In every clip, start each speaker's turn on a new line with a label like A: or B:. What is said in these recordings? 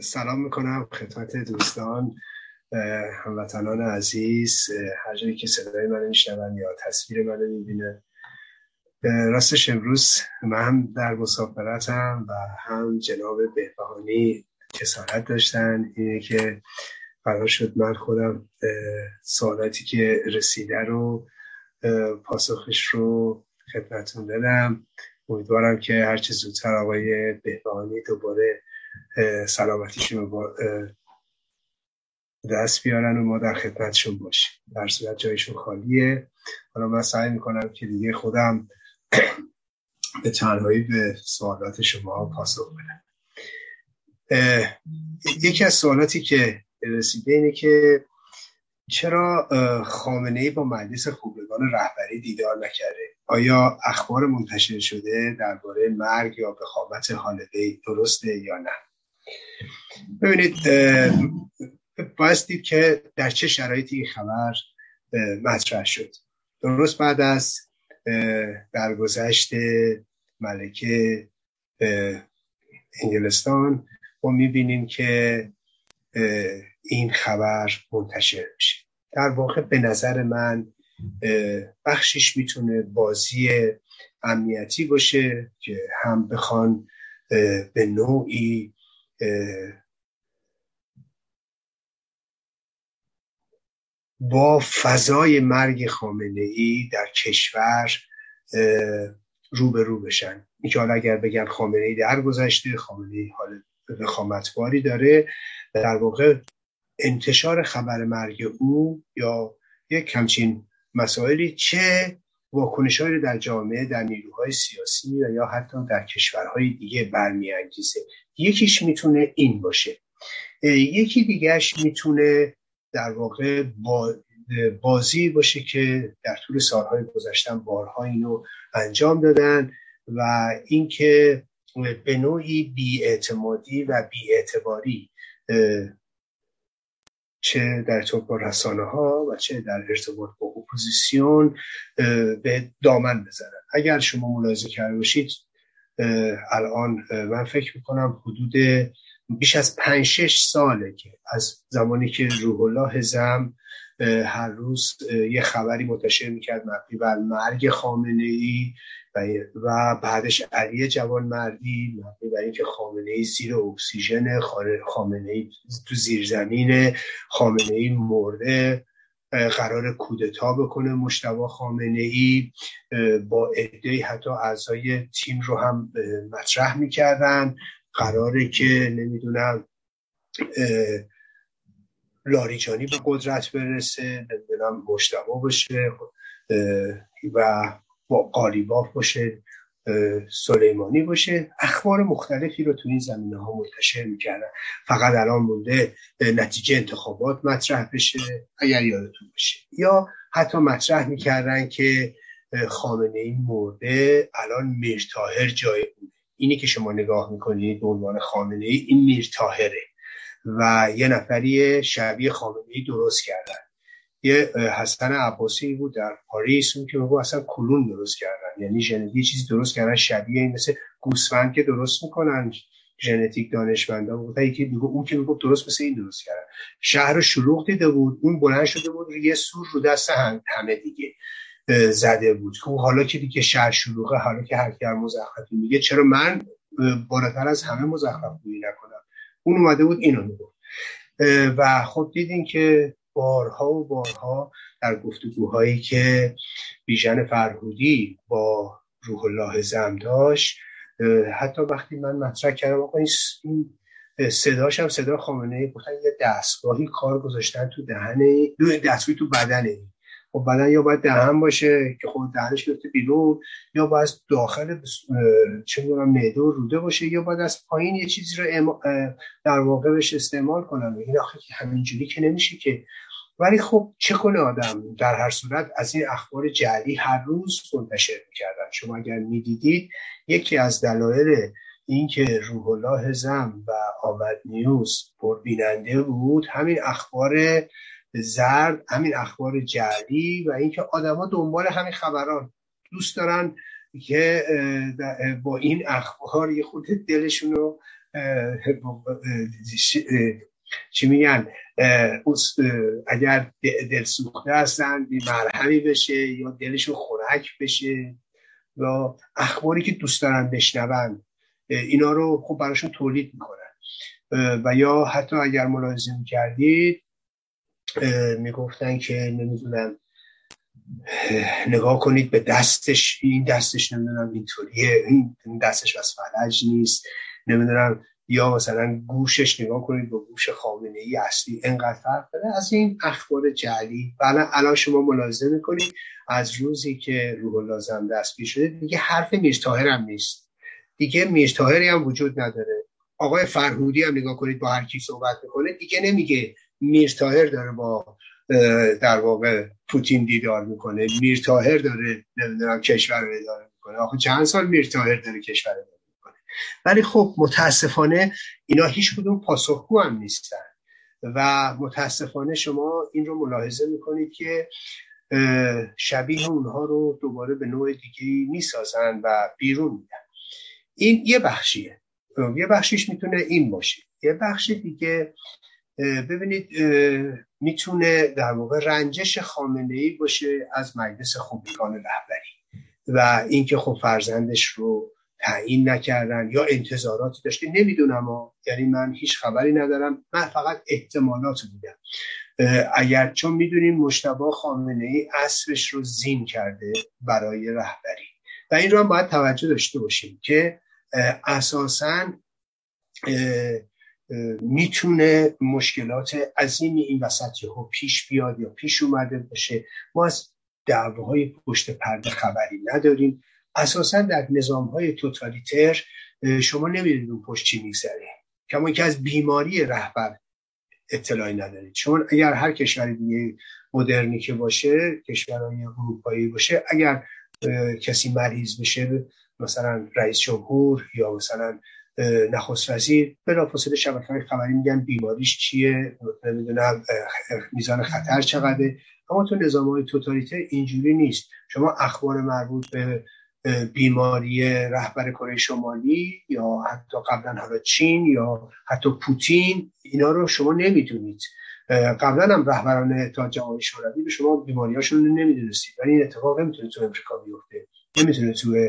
A: سلام می‌کنم خدمت دوستان هموطنان عزیز هر جایی که صدای من میشنون یا تصویر من می‌بینه راستش امروز من در مسافرتم و هم جناب بهبهانی کسارت داشتن. اینه که قرار شد من خودم سوالاتی که رسیده رو پاسخش رو خدمتون بدم. امیدوارم که هرچه زودتر آقای بهبهانی دوباره سلامتیشون رو دست بیارن و ما در خدمتشون باشیم. در صورت جایشون خالیه. حالا من سعی می‌کنم که دیگه خودم به تنهایی به سوالات شما پاسخ بدم. یکی از سوالاتی که رسیده اینه که چرا خامنه ای با مجلس خوبگان رهبری دیدار نکرده؟ آیا اخبار منتشر شده درباره مرگ یا بخامت هالوی درسته یا نه؟ ببینید باید دید که در چه شرایطی این خبر مطرح شد. درست بعد از درگذشت ملکه انگلستان ما می‌بینیم که این خبر منتشر میشه. در واقع به نظر من بخشش می‌تونه بازی امنیتی باشه که هم بخوان به نوعی با فضای مرگ خامنه ای در کشور رو بشن. اینکه حالا اگر بگن خامنه ای در گذشته خامنه ای حال وخامتباری داره در واقع انتشار خبر مرگ او یا یک همچین مسائلی چه واکنش در جامعه در نیروهای سیاسی و یا حتی در کشورهای دیگه برمیانگیزه. یکیش می‌تونه این باشه. یکی دیگهش می‌تونه در واقع با بازی باشه که در طول سالهای گذشتن بارها اینو انجام دادن و اینکه به نوعی بیاعتمادی و بیاعتباری چه در ارتباط با رسانه ها و چه در ارتباط با اپوزیسیون به دامن بزنن. اگر شما ملاحظه کرده باشید الان من فکر می‌کنم حدود بیش از پنج شش ساله که از زمانی که روح الله زم هر روز یه خبری منتشر می‌کرد مبنی بر مرگ خامنه ای و بعدش علی جوان مردی مبنی بر اینکه خامنه ای زیر اکسیژن خامنه ای تو زیرزمین خامنه ای مرده قرار کودتا بکنه مشتبه خامنه ای با عده حتی اعضای تیم رو هم مطرح می‌کردن. قراره که نمی‌دونم لاریجانی به قدرت برسه نمی‌دونم مشتبه باشه و با قالیباف باشه سلیمانی باشه. اخبار مختلفی رو تو این زمینه ها منتشر می‌کردن. فقط الان مونده نتیجه انتخابات مطرح بشه اگر یادتون باشه. یا حتی مطرح می‌کردن که خامنه ای مرده الان میرتاهر جای بوده اینی که شما نگاه می‌کنید به عنوان خامنه ای این میرتاهره و یه نفری شبیه خامنه ای درست کردن. یه حسن عباسی بود در پاریس اون که میگو اصلا کلون درست کردن. یعنی ژنتیک چیزی درست کردن شبیه این مثل گوسفند که درست می‌کنن ژنتیک دانشمندا. بود یکی میگو اون که میگو درست مثل این درست کردن. شهر شلوغ دیده بود اون بلند شده بود یه سور رو دست همه دیگه زده بود. که حالا که دیگه شهر شلوغه حالا که هر کی مزخرفی میگه چرا من بالاتر از همه مزخرف گویی نکنم؟ اون اومده بود اینو می‌گفت. و خب دیدین که بارها و بارها در گفتگوهایی که بیژن فرهودی با روح الله زم داشت حتی وقتی من مطرح کردم آقا این صداش هم صدا خامنه ای گفتن یه دستگاهی کار گذاشتن تو دهنه دستگاهی تو بدنه. خب بدن یا باید دهن باشه که خود دهنش گرفته بیرون یا باید داخل چه می‌دونم معده و روده باشه یا باید از پایین یه چیزی رو در واقع بهش استعمال کنن. این آخه همینجوری که نمیشه که. ولی خب چه کنه آدم؟ در هر صورت از این اخبار جعلی هر روز منتشر می‌کردن. شما اگر می‌دیدید یکی از دلایل اینکه روح الله زم و آمد نیوز پربیننده بود همین اخبار زرد همین اخبار جعلی و اینکه آدما دنبال همین خبران دوست دارن که با این اخبار یه خود دلشون رو چی میگن اگر دل سوخته هستن مرهمی بشه یا دلشون خورک بشه یا اخباری که دوست دارن بشنون اینا رو خب براشون تولید می‌کنن. و یا حتی اگر ملاحظه می‌کردید می‌گفتن که نمی‌دونم نگاه کنید به دستش. این دستش نمی‌دونم اینطوریه این دستش از فلج نیست. نمی‌دونم یا مثلا گوشش نگاه کنید با گوش خامنه ای اصلی. انقدر فرق داره. از این اخبار جعلی. و الان شما ملاحظه می‌کنید از روزی که روح الله زم دستگیر شده دیگه حرف میرتاهر هم نیست. دیگه میرتاهری هم وجود نداره. آقای فرهودی هم نگاه کنید با هر کی صحبت می‌کنه دیگه نمیگه میرتاهر داره با در واقع پوتین دیدار می‌کنه. میرتاهر داره نمی‌دونم کشور رو اداره می‌کنه. آخه چند سال میرتاهر داره کشور اداره می‌کنه. ولی خب متاسفانه اینا هیچ کدوم پاسخگو هم نیستن. و متاسفانه شما این رو ملاحظه می‌کنید که شبیه اونها رو دوباره به نوع دیگه می‌سازن و بیرون میدن. این یه بخشیه. یه بخشیش می‌تونه این باشه. یه بخش دیگه ببینید می‌تونه در واقع رنجش خامنه ای باشه از مجلس خوبیگان رهبری و اینکه خب فرزندش رو تعیین نکردن یا انتظاراتی داشته. نمی‌دونم یعنی من هیچ خبری ندارم. من فقط احتمالات بودم. اگر چون می‌دونیم مشتبه خامنه ای اصرش رو زین کرده برای رهبری. و این رو هم باید توجه داشته باشیم که اساسا می‌تونه مشکلات عظیمی این وسط ها پیش بیاد یا پیش اومده باشه. ما از دعواهای پشت پرده خبری نداریم. اساسا در نظام های توتالیتر شما نمی‌دونید اون پشت چی میگذره. کما که از بیماری رهبر اطلاعی ندارید. چون اگر هر کشور دیگه مدرنی که باشه کشورهای اروپایی باشه اگر کسی مریض بشه مثلا رئیس جمهور یا مثلا نخست وزیر. بلافاصله شبکه های خبری میگن بیماریش چیه نمی‌دونم میزان خطر چقدره. اما تو نظام های توتالیتر اینجوری نیست. شما اخبار مربوط به بیماری رهبر کره شمالی یا حتی قبلا حالا چین یا حتی پوتین اینا رو شما نمی‌دونید. قبلا هم رهبران اتحاد جماهیر شوروی به شما بیماریاشون رو نمی‌دونستید. ولی این اتفاق نمی‌تونه تو امریکا بیفته. نمی‌تونه تو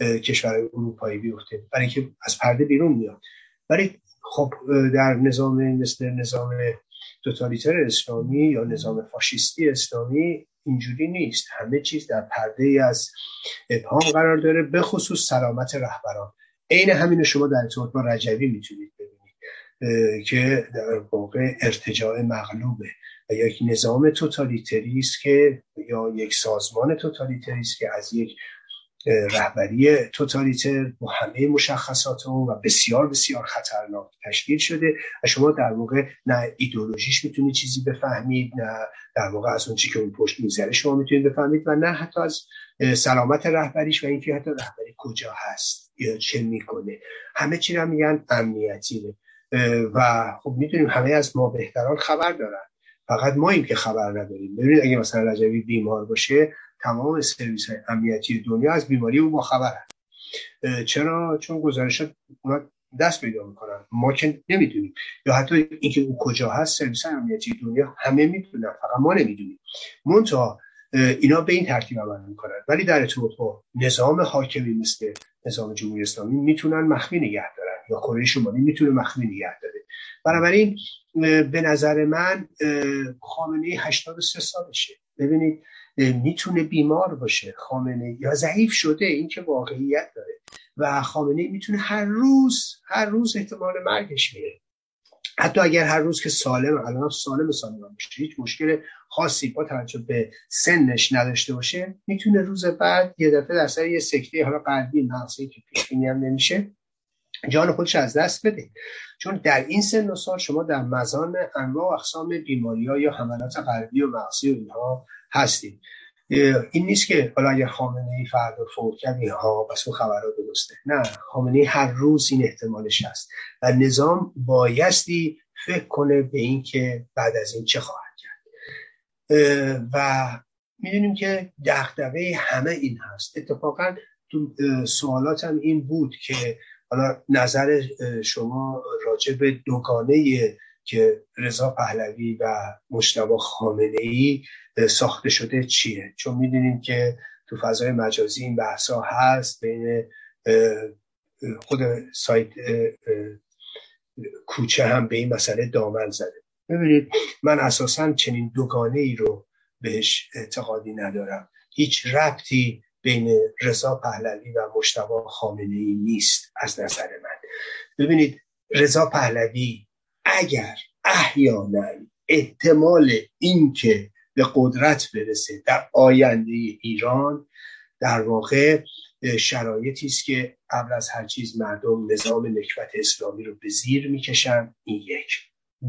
A: کشور اروپایی بیفته. برای اینکه از پرده بیرون میاد. ولی خب در نظام مثل نظام توتالیتر اسلامی یا نظام فاشیستی اسلامی اینجوری نیست. همه چیز در پرده ای از ابهام قرار داره به خصوص سلامت رهبران. عین همین شما در ارتباط با رجوی می‌تونید ببینید. که در واقع ارتجاع مغلوبه. و یک نظام توتالیتری است که یا یک سازمان توتالیتری است که از یک رهبری توتالیتر با همه مشخصات اون و بسیار بسیار خطرناک تشکیل شده و شما در واقع نه ایدولوژیش می‌تونید چیزی بفهمید نه در واقع از اون چی که اون پشت می‌ذاره شما می‌تونید بفهمید و نه حتی از سلامت رهبریش و اینکه حتی رهبری کجا هست یا چه می‌کنه. همه چی رو میگن امنیتیه و خب می‌دونیم همه از ما بهتران خبر دارن. فقط ما این که خبر نداریم. ببینید اگه مثلا رجوی بیمار باشه تمام سرویس های امنیتی دنیا از بیماری او با خبر هست چرا؟ چون گزارشات اونا دست پیدا می‌کنن. ما که نمی‌دونیم. یا حتی اینکه او کجا هست سرویس امنیتی دنیا همه می‌دونن. فقط ما نمی‌دونیم. منتها اینا به این ترتیب عمل می‌کنن. ولی در ارتباط با نظام حاکمی مثل نظام جمهوری اسلامی می‌تونن مخفی نگه دارن. یا کره شمالی می‌تونه مخفی نگه داره. بنابراین به نظر من خامنه 83 سالشه. ببینید می‌تونه بیمار باشه. خامنه یا ضعیف شده این که واقعیت داره. و خامنه می‌تونه هر روز هر روز احتمال مرگش میره حتی اگر هر روز که سالم الان سالم سالم باشه هیچ مشکل خاصی با توجه به سنش نداشته باشه می‌تونه روز بعد یه دفعه در سر یه سکته حالا قلبی مغزی که پیش هم نمیشه جان خودش از دست بده. چون در این سن و سال شما در مزان انواع اقسام بیماری ها یا حملات قلبی و مغزی و اینها هستید این نیست که حالا اگر خامنه ای فردا فوت کرد ها بس اون خبرات درسته. نه خامنه ای هر روز این احتمالش هست. و نظام بایستی فکر کنه به این که بعد از این چه خواهد کرد. و می‌دونیم که دغدغه همه این هست. اتفاقا تو سوالاتم این بود که حالا نظر شما راجع به دوگانه که رضا پهلوی و مشتبه خامنه ای ساخته شده چیه؟ چون می‌دونیم که تو فضای مجازی این بحثا هست بین خود سایت کوچه هم به این مسئله دامن زده. ببینید من اساسا چنین دوگانه ای رو بهش اعتقادی ندارم. هیچ ربطی بین رضا پهلوی و مشتبه خامنه ای نیست از نظر من. ببینید رضا پهلوی اگر احیانا احتمال اینکه به قدرت برسه. در آینده ایران در واقع شرایطی است که قبل از هر چیز مردم نظام نکبت اسلامی رو به زیر می‌کشن. این یک.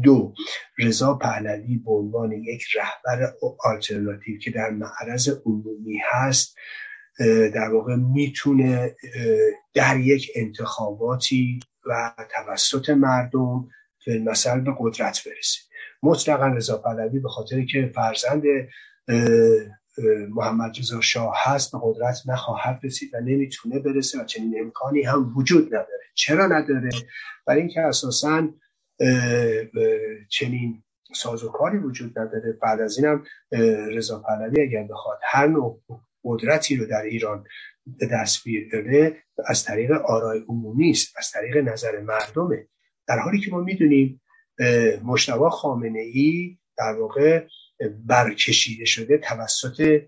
A: دو رضا پهلوی به عنوان یک رهبر آلترناتیو که در معرض عمومی هست در واقع می‌تونه در یک انتخاباتی و توسط مردم مثلا به قدرت برسه. مطلقا رضا پهلوی به خاطر که فرزند محمد رضا شاه هست به قدرت نخواهد رسید و نمی‌تونه برسه و چنین امکانی هم وجود نداره. چرا نداره؟ برای اینکه اساسا چنین سازوکاری وجود نداره. بعد از اینم رضا پهلوی اگر بخواد هر نوع قدرتی رو در ایران به دست بیاره از طریق آرای عمومی است از طریق نظر مردمه. در حالی که ما می‌دونیم مشتبه خامنه ای در واقع برکشیده شده توسط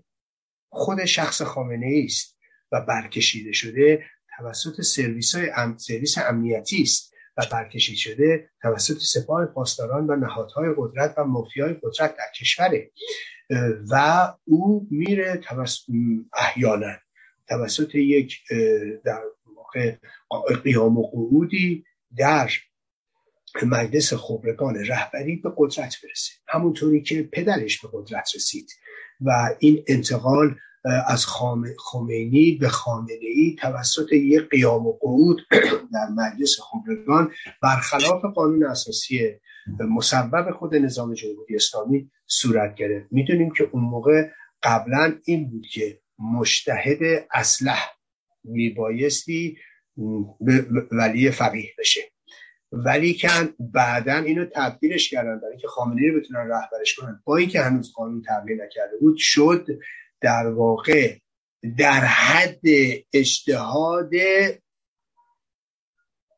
A: خود شخص خامنه ای است و برکشیده شده توسط سرویس های ام... سرویس امنیتی است و برکشیده شده توسط سپاه پاسداران و نهادهای قدرت و مافیای قدرت در کشوره. و او میره توسط احیانا توسط یک در واقع قیام و قعودی در مجلس خبرگان رهبری به قدرت برسه همونطوری که پدرش به قدرت رسید. و این انتقال از خمینی به خامنه ای توسط یک قیام و قعود در مجلس خبرگان برخلاف قانون اساسی مصوب خود نظام جمهوری اسلامی صورت گرفت. می‌دونیم که اون موقع قبلا این بود که مشتهد اسلح میبایستی ولی فقیه بشه. ولی کن بعدا اینو تبدیلش کردن برای اینکه خامنه رو بتونن رهبرش کنن. با اینکه هنوز قانون تغییر نکرده بود شد در واقع در حد اجتهاد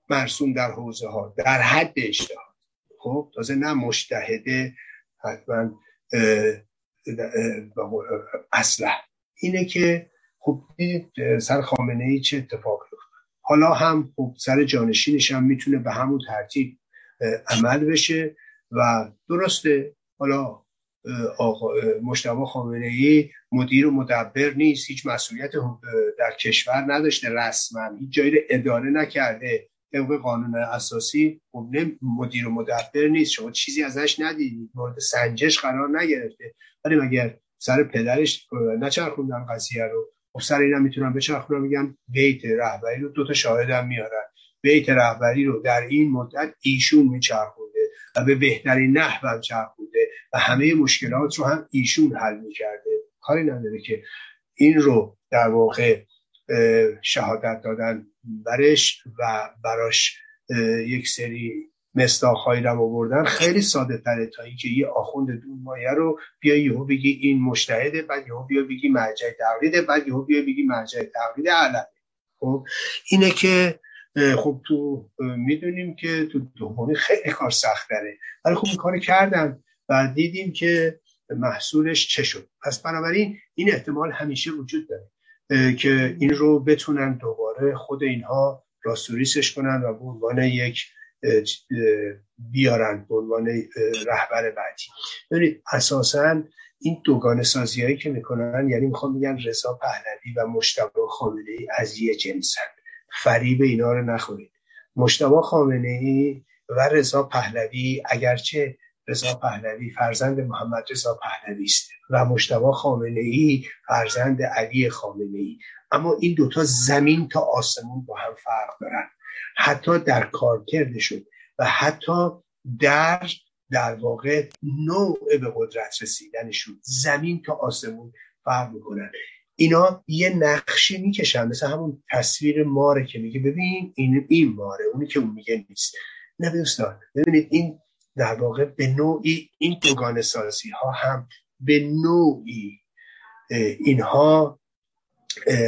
A: مرسوم در حوزه ها. در حد اجتهاد. خب تازه نه مشتهده حتما اصلا اینه که خب سر خامنه ای چه اتفاق حالا هم خب سر جانشینش هم می‌تونه به همون ترتیب عمل بشه و درسته حالا آقا مشتبه خامنه ای مدیر و مدبر نیست هیچ مسئولیت در کشور نداشته رسما هیچ جایی اداره نکرده طبق قانون اساسی خب مدیر و مدبر نیست شما چیزی ازش ندیدید مورد سنجش قرار نگرفته ولی مگر سر پدرش نچرخوندن قضیه رو؟ خب سر اینا می‌تونن بچرخونن میگن بیت رهبری رو دو تا شاهد هم میارن. بیت رهبری رو در این مدت ایشون میچرخونده و به بهترین نحو هم چرخونده و همه مشکلات رو هم ایشون حل می‌کرده. کاری نداره که این رو در واقع شهادت دادن برش و براش یک سری مستاخهایی رو آوردن خیلی ساده تره تا اینکه یه آخوند دون مایه رو بیا یهو بگی این مشتهده بعد یهو بیا بگی مرجع تقلیده بعد یهو بیا بگی مرجع تقلید علمه خب اینه که خب تو می‌دونیم که تو دومی خیلی کار سخت داره ولی خب این کار کردن و دیدیم که محصولش چه شد. پس بنابراین این احتمال همیشه وجود داره که این رو بتونن دوباره خود اینها راستوریسش کنن و به عنوان یک بیارن به عنوان رهبر بعدی. ببینید اساسا این دوگانه سازی هایی که می‌کنن یعنی می‌خوام میگن رضا پهلوی و مشتبه خامنه ای از یه جنسن. فریب اینا رو نخورید. مشتبه خامنه ای و رضا پهلوی اگرچه رضا پهلوی فرزند محمد رضا پهلوی است و مشتبه خامنه ای فرزند علی خامنه ای اما این دوتا زمین تا آسمون با هم فرق دارن. حتی در کارکردشون و حتی در در واقع نوع به قدرت رسیدنشون. زمین تا آسمون فرق می‌کنن اینا یه نقشی می‌کشن. مثل همون تصویر ماره که میگه ببین این این ماره اونی که اون میگه نیست. نه دوستان ببینید این در واقع به نوعی این دوگان سازی ها هم به نوعی اینها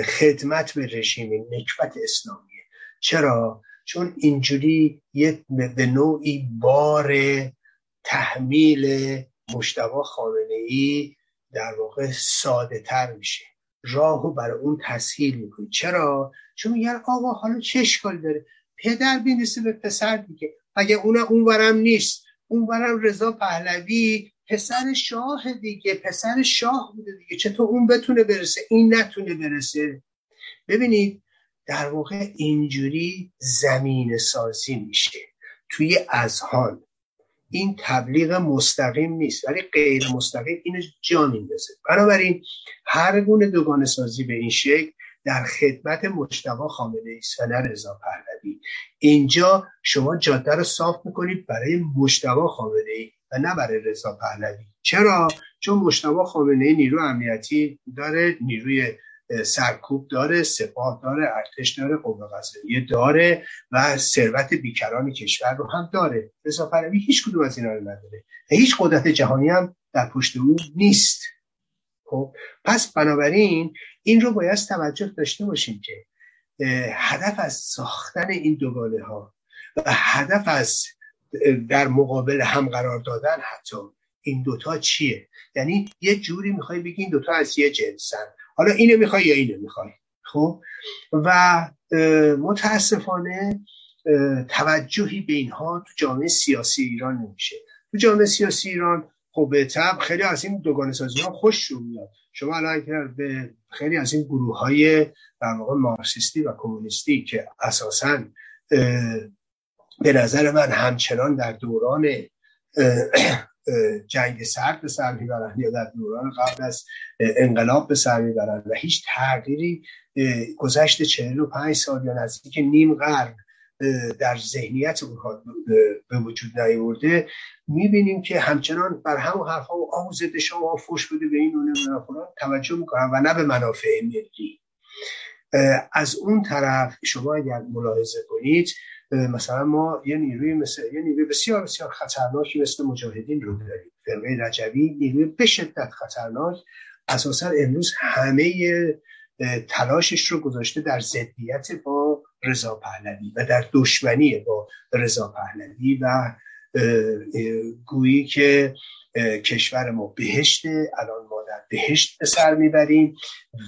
A: خدمت به رژیم نکبت اسلامیه. چرا؟ چون اینجوری یه به نوعی بار تحمیل مشتبا خامنه ای در واقع ساده تر میشه. راهو برای اون تسهیل می‌کنی. چرا؟ چون میگن آقا حالا چه اشکال داره؟ پدر بینیسه به پسر دیگه اگه اون اونورم نیست. اونورم رضا پهلوی پسر شاه دیگه. پسر شاه بوده دیگه. چطور اون بتونه برسه؟ این نتونه برسه. ببینید در واقع اینجوری زمین سازی میشه توی اذهان. این تبلیغ مستقیم نیست ولی غیر مستقیم اینو جا میندازه. بنابراین هر گونه دوگانه سازی به این شکل در خدمت مجتبا خامنه و نه رضا پهلوی. اینجا شما جاده رو صاف می‌کنید برای مجتبا خامنه ای و نه برای رضا پهلوی. چرا؟ چون مجتبا خامنه ای نیرو امنیتی داره نیروی سرکوب داره سپاه داره ارتش داره قوه قضاییه داره و ثروت بیکران کشور رو هم داره. رضا پهلوی هیچ کدوم از اینا رو نداره. هیچ قدرت جهانی هم در پشت او نیست. خب پس بنابراین این رو باید توجه داشته باشیم که هدف از ساختن این دوگانه ها و هدف از در مقابل هم قرار دادن حتی این دوتا چیه؟ یعنی یه جوری می‌خوای بگی این دوتا از یه جنسن. حالا اینو می‌خوای یا اینو می‌خوای خب؟ و متاسفانه توجهی به اینها تو جامعه سیاسی ایران نمیشه. تو جامعه سیاسی ایران خب به خیلی از این دوگانه سازی ها خوش رو میاد. شما الان به خیلی از این گروه های در واقع مارکسیستی و کمونیستی که اساسا به نظر من همچنان در دوران جنگ سرد به سر می‌برند یا در دوران قبل از انقلاب به سر می‌برند و هیچ تغییری گذشت 45 سال یا نزدیک نیم قرن در ذهنیت اونها به وجود نیورده. می‌بینیم که همچنان بر همون حرفها و آمو ضد شما فوش بده به این اونه توجه می‌کنن و نه به منافع ملی. از اون طرف شما اگر ملاحظه کنید مثلا ما یه نیروی مثل یه نیروی بسیار بسیار خطرناکی مثل مجاهدین رو داریم. فرقه رجوی نیروی به شدت خطرناک. اساسا امروز همه تلاشش رو گذاشته در ضدیت با رضا پهلوی و در دشمنی با رضا پهلوی و گویی که کشور ما بهشته. الان ما در بهشت به سر می‌بریم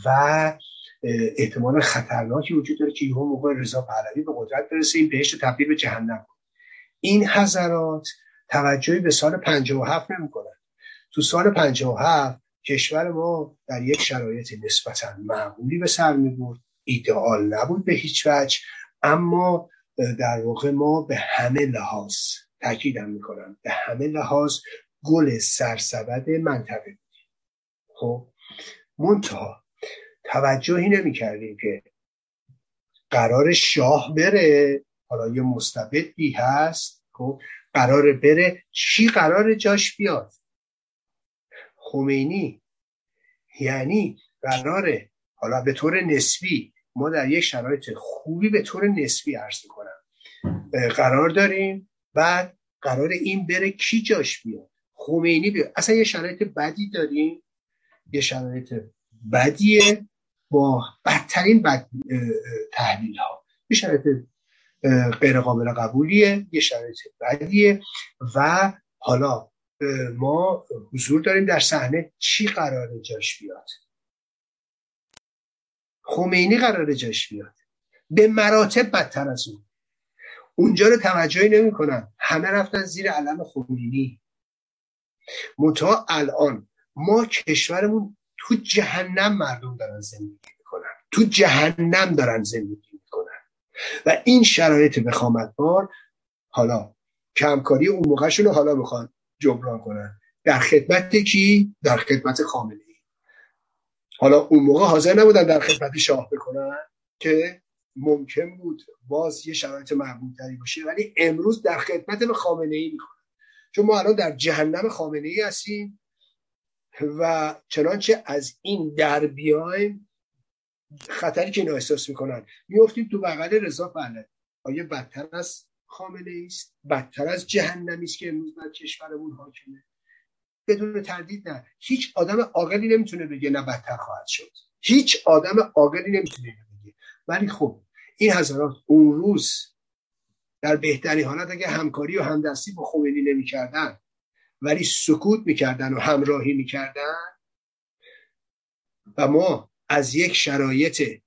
A: و احتمال خطرناکی وجود داره که یه موقع رضا پهلوی به قدرت برسه این بهشت تبدیل به جهنم. این حضرات توجهی به سال 57 نمی‌کنن. تو سال 57 کشور ما در یک شرایط نسبتا معمولی به سر می‌برد. ایدئال نبود به هیچ وجه اما در واقع ما به همه لحاظ تاکیدم می‌کنم. به همه لحاظ گل سرسبد منطقه بودیم. خب منتها توجهی نمی کردیم که قرار شاه بره. حالا یه مستبدی هست خب قرار بره. چی قرار جاش بیاد؟ خمینی. یعنی قراره حالا به طور نسبی ما در یک شرایط خوبی به طور نسبی عرض کنم قرار داریم. بعد قرار این بره کی جاش بیاد؟ خمینی بیاد. اصلا یه شرایط بدی داریم. یه شرایط بدیه. با بدترین بد تحلیل ها یه شرایط غیر قابل قبولیه یه شرایط بدیه و حالا ما حضور داریم در صحنه چی قرار جاش بیاد. خمینی قرار جاش بیاد. به مراتب بدتر از اون. اونجا رو توجهی نمی‌کنن. همه رفتن زیر علم خمینی. منتها الان ما کشورمون تو جهنم مردم دارن زندگی می‌کنن. تو جهنم دارن زندگی می‌کنن. و این شرایط بخامت بار حالا کمکاری اون موقعشون رو حالا می‌خوان جبران کنن. در خدمت کی؟ در خدمت خامنه ای حالا اون موقع حاضر نبودن در خدمت شاه بکنن که ممکن بود باز یه شرایط تری باشه ولی امروز در خدمت خامنه ای می‌کنن چون ما الان در جهنم خامنه ای هستیم. و چنانچه از این در بیایم خطری که اینا احساس می‌کنن. میفتیم تو بغل رضا پهلوی آیا بدتر از خامنه است؟ بدتر از جهنمی است که امروز در کشورمون حاکمه؟ بدون تردید نه. هیچ آدم عاقلی نمی‌تونه بگه نه بدتر خواهد شد. هیچ آدم عاقلی نمی‌تونه بگه. ولی خب این حضرات اون روز در بهترین حالت اگه همکاری و همدستی با خمینی نمی‌کردن ولی سکوت می‌کردن و همراهی می‌کردن. و ما از یک شرایط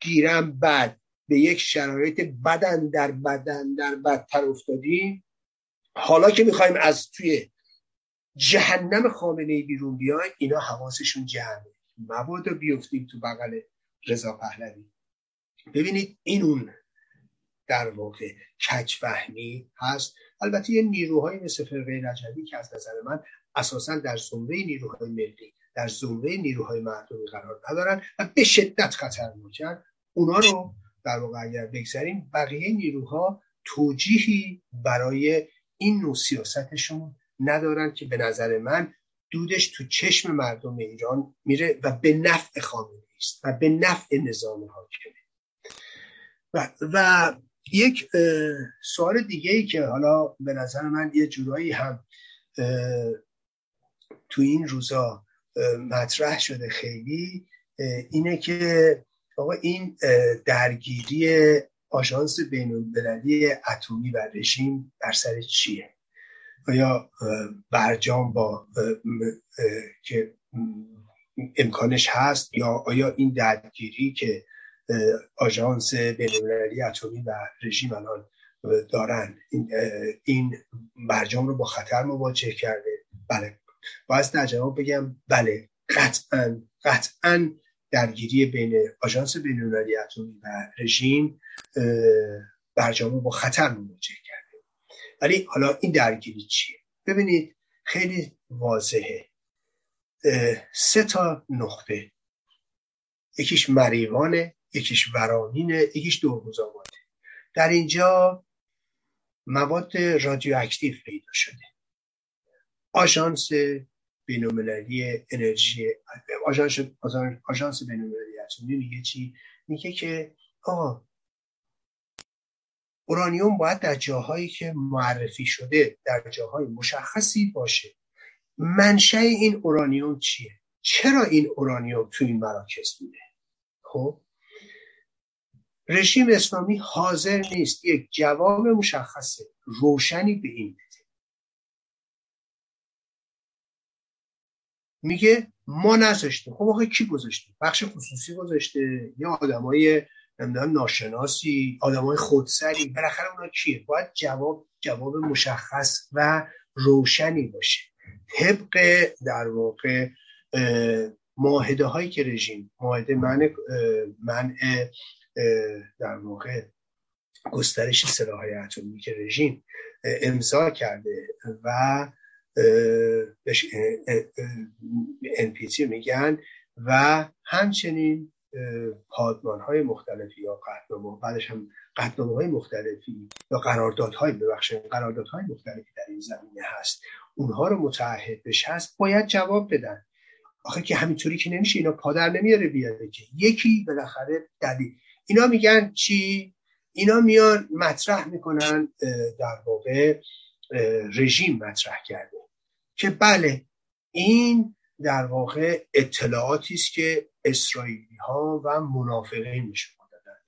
A: گیرم بد به یک شرایط بدن در بدن در بدتر افتادیم. حالا که می‌خوایم از توی جهنم خامنه بیرون بیایم اینا حواسشون جمعه مبادا بیفتیم تو بغل رضا پهلوی. ببینید این اون در واقع کج فهمی هست. البته یه نیروهایی مثل فرقه رجبی که از نظر من اساسا در زمره نیروهای ملی در زمره نیروهای مردمی قرار ندارن و به شدت خطرناکن اونا رو در واقع اگر بگذاریم بقیه نیروها توجیهی برای این نوع سیاستشون ندارن که به نظر من دودش تو چشم مردم ایران میره و به نفع خامنه است و به نفع نظام حاکمه. و, و یک سوال دیگه ای که حالا به نظر من یه جورایی هم تو این روزا مطرح شده خیلی اینه که آقا این درگیری آژانس بین المللی اتمی و رژیم بر سر چیه؟ آیا برجام با که امکانش هست یا آیا این درگیری که آژانس بینالمللی اتمی و رژیم الان دارن. این, این برجام رو با خطر مواجه کرده. بله. باید در جواب بگم بله قطعا قطعا درگیری بین آژانس بینالمللی اتمی و رژیم برجام رو با خطر مواجه کرده. ولی حالا این درگیری چیه؟ ببینید خیلی واضحه. سه تا نقطه. یکیش مریوانه یکیش ورامینه یکیش دورگذاباته در اینجا مواد رادیواکتیو پیدا شده. آژانس بینالمللی انرژی آژانس آژانس بینالمللی اتمی میگه چی؟ میگه که آقا اورانیوم باید در جاهایی که معرفی شده در جاهای مشخصی باشه. منشأ این اورانیوم چیه؟ چرا این اورانیوم تو این مراکز بوده؟ خب؟ رژیم اسلامی حاضر نیست یک جواب مشخص روشنی به این بده. میگه ما نذاشتیم. خب آخه کی گذاشته؟ بخش خصوصی گذاشته؟ یا آدمای نمی‌دونم ناشناسی آدمای خودسری بالاخره اونا کیه؟ باید جواب جواب مشخص و روشنی باشه. طبق در واقع معاهده هایی که رژیم معاهده منع منع در واقع گسترش سلاحهای اتمی که رژیم امضا کرده و بهش NPT میگن و همچنین پادمان های مختلفی یا قطنامه بعدش هم قطنامه های مختلفی یا قراردادهای ببخشید قراردادهای مختلفی در این زمینه هست. اونها رو متعهد بشه هست باید جواب بدن. آخه که همینطوری که نمیشه اینا پادر نمیاره بیاره که. یکی بالاخره دلیل. اینا میگن چی؟ اینا میان مطرح می‌کنن در واقع رژیم مطرح کرده. که بله این در واقع اطلاعاتی است که اسرائیلی ها و منافقین نشون دادن.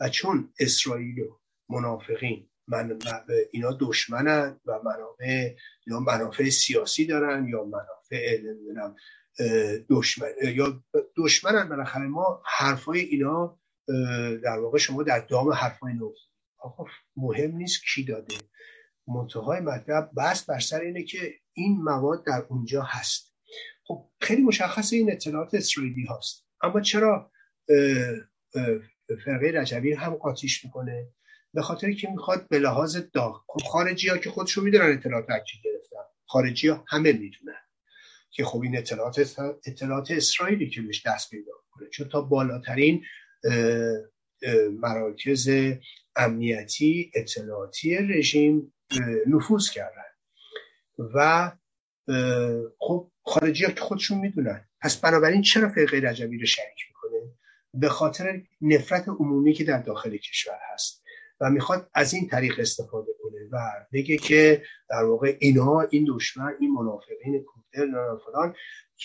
A: و چون اسرائیل و منافقین من اینا دشمنن و منافع یا منافع سیاسی دارن یا منافع دشمن یا دشمنن بالاخره ما حرفای اینا در واقع شما در دام حرفای نو. آقا مهم نیست کی داده. منتهای مطلب بس بر سر اینه که این مواد در اونجا هست. خب خیلی مشخص این اطلاعات اسرائیلی هست اما چرا فرقه رجبی هم قاطیش می‌کنه؟ به خاطر که می‌خواد به لحاظ داغ. خب خارجی ها که خودشون می‌دونن اطلاعات اکی گرفتن. خارجی ها همه می‌دونن که خب این اطلاعات اطلاعات اسرائیلی که بهش دست پیدا کنه چون تا بالاترین مراکز امنیتی اطلاعاتی رژیم نفوذ کردن. و خب خارجی ها که خودشون می‌دونن. پس بنابراین چرا فرقه رجبی رو شریک می‌کنه؟ به خاطر نفرت عمومی که در داخل کشور هست. و می‌خواد از این طریق استفاده کنه و بگه که در واقع اینها این دشمن این منافقین کودل فلان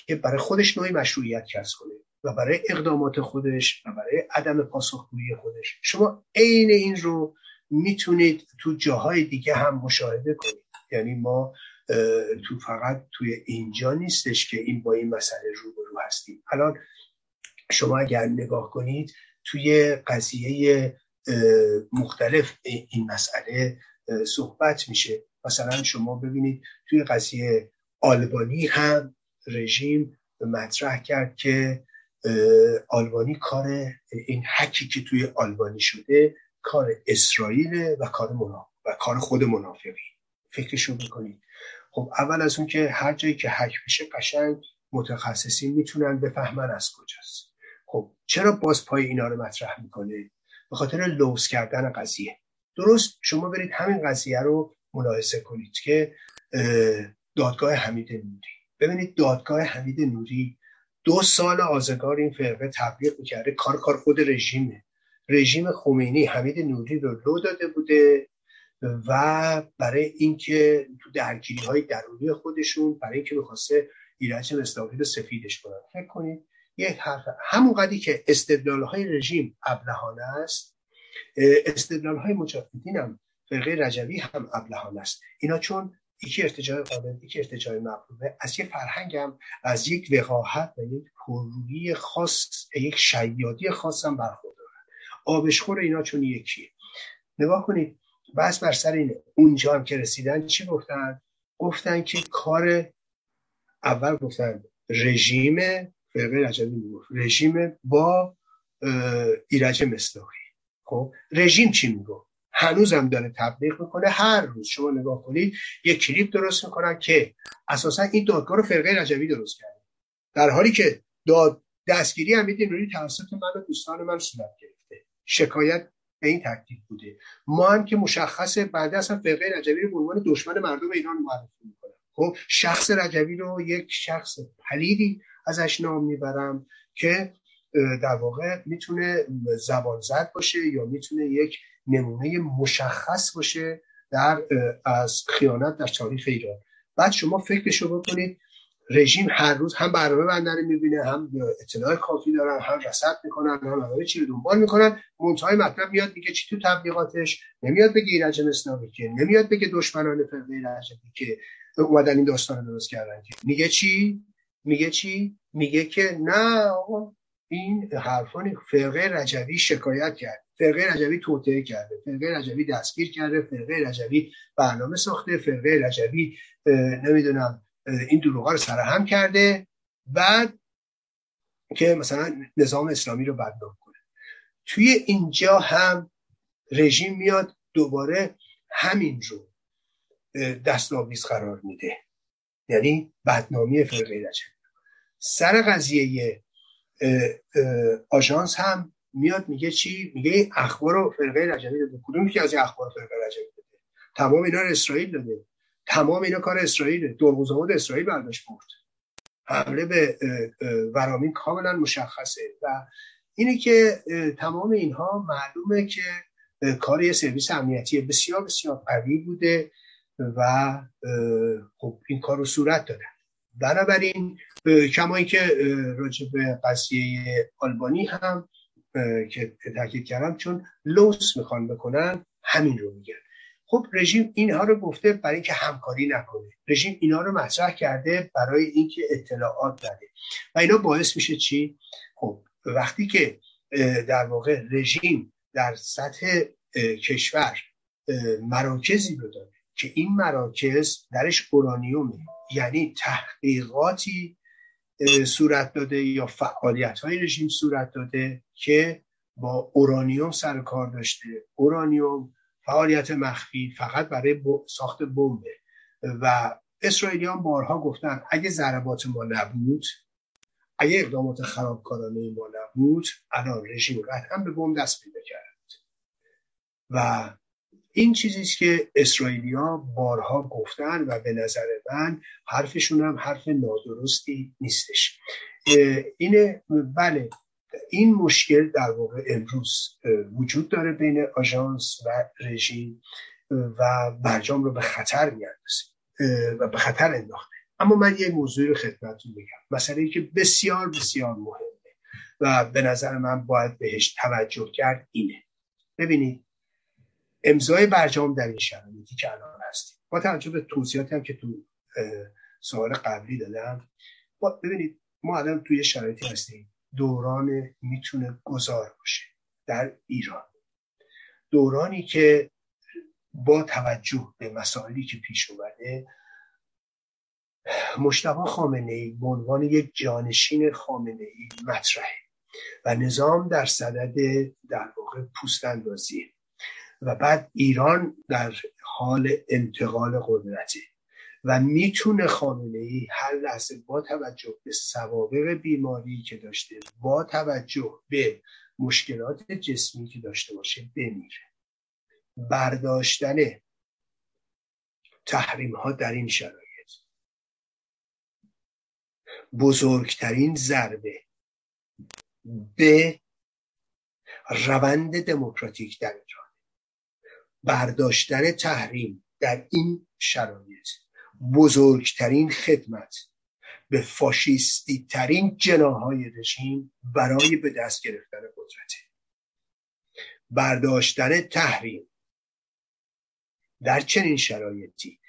A: که برای خودش نوعی مشروعیت کسب کنه. و برای اقدامات خودش و برای عدم پاسخگویی خودش. شما عین این رو می‌تونید تو جاهای دیگه هم مشاهده کنید. یعنی ما تو فقط توی اینجا نیستش که این با این مسئله روبرو هستیم. الان شما اگر نگاه کنید توی قضیه مختلف این مسئله صحبت میشه. مثلا شما ببینید توی قضیه آلبانی هم رژیم مطرح کرد که آلبانی کار این حکی که توی آلبانی شده کار اسرائیل و کار منا... و کار خود منافقی. فکرشو بکنید خب اول از اون که هر جایی که حک میشه قشنگ متخصصین می‌تونن بفهمن از کجاست. خب چرا باز پای اینا رو مطرح می‌کنه؟ به خاطر لوس کردن قضیه. درست شما برید همین قضیه رو ملاحظه کنید که دادگاه حمید نوری. ببینید دادگاه حمید نوری دو سال آزگار این فرقه تبلیغ می‌کرده. کار کار خود رژیمه. رژیم خمینی حمید نوری رو لو داده بوده و برای اینکه تو درگیری های درونی خودشون برای اینکه می‌خواسته ایرج مصداقی رو سفیدش کنن فکر کنید یک حرف همون که استدلال های رژیم ابلهانه است استدلال های مجاهدین هم فرقه رجوی هم ابلهانه است. اینا چون یکی ارتجاع قابل یکی ارتجاع مقلوبه از یک فرهنگ هم از یک وقاحت و یک پررویی خاص یک شیادی خاص هم برخوردارن آبشخور اینا چون یکیه. نگاه کنید بس بر سر اینه. اونجا هم که رسیدن چی گفتن؟ گفتن که کار اول گفتن رژیم فرقه رجبی رژیم با ایرج مصداقی. خب رژیم چی میگو هنوزم داره تبلیغ می‌کنه. هر روز شما نگاه کنید یه کلیپ درست می‌کنن که اساسا این دادگاه رو فرقه رجبی درست کرده. در حالی که داد دستگیری امید نوری توسط من و دوستان من صورت گرفته. شکایت به این ترتیب بوده. ما هم که مشخصه بعد اصلا فرقه رجبی رو به عنوان دشمن مردم ایران معرفی می‌کنم. خب شخص رجبی رو یک شخص پلیدی ازش نام می‌برم که در واقع می‌تونه زبان زد باشه یا می‌تونه یک نمونه مشخص باشه در از خیانت در تاریخ ایران. بعد شما فکرشو بکنید رژیم هر روز هم برنامه بندر می‌بینه هم اطلاع کافی دارن هم رصد می‌کنن هم همه چی رو دنبال می‌کنن. منتهای مطلب میاد میگه چی تو تبلیغاتش نمیاد بگه ایرج مصنوی که نمیاد بگه دشمنان فرقه رجبی که اومدن این داستان درست کردن که. میگه چی؟ میگه چی؟ میگه که نه آقا این حرفان فرقه رجوی شکایت کرد. فرقه رجوی توطعه کرده. فرقه رجوی دستگیر کرده. فرقه رجوی برنامه ساخته. فرقه رجوی نمی‌دونم این دروغا رو سرهم کرده. بعد که مثلا نظام اسلامی رو بدنام کنه. توی اینجا هم رژیم میاد دوباره همین رو دستاویز قرار میده. یعنی بدنامی فرقه رجب سر قضیه آژانس هم میاد میگه چی؟ میگه اخبار رو فرقه رجبی داده. کدوم که از این اخبار فرقه رجبی داده؟ تمام اینا رو اسرائیل داده. تمام اینا کار اسرائیله. دورگوزمود اسرائیل برداشت برد. حمله به ورامین کاملا مشخصه. و اینه که تمام اینها معلومه که کار یه سرویس امنیتی بسیار بسیار قوی بوده و خب این کار رو صورت داده. بنابراین کما اینکه راجع به قضیه آلبانی هم که تاکید کردم چون لوس می‌خوان بکنن همین رو میگن. خب رژیم اینها رو گفته برای اینکه همکاری نکنه. رژیم اینها رو مطرح کرده برای اینکه اطلاعات داده و اینا باعث میشه چی؟ خب وقتی که در واقع رژیم در سطح کشور مراکزی رو داره که این مراکز درش اورانیومه یعنی تحقیقاتی صورت داده یا فعالیت های رژیم صورت داده که با اورانیوم سر کار داشته. اورانیوم فعالیت مخفی فقط برای ساخت بمبه. و اسرائیلیان بارها گفتن اگه ضربات ما نبود اگه اقدامات خرابکارانه ما نبود الان رژیم قطعا به بمب دست پیدا کرد. و این چیزیست که اسرائیلیا بارها گفتن و به نظر من حرفشون هم حرف نادرستی نیستش. اینه بله این مشکل در واقع امروز وجود داره بین آژانس و رژیم و برجام رو به خطر میاندازه و به خطر انداخته. اما من یه موضوعی رو خدمتتون بگم مسئله ای که بسیار بسیار مهمه و به نظر من باید بهش توجه کرد اینه. ببینید امضای برجام در این شرایطی که الان هستیم. با توجه به توضیحاتی هم که تو سوال قبلی دادم. ببینید ما الان توی شرایطی هستیم. دوران می‌تونه گذار باشه در ایران. دورانی که با توجه به مسائلی که پیش اومده مشتبه خامنه ای به عنوان یک جانشین خامنه ای مطرحه و نظام در صدد در واقع پوست و بعد ایران در حال انتقال قدرته و می‌تونه خامنه ای هر لحظه با توجه به سوابق بیماری که داشته با توجه به مشکلات جسمی که داشته باشه بمیره. برداشتن تحریم ها در این شرایط. بزرگترین ضربه به روند دموکراتیک در ایران. برداشتن تحریم در این شرایط. بزرگترین خدمت به فاشیستی ترین جناهای رژیم برای به دست گرفتن قدرت برداشتن تحریم در چنین شرایطی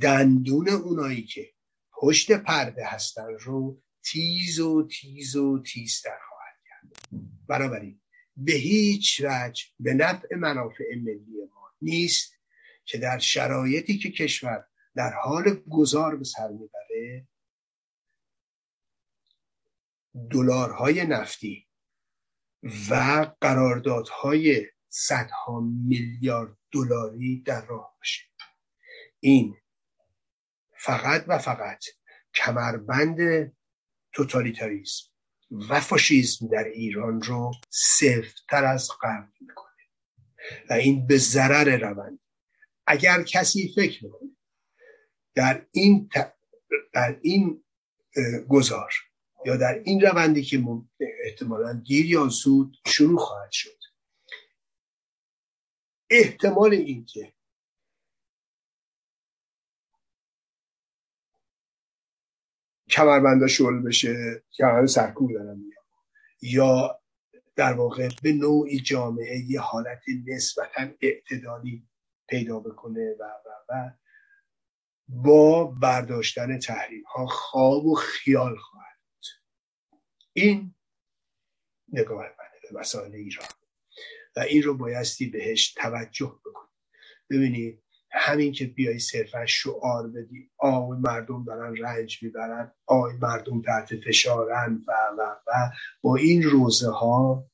A: دندون اونایی که پشت پرده هستن رو تیز و تیز و تیزتر خواهد کرد. بنابراین به هیچ وجه به نفع منافع ملی ما نیست که در شرایطی که کشور در حال گذار به سر می‌بره دلارهای نفتی و قراردادهای صدها میلیارد دلاری در راه باشه. این فقط و فقط کمربند توتالیتاریسم و فاشیزم در ایران رو سفتتر از قبل می‌کنه. و این به ضرر روند. اگر کسی فکر می‌کنه در این در این گذار یا در این روندی که احتمالا دیر یا زود شروع خواهد شد احتمال اینکه کمربندا شل بشه کمربند سرکوب دارم یا در واقع به نوعی جامعه یه حالت نسبتا اعتدالی پیدا بکنه و و و با برداشتن تحریم ها خواب و خیال خواهد این نگاه منه به مسائل ایران. و این رو بایستی بهش توجه بکنید ببینید همین که بیای صرفا شعار بدی آی مردم دارن رنج می‌برن آی مردم تحت فشارن و و و با این روزه ها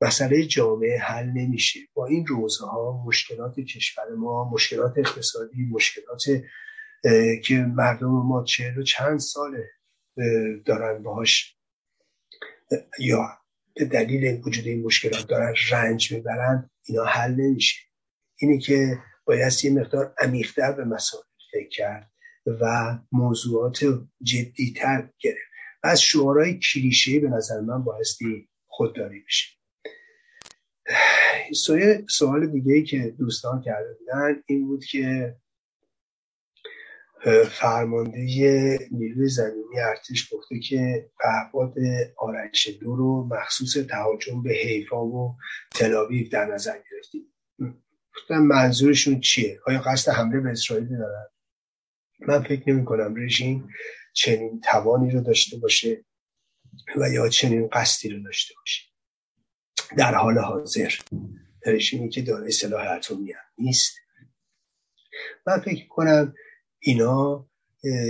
A: مسئله جامعه حل نمیشه. با این روزه ها مشکلات کشور ما مشکلات اقتصادی مشکلات که مردم ما چهل و چند ساله دارن باهاش یا به دلیل وجود این مشکلات دارن رنج می‌برن اینا حل نمیشه. اینه که باید یه مقدار عمیقتر به مسائل فکر کرد و موضوعات جدیتر گرفت. از شعارهای کلیشه به نظر من بایستی خودداری بشه. سوال دیگه ای که دوستان کرده بودن این بود که فرمانده نیروی زمینی ارتش گفته که پهپاد آرش دو رو مخصوص تهاجم به حیفا و تلاویف در نظر گرفتیم منظورشون چیه؟ آیا قصد حمله به اسرائیل دارن؟ من فکر نمی کنم رژیم چنین توانی رو داشته باشه و یا چنین قصدی رو داشته باشه. در حال حاضر. رژیمی که داره سلاح اتمی هم نیست. من فکر کنم اینا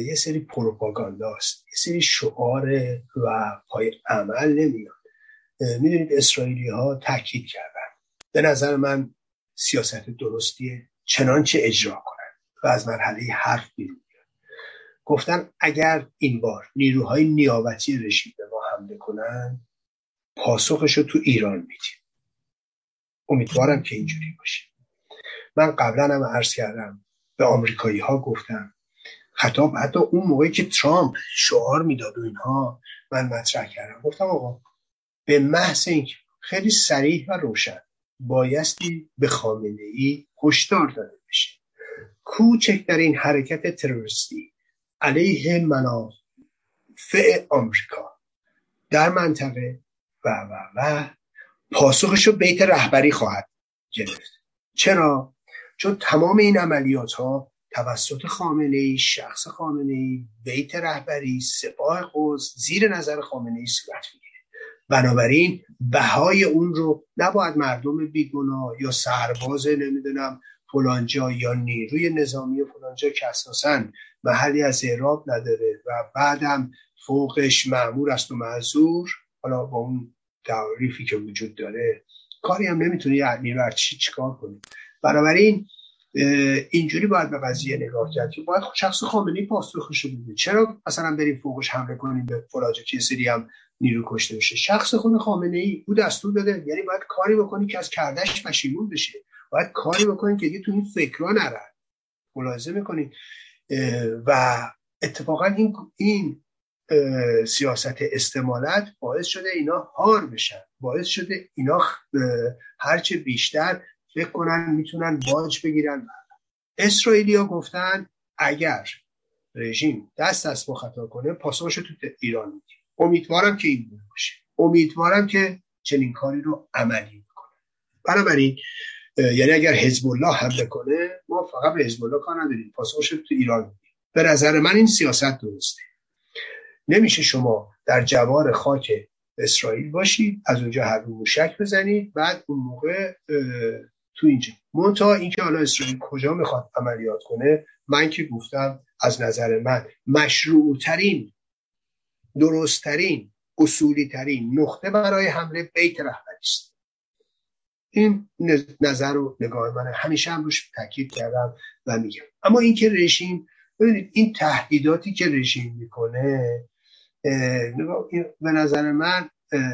A: یه سری پروپاگانداست یه سری شعار و پای عمل نمیاد می‌دونید اسرائیلی ها تاکید کردن. به نظر من سیاست درستیه چنانچه اجرا کنن و از مرحله حرف بیرون گفتن اگر این بار نیروهای نیابتی رژیم به ما حمله کنن پاسخش رو تو ایران میدیم. امیدوارم که اینجوری باشه. من قبلا هم عرض کردم به آمریکایی ها گفتم خطاب حتی اون موقعی که ترامپ شعار می‌داد و اینها من مطرح کردم. گفتم آقا به محض اینکه خیلی سریح و روشن بایستی به خامنه ای هشدار داده بشه. کوچکترین حرکت تروریستی علیه منافع آمریکا در منطقه و و و پاسخش رو بیت رهبری خواهد گرفت. چرا؟ چون تمام این عملیات ها توسط خامنه ای شخص خامنه ای بیت رهبری سپاه قدس زیر نظر خامنه ای صورت می‌گیره. بنابراین بهای اون رو نباید مردم بیگناه یا سرباز نمی‌دونم فلانجا یا نیروی نظامی فلانجا که اساسا محلی از اعراب نداره و بعدم فوقش معمور است و معذور. حالا با اون تعریفی که وجود داره کاری هم نمی‌تونه یه نیرو ارتشی چیکار کنه بنابراین اینجوری باید به قضیه نگاه کرد که باید شخص خامنه‌ای پاسخش بده. چرا مثلا بریم فوقش حمله کنیم به فلاجه که سری هم نیرو کشته بشه؟ شخص خود خامنه ای او دستور داده. یعنی باید کاری بکنی که از کردش پشیمون بشه. باید کاری بکنی که دیگه تو این فکرها نرن ملاحظه می‌کنید و اتفاقا این این سیاست استمالت باعث شده اینا هار بشن. باعث شده اینا هرچه بیشتر فکر کنن می‌تونن باج بگیرن. اسرائیلیا گفتن اگر رژیم دست از ما خطا کنه پاسخش تو ایران میدیم امیدوارم که این باشه. امیدوارم که چنین کاری رو عملی می‌کنه بنابراین یعنی اگر حزب الله حمله کنه ما فقط به حزب الله کار نداریم. پاسخش تو ایران میدیم. به نظر من این سیاست درسته. نمیشه شما در جوار خاک اسرائیل باشید از اونجا هر موشک بزنید بعد اون موقع تو اینجا. منتها اینکه حالا اسرائیل کجا می‌خواد عملیات کنه من که گفتم از نظر من مشروعترین درستترین اصولی ترین نقطه برای حمله بیت رهبری است. این نظر و نگاه من همیشه هم روش تاکید کردم و میگم. اما اینکه رژیم ببینید این تهدیداتی که رژیم می‌کنه به نظر من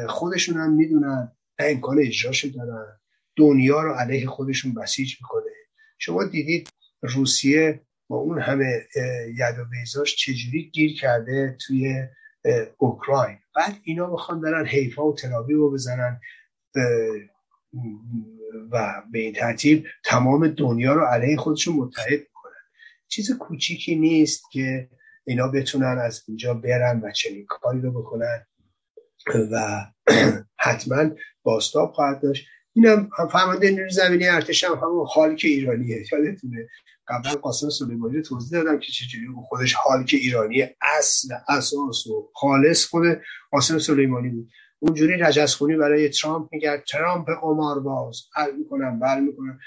A: خودشون هم می‌دونن امکان اجراشو دارن. دنیا رو علیه خودشون بسیج می‌کنه. شما دیدید روسیه با اون همه ید و بیزاش چجوری گیر کرده توی اوکراین. بعد اینا می‌خوان برن حیفا و تلابی رو بزنن و به این ترتیب تمام دنیا رو علیه خودشون متحد می‌کنن. چیز کوچیکی نیست که اینا بتونن از اینجا برن و چنین کاری رو بکنن. و حتما باستاب خواهد داشت. اینم هم فرمانده نیروی زمینی ارتش هم همون که ایرانیه. یادتونه؟ قبلا قاسم سلیمانی توضیح دادم که چجوری خودش که ایرانی اصل اساس و خالص خود قاسم سلیمانی بود. اونجوری رجزخونی برای ترامپ میگه ترامپ باز. حل می‌کنم بر می‌کنم.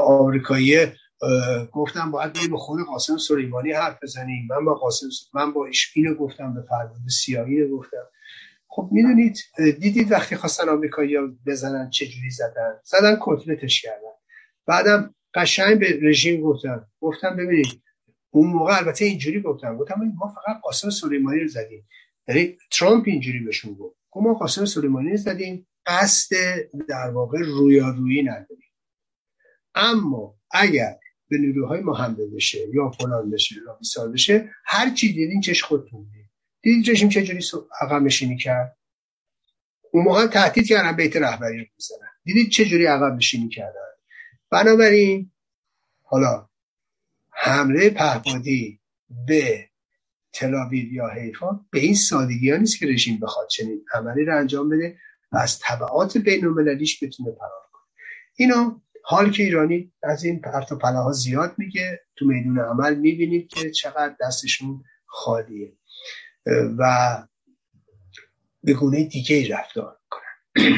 A: آمریکایی گفتم باید بریم خود قاسم سلیمانی حرف بزنیم. من با قاسم من با اینو گفتم به فرمانده سیایی گفتم. خب می‌دونید دیدید وقتی خواستن آمریکایی بزنن چه جوری زدن؟ زدن کتلتش کردن. بعدم قشنگ به رژیم گفتن. گفتم ببینید اون موقع البته اینجوری گفتم گفتم ما فقط قاسم سلیمانی رو زدیم. یعنی ترامپ اینجوری بهشون گفت. گفت ما قاسم سلیمانی رو زدیم قصد در واقع رویارویی نداریم. اما اگر به نیروهای ما حمله بشه یا فلان بشه یا بیسار بشه هر چی دیدین چش خودتون دیدید رژیم چجوری عقب نشینی کرد؟ اون موقع تهدید کردن بیت رهبری رو می‌زنن. دیدید چجوری عقب نشینی کردن؟ بنابراین حالا حمله پهپادی به تلاویو یا حیفا به این سادگی ها نیست که رژیم بخواد چنین عملی رو انجام بده و از طبعات بین المللیش بتونه فرار کنه. اینا حال که ایرانی از این پرت و ها زیاد میگه تو میدون عمل می‌بینید که چقدر دستشون خالیه. و به گونه دیگه رفتار کنن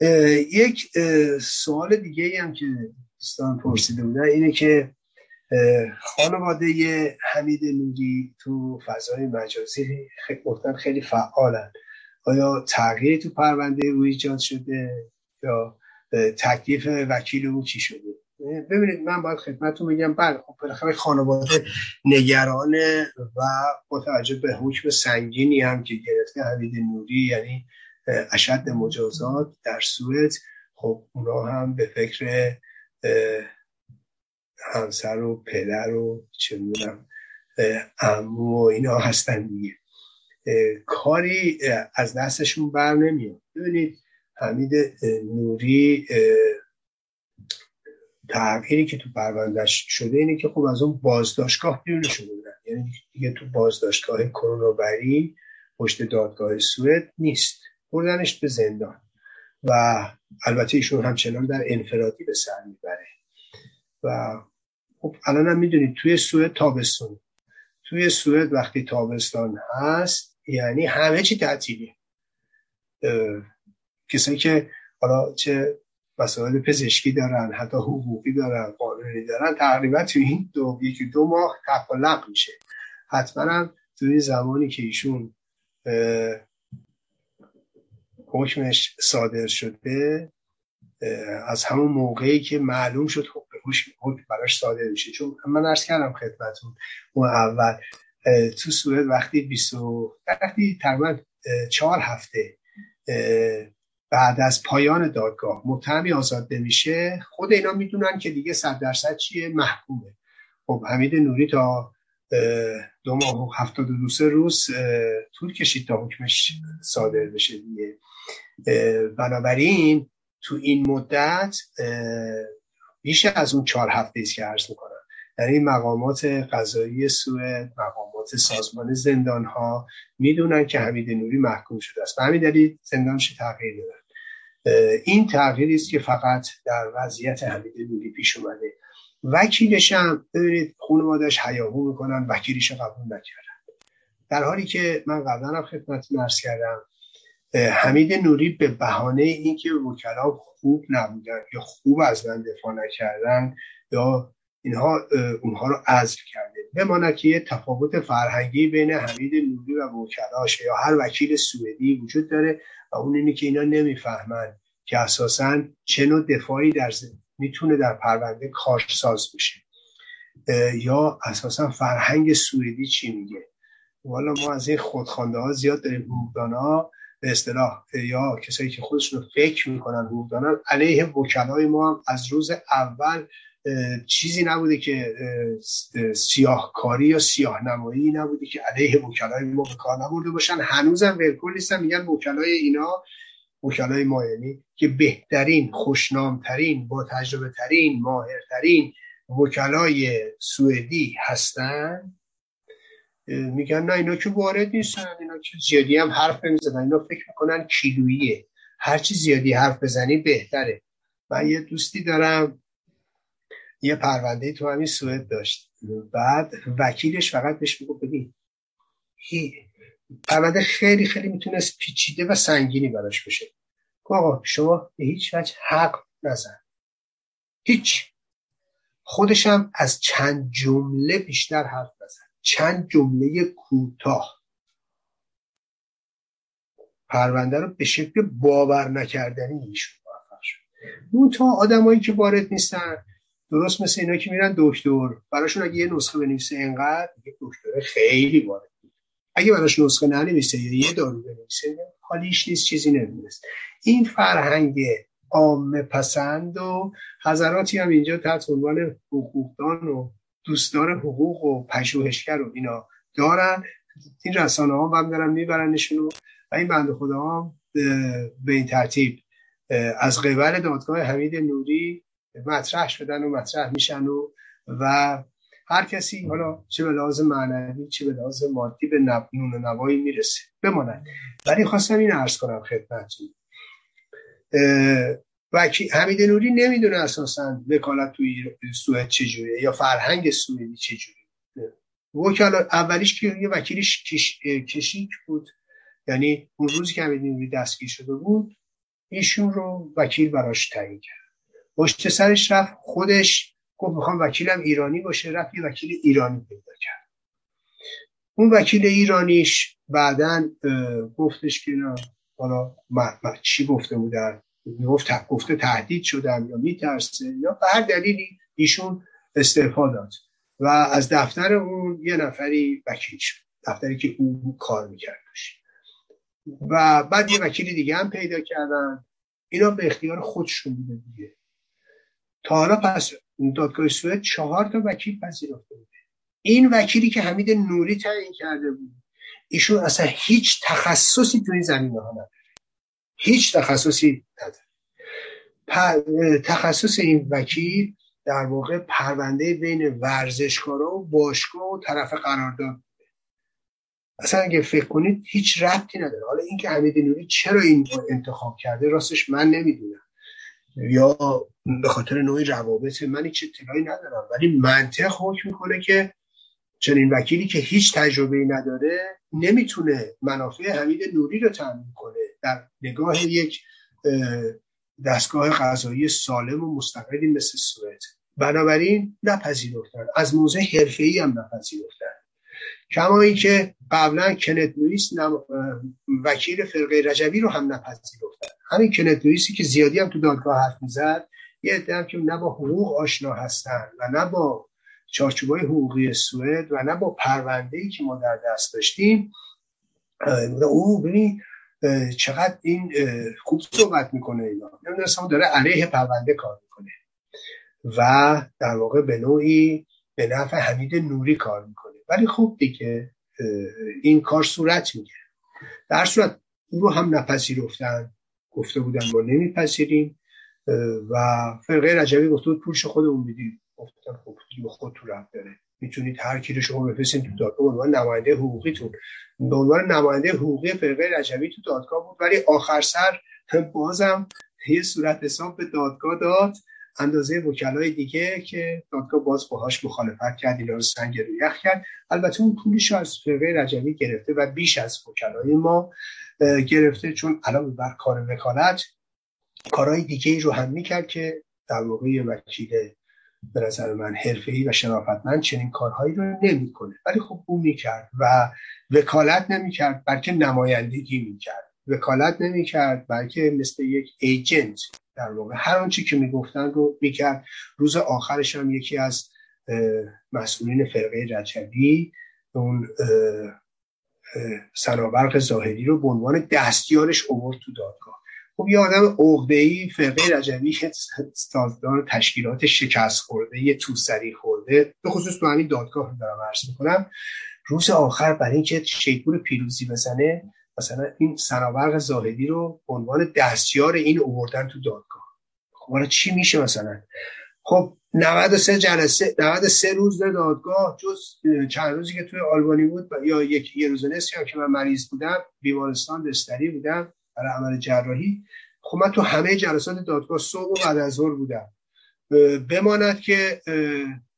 A: یک سوال دیگه هم که دوستان پرسیده بودن اینه که خانواده حمید نوری تو فضای مجازی گفتن خیلی فعالن. آیا تغییری تو پرونده او ایجاد شده یا تکلیف وکیل او چی شده؟ ببینید من باید خدمتتون بگم بله خب بالاخره خانواده نگرانه و با توجه به حکم سنگینی هم که گرفته حمید نوری یعنی اشد مجازات در صورت خب اونا هم به فکر همسر و پدر و چه می‌دونم امو و اینا هستن دیگه. کاری از دستشون بر نمیاد. ببینید حمید نوری تغییری که تو پروندهش شده اینه که خب از اون بازداشتگاه بیرونشون بودن. یعنی دیگه تو بازداشتگاه کرونا بری پشت دادگاه سوئد نیست. بردنش به زندان. و البته ایشون همچنان در انفرادی به سر می‌بره. و خب الان هم می‌دونید توی سوئد تابستون. توی سوئد وقتی تابستان هست یعنی همه چی تعطیلی کسایی که حالا چه مسائل پزشکی دارن حتی حقوقی دارن قانونی دارن تقریبا توی این دو یکی دو ماه تقلق میشه. حتما توی زمانی که ایشون حکمش صادر شده از همون موقعی که معلوم شد حکم براش صادر میشه. چون من ارز کردم خدمتون اون اول تو سوئد وقتی 20 وقتی تقریبا چهار هفته بعد از پایان دادگاه متهمی آزاد نمیشه خود اینا می‌دونن که دیگه صد درصد چیه؟ محکومه. خب حمید نوری تا دو ماه و هفتاد و دو سه روز طول کشید تا حکمش صادر بشه دیگه. بنابراین تو این مدت بیش از اون چهار هفته است که عرض می‌کنم. در این مقامات قضایی سوئد مقامات سازمان زندان ها می‌دونن که حمید نوری محکوم شده است. به همین دلیل زندانش تغییر دادن. این تغییری است که فقط در وضعیت حمید نوری پیش اومده. وکیلش هم ببینید خانوادش حیاهو می‌کنن وکیلش قبول نکردن. در حالی که من قبلا هم خدمت مرس کردم حمید نوری به بهانه اینکه وکلا خوب نبودن یا خوب از من دفاع نکردن یا اینها اونها رو عزل کرده. بماند که یه تفاوت فرهنگی بین حمید نوری و وکلاش یا هر وکیل سوئدی وجود داره. و اون اینه که اینا نمی‌فهمن که اساسا چه نوع دفاعی در می‌تونه در پرونده کارساز بشه. یا اساسا فرهنگ سوئدی چی میگه؟ والا ما از این خودخوانده ها زیاد داریم. حقوقدان ها به اصطلاح یا کسایی که خودشون رو فکر می‌کنن حقوقدانان علیه وکلای ما هم از روز اول چیزی نبوده که سیاهکاری یا سیاه نمایی نبوده که علیه وکلای ما به کار نبرده باشن. هنوزم ولکل نیستن میگن وکلای اینا وکلای ما یعنی که بهترین خوشنامترین با تجربه ترین ماهرترین وکلای سوئدی هستن. میگن نه اینا که وارد نیستن اینا که زیادی هم حرف نمی‌زنن. اینا فکر می‌کنن کیلوییه. هرچی زیادی حرف بزنی بهتره. من یه دوستی دارم یه پرونده تو همین سوئد داشت. بعد وکیلش فقط بهش میگو ببین پرونده خیلی خیلی می‌تونست پیچیده و سنگینی براش بشه. آقا شما به هیچ وجه حق نزن. هیچ. خودشم از چند جمله بیشتر حرف نزن چند جمله کوتاه. پرونده رو به شکل باور نکردنی ایشون موفق شد. اون تا آدمایی که وارد نیستن درست مثل اینا که میرن دکتر. براشون اگه یه نسخه بنویسه اینقدر یه دکتر خیلی وارد اگه براش نسخه ننویسه یا یه دارو بنویسه حالیش نیست چیزی نمی‌دونست این فرهنگ عام پسند و حضراتی هم اینجا تحت عنوان حقوقدان و دوستدار حقوق و پژوهشگر و اینا دارن. این رسانه ها هم دارن میبرنشون و این بند خدا هم به این ترتیب از قبل دادگاه حمید نوری مطرح شدن و مطرح میشن و و هر کسی حالا چه به لحاظ معنوی چه به لحاظ مادی به نون و نوایی می‌رسه. بماند. ولی خواستم این عرض کنم خدمتتون. و حمید نوری نمی‌دونه اساسا وکالت توی سوئد چجوریه یا فرهنگ سوئدی چجوریه. وکلا اولیش که یه وکیلش کش... کشیک بود. یعنی اون روزی که حمید نوری دستگیر شده بود ایشون رو وکیل براش تعیین کرد. پشت سرش رفت خودش گفت می‌خوام وکیلم ایرانی باشه. رفت یه وکیل ایرانی پیدا کرد. اون وکیل ایرانیش بعدا گفتش که حالا چی گفته بودن؟ گفت گفته تهدید شدن یا میترسه یا به هر دلیلی ایشون استعفا داد. و از دفتر اون یه نفری وکیل شد. دفتری که اون کار میکردش و بعد یه وکیل دیگه هم پیدا کردن. اینا به اختیار خودشون بوده دیگه. تا حالا پس دادگاه سوئد چهار تا وکیل پذیرفته بوده. این وکیلی که حمید نوری تعیین کرده بود ایشون اصلا هیچ تخصصی توی زمینه ها نداره. هیچ تخصصی نداره. تخصص این وکیل در واقع پرونده بین ورزشکارا و باشگاه و طرف قرارداد اصلا اگه فکر کنید هیچ ربطی نداره. حالا اینکه حمید نوری چرا این انتخاب کرده راستش من نمی‌دونم. یا به خاطر نوعی روابط من هیچ اطلاعی ندارم. ولی منطق حکم می‌کنه که چنین وکیلی که هیچ تجربه ای نداره نمی‌تونه منافع حمید نوری رو تامین کنه. در نگاه یک دستگاه قضایی سالم و مستقلی مثل سوئد. بنابراین نپذیرفتن. از موضع ای هم نپذیرفتن. کما اینکه قبلا کنت لوئیس وکیل فرقه رجوی رو هم نپذیرفتن. همین کنت لوئیسی که زیادی هم تو دادگاه حرف می‌زد یه عده هم که نه با حقوق آشنا هستن و نه با چارچوبای حقوقی سوئد و نه با پرونده ای که ما در دست داشتیم. او ببین چقدر این خوب صحبت می‌کنه اینا. نمی‌دونستم داره علیه پرونده کار می‌کنه و در واقع به نوعی به نفع حمید نوری کار می‌کنه. ولی خوب دیگه این کار صورت میگه در صورت او رو هم نپذیرفتن. گفته بودن ما نمیپذیریم. و فرقه رجبی گفته بود پولش خودمون میدیم گفتن خب به خود تو رفت داره. می‌تونید هر کی رو شما بفرستین تو دادگاه به عنوان نماینده حقوقیتون. به عنوان نماینده حقوقی فرقه رجبی تو دادگاه بود. ولی آخر سر بازم یه صورت حساب به دادگاه داد. اندازه وکلای دیگه که دادگاه باز باهاش مخالفت کرد. اینا رو سنگ رو یخ کرد. البته اون پولش از فرقه رجبی گرفته و بیش از وکلای ما گرفته. چون الان بر کار وکالت کارهای دیگه ای رو هم می‌کرد که در واقع وکیل به نظر من حرفه‌ای و شرافتمند چنین کارهایی رو نمی‌کنه. ولی خب او می‌کرد و وکالت نمی‌کرد بلکه نمایندگی می‌کرد. وکالت نمی‌کرد بلکه مثل یک ایجنت در واقع هر آنچه که می‌گفتن رو می‌کرد. روز آخرش هم یکی از مسئولین فرقه رجبی اون سنابرق زاهدی رو به عنوان دستیارش اوورد تو دادگاه. خب یه آدم ای فرقه رجبی سازدار تشکیلات شکست خورده یه توسری خورده. به خصوص تو همین دادگاه رو دارم عرض می‌کنم. روز آخر برای اینکه شیپور پیروزی بزنه مثلا این سنابرق زاهدی رو عنوان دستیار این اووردن تو دادگاه. خب چی میشه مثلا؟ خب 93 جلسه 93 روز در دادگاه جز چند روزی که توی آلبانی بود یا یک یه روز نصفی هم که من مریض بودم بیمارستان بستری بودم. برای عمل جراحی. خب من تو همه جلسات دادگاه صبح و بعد از ظهر بودم. بماند که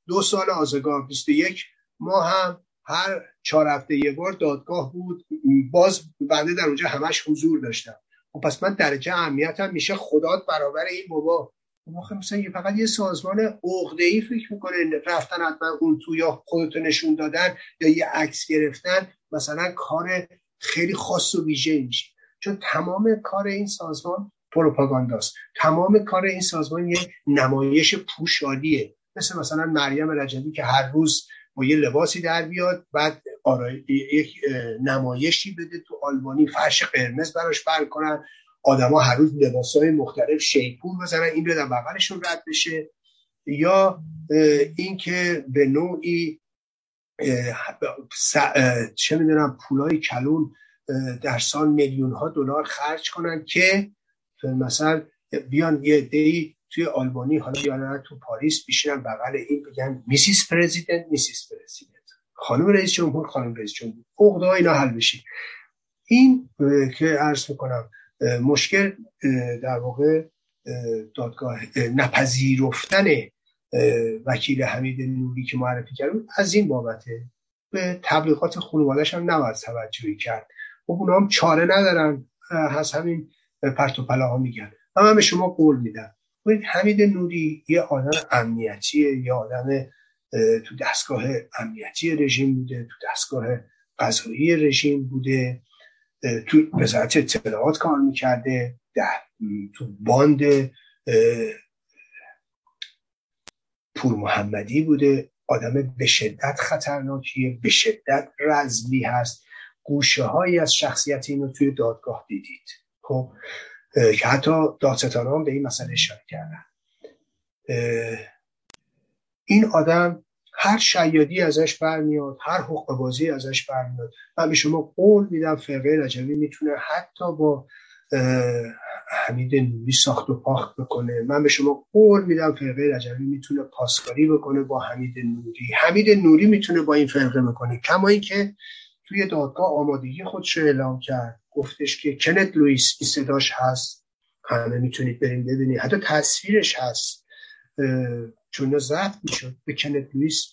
A: دو سال آزگار 21 ما هم هر چهار هفته یه بار دادگاه بود. باز بنده در اونجا همش حضور داشتم. خب پس من درجه اهمیتم میشه خدات برابر این بابا. خب مثلا فقط یه سازمان عقده ای فکر می‌کنه رفتن حتما اون تو یا خودتو نشون دادن یا یه عکس گرفتن مثلا کار خیلی خاص و ویژه میشه. چون تمام کار این سازمان پروپاگانداست. تمام کار این سازمان یه نمایش پوشالیه مثل مثلا مریم رجبی که هر روز با یه لباسی در بیاد بعد آرای یک نمایشی بده تو آلمانی فرش قرمز براش بر کنن. آدما هر روز لباسهای مختلف شیپور بزنن این بدن بغلشون رد بشه. یا اینکه به نوعی چه می‌دونم پولای کلون در سال میلیون ها دلار خرج کنن که مثلا بیان یه دی توی آلبانی حالا یا تو پاریس بیشترن بغل این بگن میسیس پرزیدنت میسیس پرزیدنت. خانم رئیس جمهور خانم رئیس جمهور. عقده اینا حل بشه. این که عرض می‌کنم مشکل در واقع دادگاه نپذیرفتن وکیل حمید نوری که معرفی کرد از این بابته به تبلیغات خانوادش هم نباید توجهی کرد. خب اونا هم چاره ندارن هست همین پرت و ها میگن. و من به شما قول میدم. حمید نوری یه آدم امنیتیه یه آدم تو دستگاه امنیتی رژیم بوده تو دستگاه قضایی رژیم بوده تو وزارت اطلاعات کار می‌کرده تو باند پور محمدی بوده. آدم به شدت خطرناکیه به شدت رزمی هست. گوشه هایی از شخصیت اینو توی دادگاه دیدید. خب که حتی دادستان هم به این مسئله اشاره کردن. این آدم هر شیادی ازش برمیاد هر حقوق بازی ازش برمیاد. من به شما قول میدم فرقه رجوی می‌تونه حتی با حمید نوری ساخت و پاخت بکنه. من به شما قول میدم فرقه رجوی می‌تونه پاسکاری بکنه با حمید نوری. حمید نوری می‌تونه با این فرقه بکنه. کما اینکه توی دادگاه آمادگی خودش رو اعلام کرد. گفتش که کنت لوئیس این صداش هست. همه می‌تونید بریم ببینید. حتی تصویرش هست. چون ضبط می‌شد. به کنت لوئیس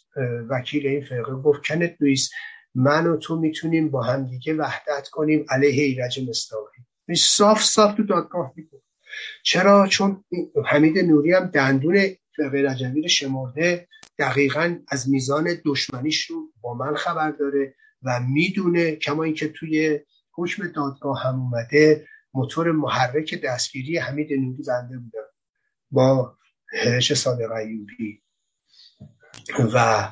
A: وکیل این فرقه گفت کنت لوئیس من و تو می‌تونیم با همدیگه وحدت کنیم. علیه ایرج مصداقی صاف صاف تو دادگاه می‌گفت. چرا؟ چون حمید نوری هم دندون فرقه رجوی رو شمرده. دقیقا از میزان دشمنیش رو با من خبر داره. و می‌دونه کما اینکه توی حکم دادگاه هم اومده موتور محرک دستگیری حمید نوری بنده بودن با هرش صادق ایوبی. و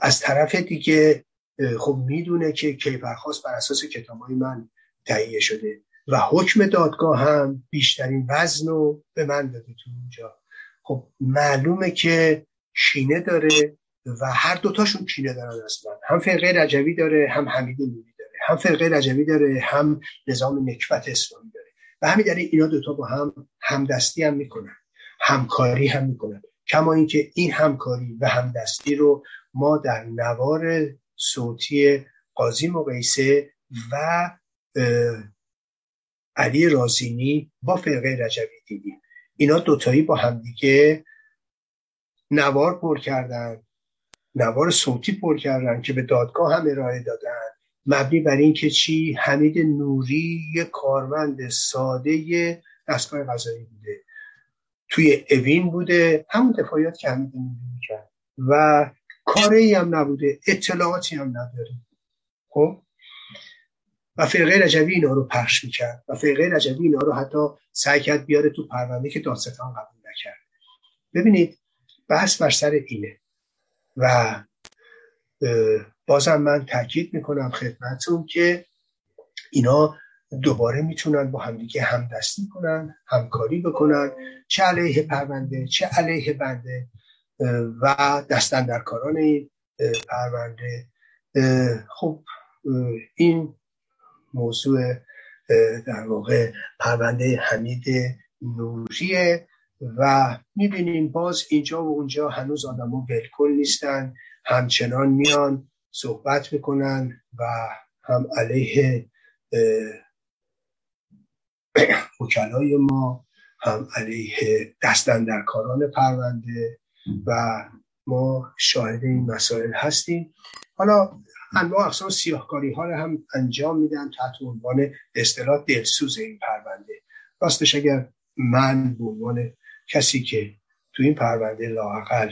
A: از طرف دیگه خب می‌دونه که کیفرخواست بر اساس کتابای من تهیه شده و حکم دادگاه هم بیشترین وزن رو به من داده تو اونجا. خب معلومه که کینه داره و هر دوتاشون کینه دارن اصلا. هم فرقه رجوی داره هم حمید نوری داره. هم فرقه رجوی داره هم نظام نکبت اسلامی داره. و همین دلیل اینا دوتا با هم همدستی هم می‌کنن. همکاری هم می‌کنن. کما اینکه این همکاری و همدستی رو ما در نوار صوتی قاضی مقیسه و علی رازینی با فرقه رجوی دیدیم. اینا دوتایی با همدیگه نوار پر کردن. نوار صوتی پر کردن که به دادگاه هم ارائه دادن. مبنی بر اینکه چی؟ حمید نوری یک کارمند ساده دستگاه قضایی بوده. توی اوین بوده. همون دفاعیات که حمید نوری می‌کرد. و کاری هم نبوده. اطلاعاتی هم نداره. خب؟ و فرقه رجوی اینا رو پخش می‌کرد. و فرقه رجوی اینا رو حتی سعی کرد بیاره تو پرونده که دادستان قبول نکرد. ببینید بحث بر سر اینه. و بازم من تاکید می‌کنم خدمتتون که اینا دوباره می‌تونن با همدیگه همدستی کنن همکاری بکنن چه علیه پرونده چه علیه بنده و دستندرکاران این پرونده. خب این موضوع در واقع پرونده حمید نوریه و می‌بینیم باز اینجا و اونجا هنوز آدما بالکل نیستن همچنان میان صحبت می‌کنن و هم علیه وکلای ما هم علیه دستندرکاران پرونده و ما شاهد این مسائل هستیم. حالا انواع اقسام سیاهکاری ها رو هم انجام میدن تحت عنوان اصطلاح دلسوز این پرونده. راستش اگر من به عنوان کسی که تو این پرونده لاقل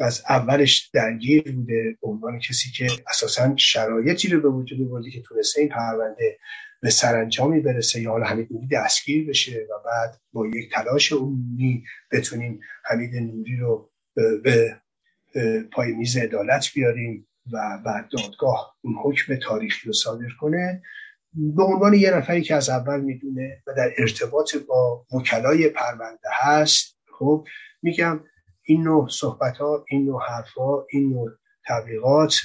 A: از اولش درگیر بوده به عنوان کسی که اساسا شرایطی رو به وجود بردی که تونسته این پرونده به سرانجامی برسه یا حالا حمید نوری دستگیر بشه و بعد با یک تلاش عمومی بتونیم حمید نوری رو به پای میز عدالت بیاریم و بعد دادگاه اون حکم تاریخی رو صادر کنه. به عنوان یه نفری که از اول می‌دونه و در ارتباط با وکلای پرونده هست خب میگم این نوع صحبت ها این نوع حرف ها این نوع تبلیغات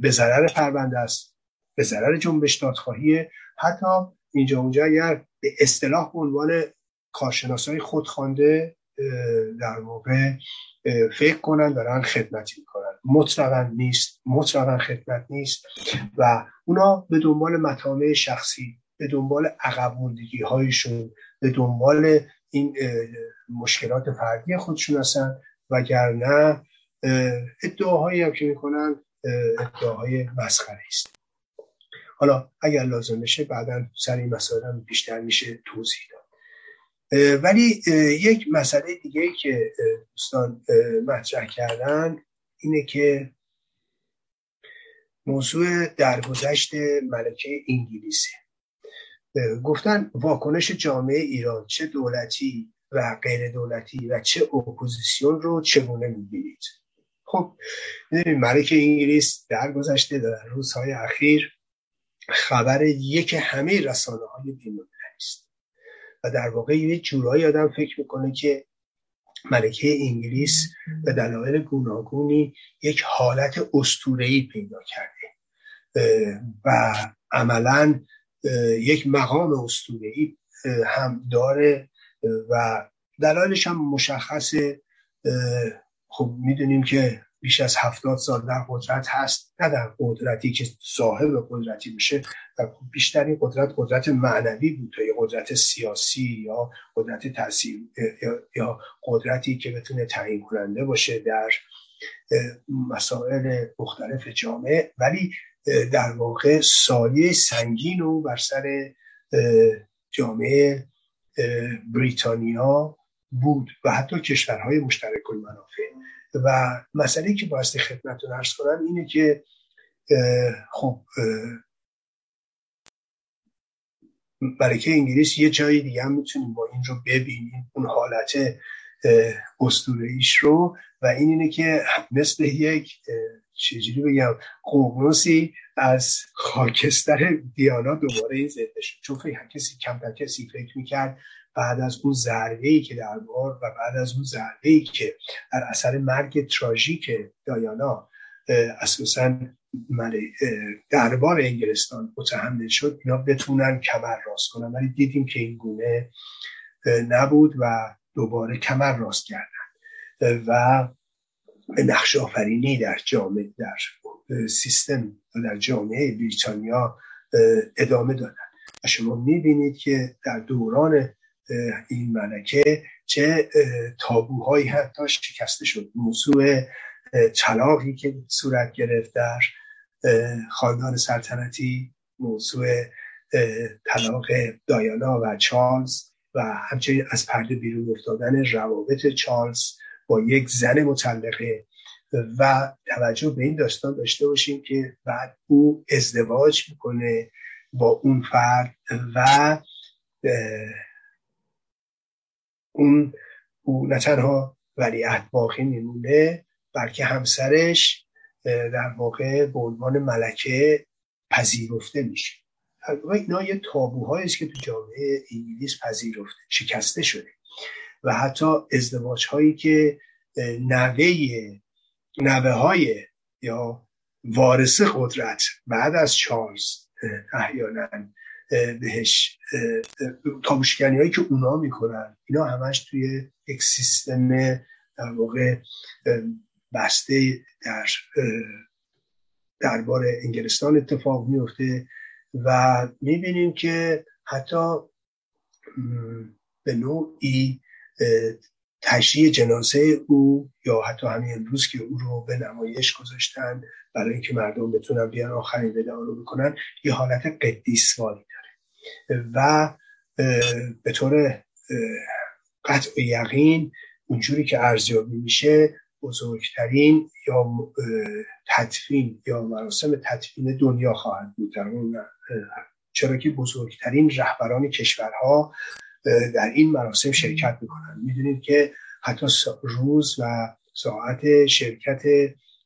A: به ضرر پرونده است به ضرر جنبش دادخواهی حتی اینجا اونجا اگر به اصطلاح به عنوان کارشناسای خودخوانده در واقع فکر کنن دارن خدمتی می‌کنن. مطلقا نیست. مطلقا خدمت نیست. و اونا به دنبال مطامع شخصی به دنبال عقب هایشون به دنبال این مشکلات فردی خودشون هستن. وگرنه ادعاهایی هم که می‌کنن ادعاهای مسخره است. حالا اگر لازم بشه بعدا سر این مسائل بیشتر میشه توضیح داد. ولی یک مسئله دیگه که دوستان مطرح کردن اینه که موضوع درگذشت ملکه انگلیسی گفتن واکنش جامعه ایران چه دولتی و غیر دولتی و چه اپوزیسیون رو چگونه می‌بینید؟ خب ملکه انگلیس درگذشته در روزهای اخیر خبر یک همه رسانه های و در واقع یه جورایی آدم فکر می‌کنه که ملکه انگلیس به دلایل گوناگونی یک حالت استورهی پیدا کرده. و عملا یک مقام استورهی هم داره و دلایلش هم مشخصه. خب می‌دونیم که بیش از هفتاد سال در قدرت هست نه در قدرتی که صاحب قدرتی میشه و بیشتر قدرت قدرت معنوی بود تا قدرت سیاسی یا قدرت تاثیر یا قدرتی که بتونه تعیین کننده باشه در مسائل مختلف جامعه. ولی در واقع سایه سنگین و بر سر جامعه بریتانیا بود و حتی کشورهای مشترک المنافع. و مسئله که بایستی خدمتتون ارز کنم اینه که خب ملکه انگلیس یه جایی دیگه هم می‌تونیم با این رو ببینیم اون حالت استورهیش رو. و این اینه که مثل یک چجوری بگم قوموسی از خاکستر دیانا دوباره این زنده شد. چون فکر کسی کمتر کسی فکر می‌کرد بعد از اون ضربه ای که در بار و بعد از اون ضربه ای که در اثر مرگ تراژیک دایانا اساسا دربار انگلستان متحمل شد اینا بتونن کمر راست کنن. ولی دیدیم که این گونه نبود و دوباره کمر راست کردن. و نقش آفرینی در جامعه در سیستم و در جامعه بریتانیا ادامه دادن. و شما می‌بینید که در دوران این ملکه چه تابوهایی حتی شکسته شد. موضوع طلاقی که صورت گرفت در خاندان سلطنتی موضوع طلاق دایانا و چارلز و همچنین از پرده بیرون افتادن روابط چارلز با یک زن مطلقه و توجه به این داستان داشته باشیم که بعد او ازدواج می‌کنه با اون فرد و اون او نه تنها ولیعت باقی میمونه بلکه همسرش در واقع به عنوان ملکه پذیرفته میشه. اینا یه تابوهایی است که تو جامعه انگلیس پذیرفته شکسته شده. و حتی ازدواج هایی که نوه نوه های یا وارث قدرت بعد از چارلز احیانا بهش تابوشکنی هایی که اونا می‌کنن اینا همش توی یک سیستم در واقع بسته در دربار انگلستان اتفاق میفته و می‌بینیم که حتی به نوعی تشریح جنازه او یا حتی همین امروز که او رو به نمایش گذاشتن برای اینکه مردم بتونن بیان آخرین ودا رو بکنن یه حالت قدیسواری و به طور قطع یقین اونجوری که ارزیابی میشه بزرگترین یا تدفین یا مراسم تدفین دنیا خواهد بود در اون چرا که بزرگترین رهبران کشورها در این مراسم شرکت می‌کنن می‌دونید که حتی روز و ساعت شرکت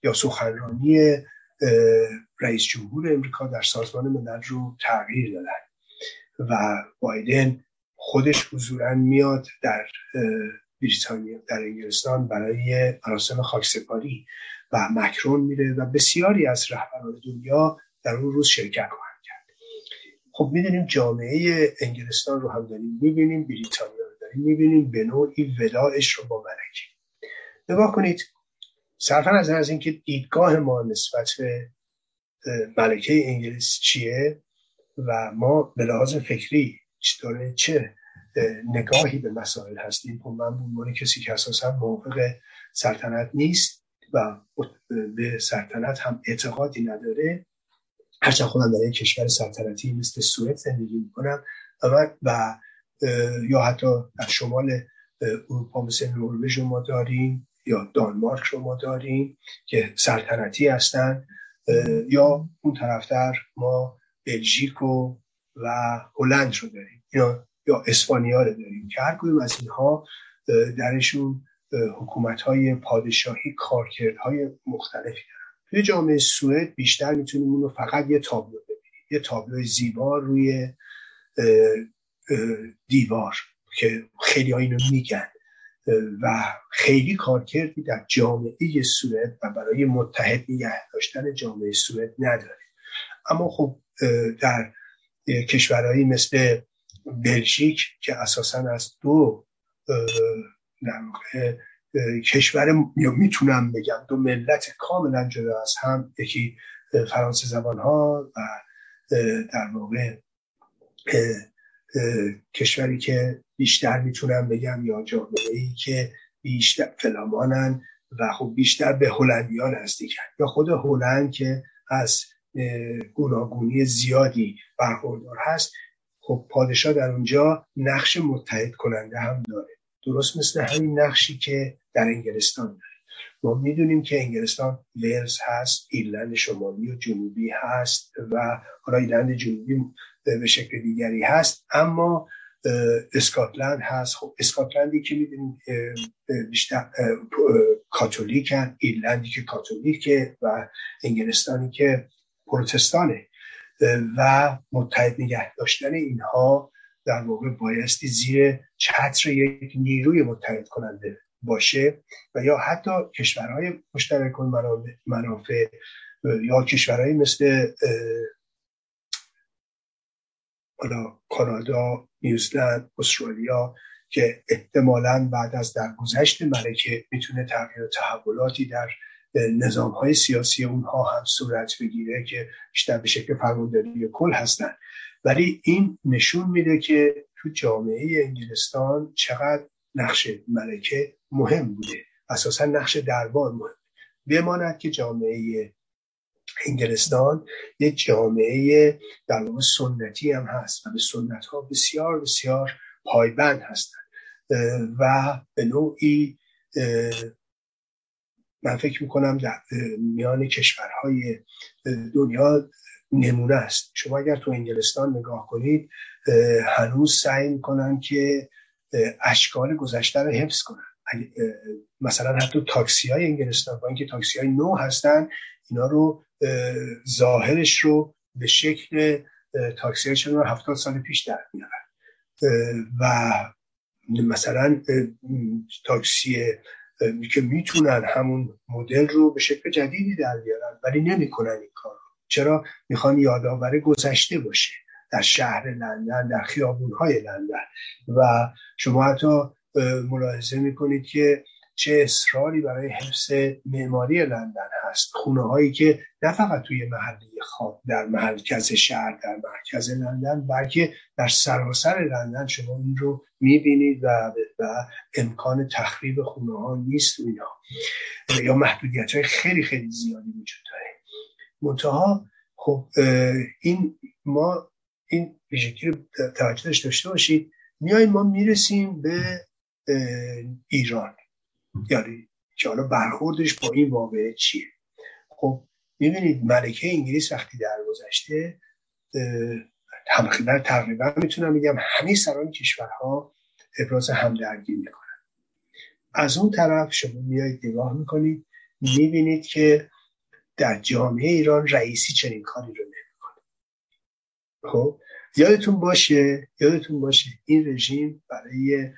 A: یا سخنرانی رئیس جمهور امریکا در سازمان ملل رو تغییر دادن. و بایدن خودش حضورا میاد در بریتانیا در انگلستان برای مراسم خاکسپاری و مکرون میره و بسیاری از رهبران دنیا در اون روز شرکت خواهند کرد. خب می‌دونیم جامعه انگلستان رو هم داریم می‌بینیم بریتانیا رو داریم می‌بینیم به نوعی وداعش رو با ملکه نگاه کنید صرفا از از اینکه دیدگاه ما نسبت به ملکه انگلیس چیه؟ و ما به لحاظ فکری داره چه نگاهی به مسائل هستیم؟ خب من به عنوان کسی که اساسا موافق سلطنت نیست و به سلطنت هم اعتقادی نداره. هرچند خودم در یک کشور سلطنتی مثل سوئد زندگی می‌کنم و, و یا حتی در شمال اروپا مثل نروژ ما داریم یا دانمارک رو ما داریم که سلطنتی هستن. یا اون طرفتر ما بلژیک و و هلند رو داریم. یا یا اسپانیا رو داریم. که هر از اینها درشون حکومت های پادشاهی کارکردهای مختلفی دارن. توی جامعه سوئد بیشتر می‌تونیم اون رو فقط یه تابلو ببینیم. یه تابلو زیبا روی دیوار که خیلی ها اینو میگن. و خیلی کار کردی در جامعه سوئد و برای متحد نگه داشتن جامعه سوئد نداره. اما خب در کشورهایی مثل بلژیک که اساسا از دو کشور یا می‌تونم بگم دو ملت کاملا جدا از هم یکی فرانسه زبان ها و در واقع کشوری که بیشتر می‌تونم بگم یا جامعه ای که بیشتر فلامانن و خب بیشتر به هلندیان نزدیکن یا خود هلند که از گوناگونی زیادی برخوردار هست. خب پادشاه در اونجا نقش متحد کننده هم داره. درست مثل همین نقشی که در انگلستان داره. ما می‌دونیم که انگلستان ولز هست ایرلند شمالی و جنوبی هست و حالا ایرلند جنوبی به شکل دیگری هست. اما اسکاتلند هست. خب اسکاتلندی که می‌دونیم بیشتر کاتولیکن ایرلندی که کاتولیکه و انگلستانی که پروتستانه. و متحد نگه داشتن اینها در واقع بایستی زیر چتر یک نیروی متحد کننده باشه و یا حتی کشورهای مشترک منافع یا کشورهایی مثل کانادا، نیوزلند، استرالیا که احتمالا بعد از درگذشت ملکه می‌تونه تغییر تحولاتی در نظام های سیاسی اونها هم صورت بگیره که بیشتر به شکل فرمانداری کل هستن. ولی این نشون میده که تو جامعه انگلستان چقدر نقش ملکه مهم بوده. اساسا نقش دربار مهم. بماند که جامعه انگلستان یک جامعه در واقع سنتی هم هست و به سنت ها بسیار بسیار پایبند هستند و به نوعی من فکر می‌کنم در میان کشورهای دنیا نمونه است. شما اگر تو انگلستان نگاه کنید هنوز سعی می‌کنن که اشکال گذشته رو حفظ کنن. مثلا حتی تاکسی های انگلستان با اینکه تاکسی های نو هستن اینا رو ظاهرش رو به شکل تاکسی های هفتاد سال پیش در میارن. و مثلا تاکسی که می‌تونن همون مدل رو به شکل جدیدی در بیارن ولی نمی‌کنن این کار رو. چرا؟ می‌خوان یادآور گذشته باشه در شهر لندن در خیابونهای لندن. و شما حتی ملاحظه می‌کنید که چه اصراری برای حفظ معماری لندن هست. خونه هایی که نه فقط توی محلی خواب در مرکز شهر در مرکز لندن بلکه در سراسر لندن شما این رو می‌بینید و, و امکان تخریب خونه ها نیست اینها یا محدودیت های خیلی خیلی زیادی وجود داره. منتها خب این ما این ویژگی رو توجه داشته باشید. میاییم ما می‌رسیم به ایران. یعنی که حالا برخوردش با این واقعه چیه؟ خب می‌بینید ملکه انگلیس وقتی در گذشته تقریبا می‌تونم بگم همه سران کشورها ابراز همدردی می‌کنن. از اون طرف شما میایید نگاه می‌کنید می‌بینید که در جامعه ایران رئیسی چنین کاری رو نمی‌کنه. خب یادتون باشه یادتون باشه این رژیم برای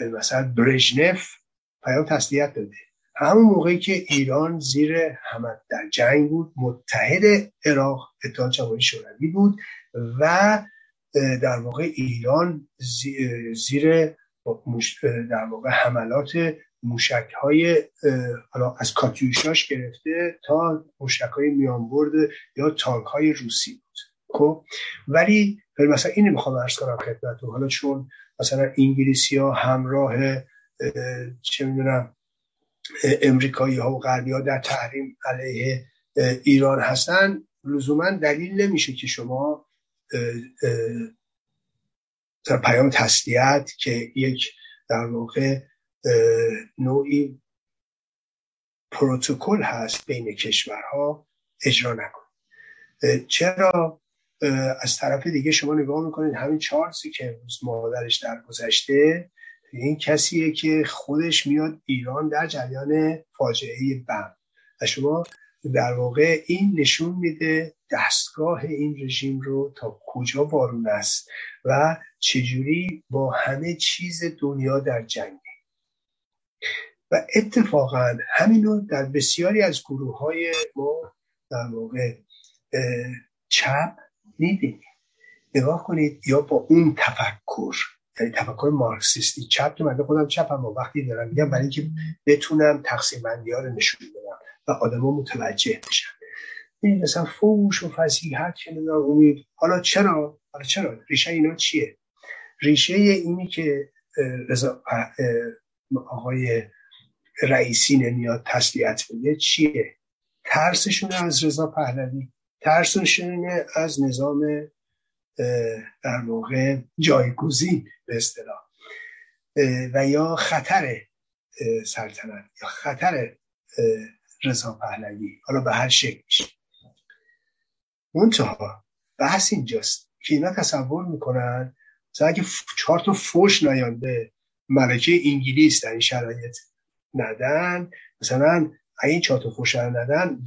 A: مثلا برژنف پیام تسلیت داده. همون موقعی که ایران زیر همت در جنگ بود متحد عراق اتحاد جماهیر شوروی بود و در واقع ایران زیر در واقع حملات موشک های از کاتیوشاش گرفته تا موشک های میانبرد یا تانک های روسی بود. خب؟ ولی مثلا این می‌خوام ارز کنم خدمتتون. حالا چون مثلا انگلیسی ها همراه چه می‌دونم امریکایی ها و غربی ها در تحریم علیه ایران هستن. لزوما دلیل نمیشه که شما در پیام تسلیت که یک در واقع نوعی پروتکل هست بین کشورها اجرا نکن. چرا؟ از طرف دیگه شما نگاه می‌کنید همین چارلزی که مادرش در گذشته این کسیه که خودش میاد ایران در جریان فاجعه بم. و شما در واقع این نشون میده دستگاه این رژیم رو تا کجا وارون است و چجوری با همه چیز دنیا در جنگه و اتفاقا همینو در بسیاری از گروه های ما در واقع چپ می‌بینیم. نگاه کنید یا با اون تفکر. یعنی تفکر مارکسیستی چپ که من خودم چپم و وقتی دارم میگم برای اینکه بتونم تقسیم بندی ها رو نشون بدم و آدما متوجه بشن. این مثلا فوش و فضیحت که امید. حالا چرا؟ حالا چرا؟ ریشه اینا چیه؟ ریشه اینی که رضا آقای رئیسی نمیاد تسلیت بده چیه؟ ترسشون از رضا پهلوی. ترسشون از نظام در واقع جایگزین به اصطلاح. و یا خطر سلطنت یا خطر رضا پهلوی حالا به هر شکل میشه. منتها بحث اینجاست که اینا تصور می‌کنن مثلا اگه چهار تا فوش نیان به ملکه انگلیس در این شرایط ندن مثلا اگه این چهار تا فوش ندن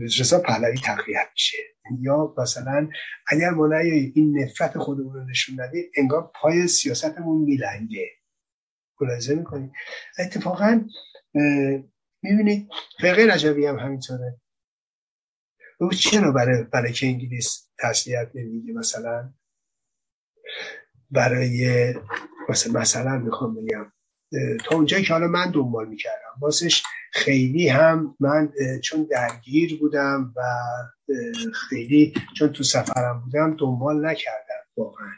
A: رضا پهلوی تقویت میشه. یا مثلا اگر ما این نفرت خودمون رو نشون ندیم انگار پای سیاستمون میلنگه. ملاحظه می‌کنید اتفاقا می‌بینید فقه رجبی هم همینطوره. او چرا برای برای که انگلیس تسلیت نمیگه مثلا؟ برای مثلا مثلا می‌خوام بگم تا اونجایی که حالا من دنبال می‌کردم واسش خیلی هم من چون درگیر بودم و خیلی چون تو سفرم بودم دنبال نکردم واقعا.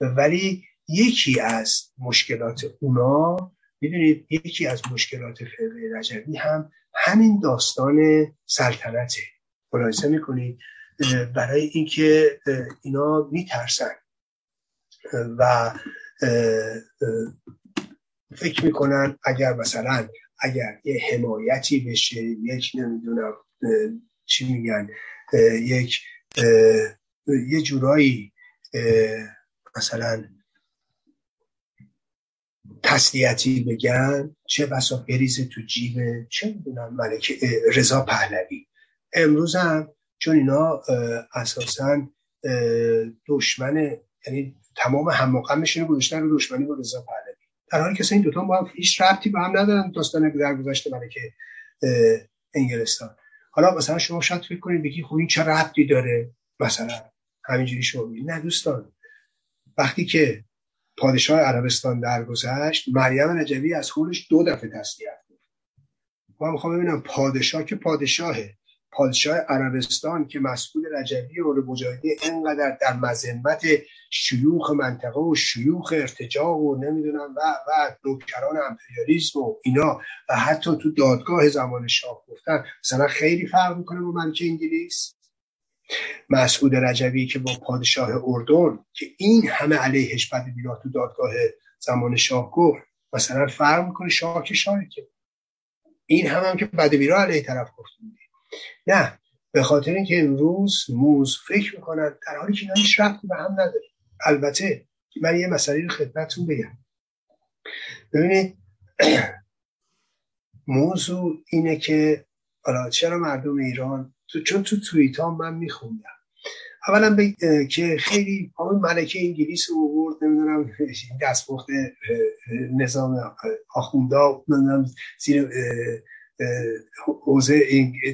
A: ولی یکی از مشکلات اونا می‌دونید یکی از مشکلات فقه رجبی هم همین داستان سلطنته. ملاحظه می‌کنید برای اینکه اینا میترسن. و فکر می‌کنن اگر مثلا اگر یه حمایتی بشه یک نمی‌دونم چی میگن یک یه جورایی مثلا تسلیتی بگن چه بسا بریزه تو جیب چه می‌دونم ملک رضا پهلوی. امروز هم چون اینا اساسا دشمن یعنی تمام هماغمشون رو گذاشتن رو دشمنی با رضا پهلوی. در حالی که این دوتا با هم هیچ ربطی به هم ندارن داستان در گذشته ملک انگلستان. حالا مثلا شما شاید فکر کنید بگی خب این چه ربطی داره؟ مثلا همینجوری شما نه دوستان. وقتی که پادشاه عربستان درگذشت مریم نجوی از خودش دو دفعه تسلیت گفت ما می‌خوام ببینم پادشاه که پادشاهه. پادشاه عربستان که مسئول رجبی و مجاهدی انقدر در مذمت شیوخ منطقه و شیوخ ارتجاع و نمی‌دونم و و نوکران امپریالیسم و اینا و حتی تو دادگاه زمان شاه گفتن مثلا خیلی فرق می‌کنه با منچه انگلیس. مسعود رجبی که با پادشاه اردن که این همه علیهش بد بیرا تو دادگاه زمان شاه گفت مثلا فرق می‌کنه شاه که شاهه که این هم, هم که بد بیرا علیه طرف گفت. نه به خاطر اینکه امروز موز فکر می‌کنن در حالی که اینا هیچ رفتی به هم نداره. البته من یه مسئله رو خدمتتون بگم. ببینید موضوع اینه که حالا چرا مردم ایران تو چون تو توییت ها من میخوندم. اولا که خیلی همون ملکه انگلیس رو برد نمی‌دونم دستپخت نظام آخوندا نمی‌دونم زیر حوزه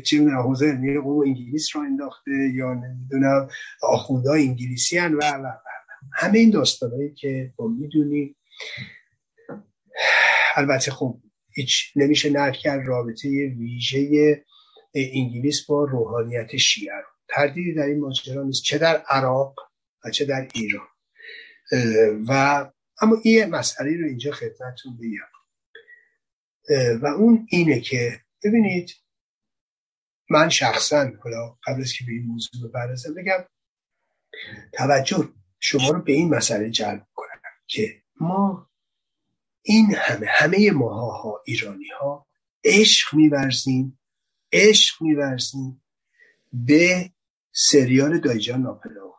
A: چه حوزه علمی انگلیس را انداخته یا نمی‌دونم آخوندا انگلیسی هن و, همه این داستانهایی که با می‌دونی البته خب هیچ نمیشه نرد کرد رابطه ویژه انگلیس با روحانیت شیعه رو. تردیدی در این ماجرا نیست چه در عراق و چه در ایران. و اما این مسئله رو اینجا خدمتتون بگم و اون اینه که ببینید من شخصا حالا قبل از که به این موضوع بپردازم بگم توجه شما رو به این مسئله جلب کنم که ما این همه همه ماها ایرانی ها عشق میورزیم عشق میورزیم به سریال دایجان ناپلئون.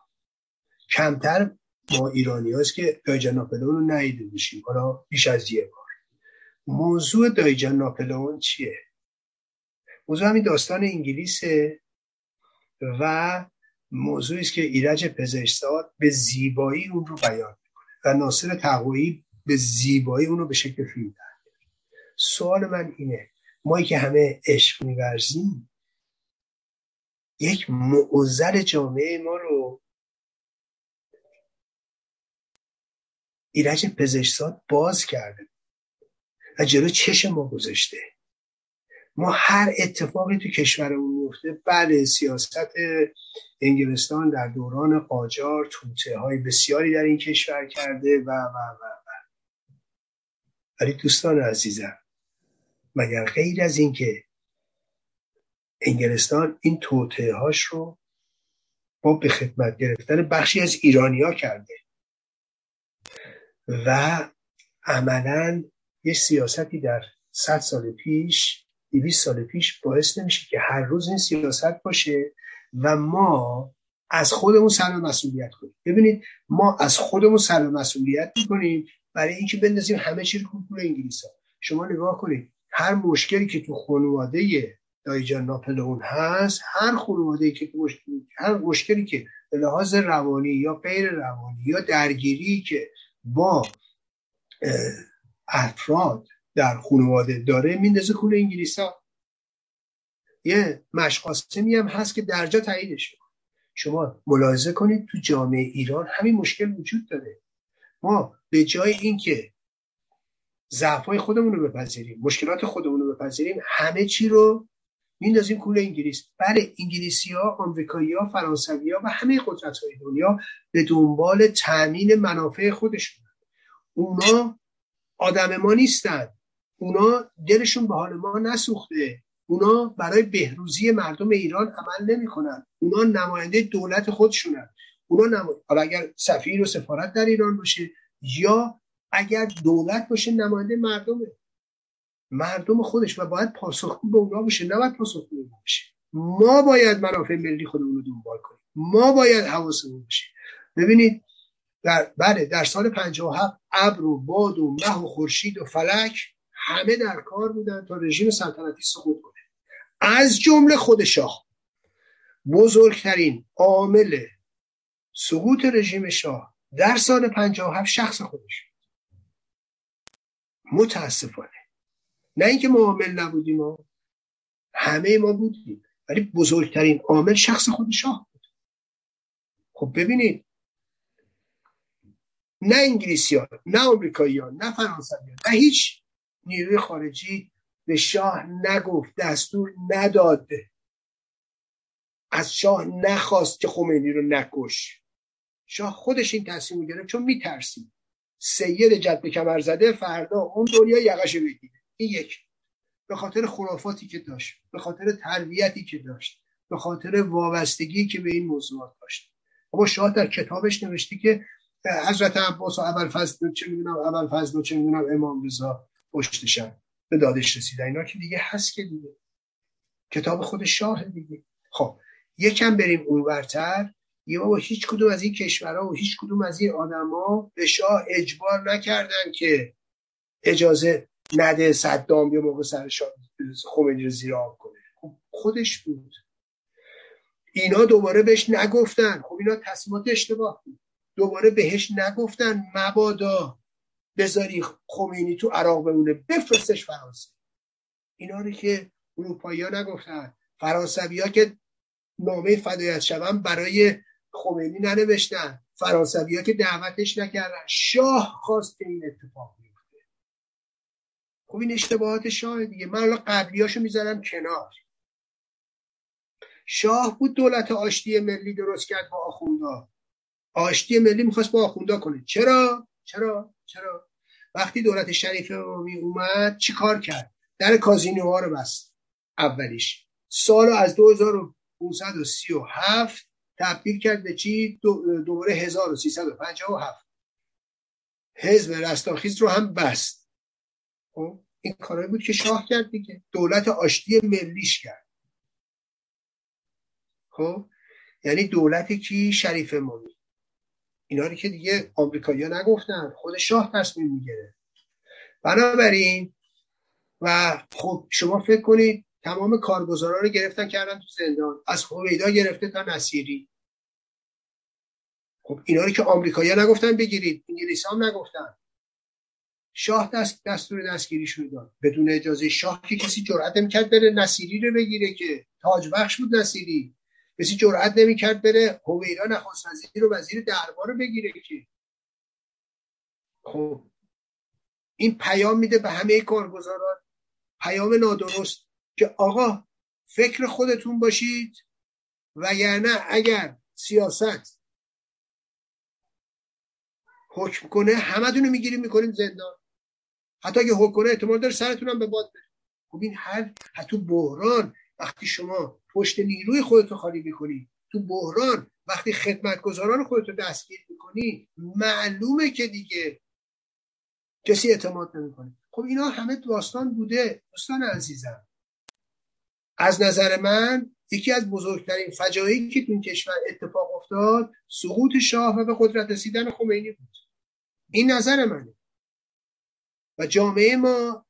A: کمتر ما ایرانی هاست که دایجان ناپلئون رو ندیده باشیم. حالا بیش از یه بار. موضوع دایجان ناپلئون چیه؟ موضوع همین داستان انگلیسه و موضوعی است که ایرج پزشتزاد به زیبایی اون رو بیان و ناصر تقویی به زیبایی اون رو به شکل فیلم در سوال من اینه ما که همه عشق میورزیم یک معضل جامعه ما رو ایرج پزشکزاد باز کرده. و جلو چش ما گذاشته. ما هر اتفاقی تو کشورمون میفته بله سیاست انگلستان در دوران قاجار توته های بسیاری در این کشور کرده و و و و. ولی دوستان عزیزم مگر غیر از اینکه انگلستان این توته هاش رو با به خدمت گرفتن بخشی از ایرانیا کرده و عملا یه سیاستی در صد سال پیش 200 سال پیش باعث نمیشه که هر روز این سیاست باشه و ما از خودمون سر مسئولیت کنیم. ببینید ما از خودمون سر مسئولیت می‌کنیم برای اینکه بندازیم همه چی رو کلکول انگلیس ها شما نگاه کنید هر مشکلی که تو خانواده دایجان ناپلئون هست هر خانواده که مشکلی هر مشکلی که به لحاظ روانی یا غیر روانی یا درگیری که با افراد در خانواده داره میندازه کول انگلیس ها یه مشقاسمی هم هست که درجا تاییدش شما ملاحظه کنید تو جامعه ایران همین مشکل وجود داره. ما به جای اینکه ضعفای خودمون رو بپذیریم مشکلات خودمون رو بپذیریم همه چی رو میندازیم کول انگلیس. بله انگلیسی ها آمریکایی ها فرانسوی ها و همه قدرت های دنیا به دنبال تامین منافع خودشون. اونا آدم ما نیستن. اونا دلشون به حال ما نسوخته. اونا برای بهروزی مردم ایران عمل نمی‌کنن. اونا نماینده دولت خودشونن. اونا نم... اگر سفیر و سفارت در ایران باشه یا اگر دولت باشه نماینده مردمه. مردم خودش و باید پاسخگو به اونا باشه. نه باید پاسخگو باشه. ما باید منافع ملی خودمون رو دنبال کنیم. ما باید حواسمون باشه. ببینید در بله در سال 57 ابر و باد و مه و خورشید و فلک همه در کار بودن تا رژیم سلطنتی سقوط کنه. از جمله خود شاه. بزرگترین عامل سقوط رژیم شاه در سال 57 شخص خودش متاسفانه. نه اینکه ما عامل نبودیم ما همه ما بودیم ولی بزرگترین عامل شخص خود شاه بود. خب ببینید نه انگلیسی ها نه امریکایی ها نه فرانسوی ها نه هیچ نیروی خارجی به شاه نگفت دستور نداده از شاه نخواست که خمینی رو نکش. شاه خودش این تصمیم می‌گیره چون میترسید. سید جد کمر زده فردا اون دنیا یقش بگیره. این یک. به خاطر خرافاتی که داشت به خاطر تربیتی که داشت به خاطر وابستگی که به این موضوعات داشت. اما شاه در کتابش نوشته که حضرت عباس و اول فضل چه می‌دونم اول فضل چه می‌دونم امام رضا پشتشن به دادش رسیدن. اینا که دیگه هست که دیگه. کتاب خود شاه دیگه. خب یکم بریم اونورتر. یه بابا هیچ کدوم از این کشورها و هیچ کدوم از این آدما به شاه اجبار نکردن که اجازه نده صدام یه موقع سر خمینی رو زیر آب کنه. خب خودش بود. اینا دوباره بهش نگفتن. خب اینا تصمیمات اشتباه بود. دوباره بهش نگفتن مبادا بذاری خمینی تو عراق بمونه بفرستش فرانسه. اینا رو که اروپایی ها نگفتن. فرانسوی ها که نامه فدایت شوم برای خمینی ننوشتن. فرانسوی ها که دعوتش نکردن. شاه خواست که این اتفاق بیفته. خب این اشتباهات شاه دیگه. من الان قبلیاشو می‌ذارم کنار. شاه بود دولت آشتی ملی درست کرد با آخوندا آشتی ملی می‌خواست با آخوندا کنه. چرا؟ چرا؟ چرا؟ وقتی دولت شریف امامی اومد چی کار کرد؟ در کازینوها رو بست. اولیش. سال از 2537 تبدیل کرد به چی؟ دوباره 1357 حزب رستاخیز رو هم بست. خب این کارایی بود که شاه کرد دیگه. دولت آشتی ملیش کرد. خب یعنی دولت کی؟ شریف امامی. اینا رو که دیگه آمریکایی‌ها نگفتن. خود شاه تصمیم می‌گیره. بنابراین و خب شما فکر کنید تمام کارگزارا رو گرفتن کردن تو زندان. از هویدا گرفته تا نصیری. خب اینا رو که آمریکایی‌ها نگفتن بگیرید. انگلیس هم نگفتن. شاه دست دستور دستگیری شد بدون اجازه شاه که کسی جرأت نمی‌کرد بره نصیری رو بگیره که تاج بخش بود نصیری. کسی جرأت نمی‌کرد بره هویدا نخست وزیر و وزیر دربار رو بگیره که. خب. این پیام میده به همه کارگزاران. پیام نادرست که آقا فکر خودتون باشید و یعنی اگر سیاست حکم کنه همه دونو می‌گیریم می‌کنیم زندان. حتی اگه حکم کنه احتمال داره سرتون به باد بره. خب این هر حتی بحران. وقتی شما پشت نیروی خودتو خالی می‌کنی. تو بحران وقتی خدمتگزاران خودتو دستگیر می‌کنی معلومه که دیگه کسی اعتماد نمی‌کنه. خب اینا همه داستان بوده دوستان عزیزم. از نظر من یکی از بزرگترین فجایعی که تو کشور اتفاق افتاد سقوط شاه و به قدرت رسیدن خمینی بود. این نظر منه. و جامعه ما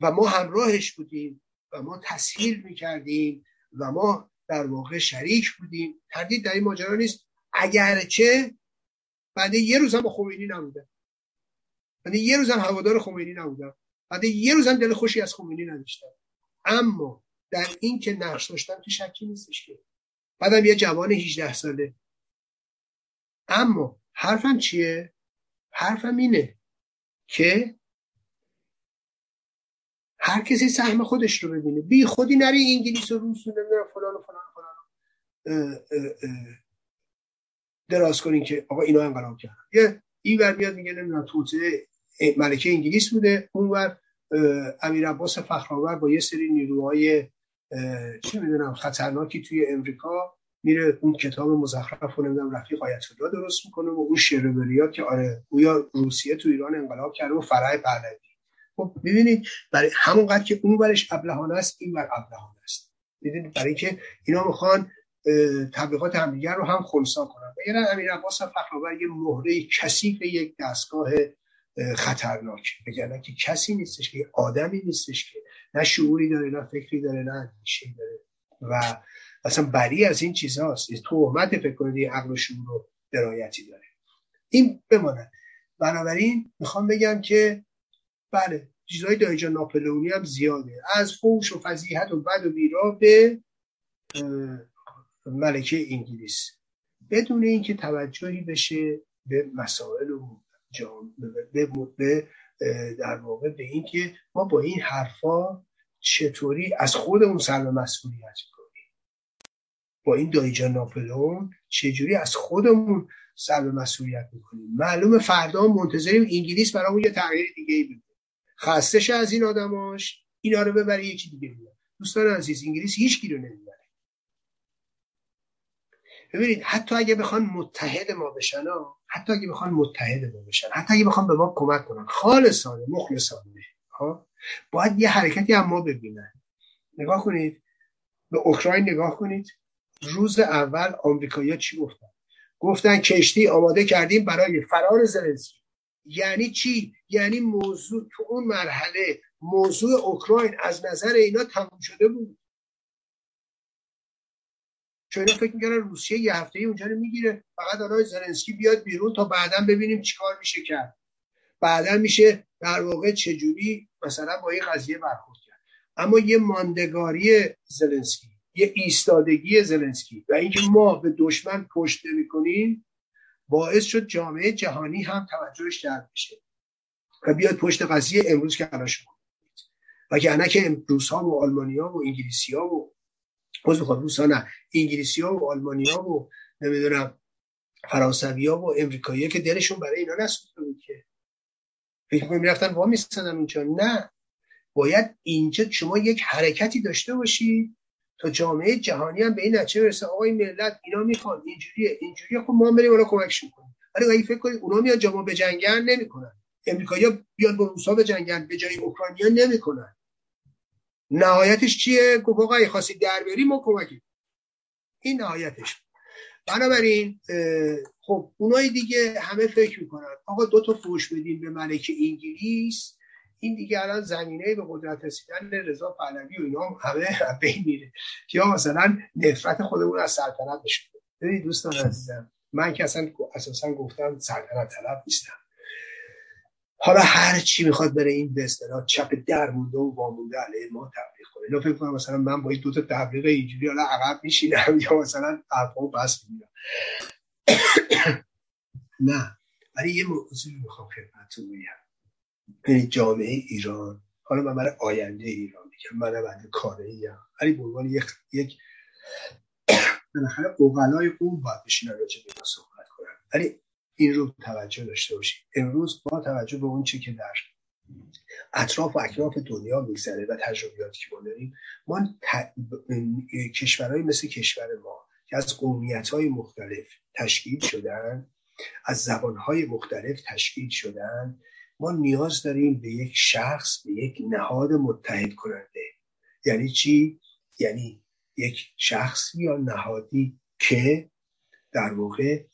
A: و ما همراهش بودیم و ما تسهیل می‌کردیم و ما در واقع شریک بودیم. تردید در این ماجرا نیست. اگرچه بعد یه روز هم با خمینی نبودم بعد یه روز هم هوادار خمینی نبودم بعد یه روز هم دل خوشی از خمینی نداشتم اما در این که نقش داشتم که شکی نیستش که. بعدم یه جوان 18 ساله. اما حرفم چیه؟ حرفم اینه که هر کسی سهم خودش رو ببینه. بی خودی نری انگلیس و روس و نمی‌دونم فلان و فلان و فلان. دراز کنین که آقا اینا انقلاب کردن. یه این ور میاد میگه نمی‌دونم توطعه ملکه انگلیس بوده. اون ور امیر عباس فخرآور با یه سری نیروهای چه می‌دونم خطرناکی توی امریکا میره اون کتاب مزخرف و نمی‌دونم رفیق آیت الله درست می‌کنه و اون شعر که آره گویا روسیه تو ایران انقلاب کرده و فرای پهلوی. خب ببینید برای همونقدر که اون برش ابلهانه است این بر ابلهانه است. ببینید برای که اینا می‌خوان تبلیغات همدیگر رو هم خونسا کنن. بگیرن امیر عباس فخرآور یه مهره کثیف یک دستگاه خطرناک. بگن که کسی نیستش که آدمی نیستش که. نه شعوری داره نه فکری داره نه اندیشه داره. و اصلا بری از این چیزهاست تهمت فکر کنید عقل و شعور و درایتی داره. این بماند بنابراین می‌خوام بگم که بله چیزهای دایجان ناپلئونی هم زیاده. از فوش و فضیحت و بد و بیرا به ملکه انگلیس. بدون اینکه توجهی بشه به مسائل و به, به در واقع به اینکه ما با این حرفا چطوری از خودمون سلب مسئولیت کنیم با این دایجان ناپلون چجوری از خودمون سلب مسئولیت می‌کنیم؟ معلوم فردا منتظریم انگلیس برامون یه تغییر دیگه ای بده. خستش از این آدماش اینا رو ببره یکی دیگه بیاد دوستان عزیز انگلیس هیچ رو نمی‌بره. ببینید حتی اگه بخوان متحد ما بشن حتی اگه بخوان متحد ما بشن حتی اگه بخوان به ما کمک کنن خالصانه مخلصانه ها باید یه حرکتی هم ما ببینن. نگاه کنید به اوکراین نگاه کنید. روز اول آمریکایی‌ها چی گفتن؟ گفتن کشتی آماده کردیم برای فرار زلنسکی. یعنی چی؟ یعنی موضوع تو اون مرحله موضوع اوکراین از نظر اینا تموم شده بود. چون اینا فکر می‌کنن روسیه یه هفته ای اونجا رو می‌گیره فقط آنها زلنسکی بیاد بیرون تا بعدا ببینیم چیکار میشه کرد. بعدا میشه در واقع چجوری مثلا با این قضیه برخورد کرد. اما یه ماندگاری زلنسکی یه ایستادگی زلنسکی و اینکه ما به دشمن پشت می‌کنیم باعث شد جامعه جهانی هم توجهش جلب بشه و بیاد پشت قضیه امروز که الان شما و که که روس ها و آلمانیا و انگلیسی ها و از بخواد روس ها نه انگلیسی ها و آلمانیا و نمی‌دونم فرانسوی ها و امریکایی که دلشون برای اینا نسوخته بود که. فکر کنم می‌رفتن وا میستدن اینجا نه. باید اینجا شما یک حرکتی داشته باشید تا جامعه جهانی هم به این نتیجه برسه. آقای ملت اینا می‌خوان اینجوریه اینجوریه خب ما بریم اونا کمکشون کنیم ولی اگه فکر کنید اونا میان جامعه به جنگن نمی‌کنن. امریکایی‌ها بیان با روسا به جنگن به جای اوکراینیا نمی‌کنن. نهایتش چیه؟ گفت آقا خواستید در بریم ما کمکی این نهایتش. بنابراین خب اونای دیگه همه فکر می‌کنن. آقا دو تا فوش بدیم به ملک انگلیس. این دیگه الان زمینه به قدرت رسیدن رضا پهلوی و اینا همه بین میره یا مثلا نفرت خودمون از سلطنت بشه. ببینید دوستان عزیزم من که اصلا اساسا گفتم سلطنت طلب نیستم. حالا هر چی می‌خواد بره این به اصطلاح چپ در مونده و وامونده علیه ما تبلیغ کنه. اینا فکر کنم مثلا من با این دو تا تبلیغ اینجوری حالا عقب میشینم یا مثلا حرفا بس می‌گیرم. نه. ولی یه موضوعی می‌خوام خدمتتون بگم. یعنی جامعه ایران. حالا من برای آینده ایران میگم من بعد کاره ایم ولی به عنوان یک یک بالاخره اوغلای اون باید بشینن راجع به صحبت کنن ولی این رو توجه داشته باشید. امروز با توجه به اون چی که در اطراف و اکناف دنیا میگذره و تجربیاتی که ما داریم ما کشورهای مثل کشور ما که از قومیت های مختلف تشکیل شدن از زبانهای مختلف تشکیل شدن ما نیاز داریم به یک شخص به یک نهاد متحد کننده. یعنی چی؟ یعنی یک شخص یا نهادی که در واقع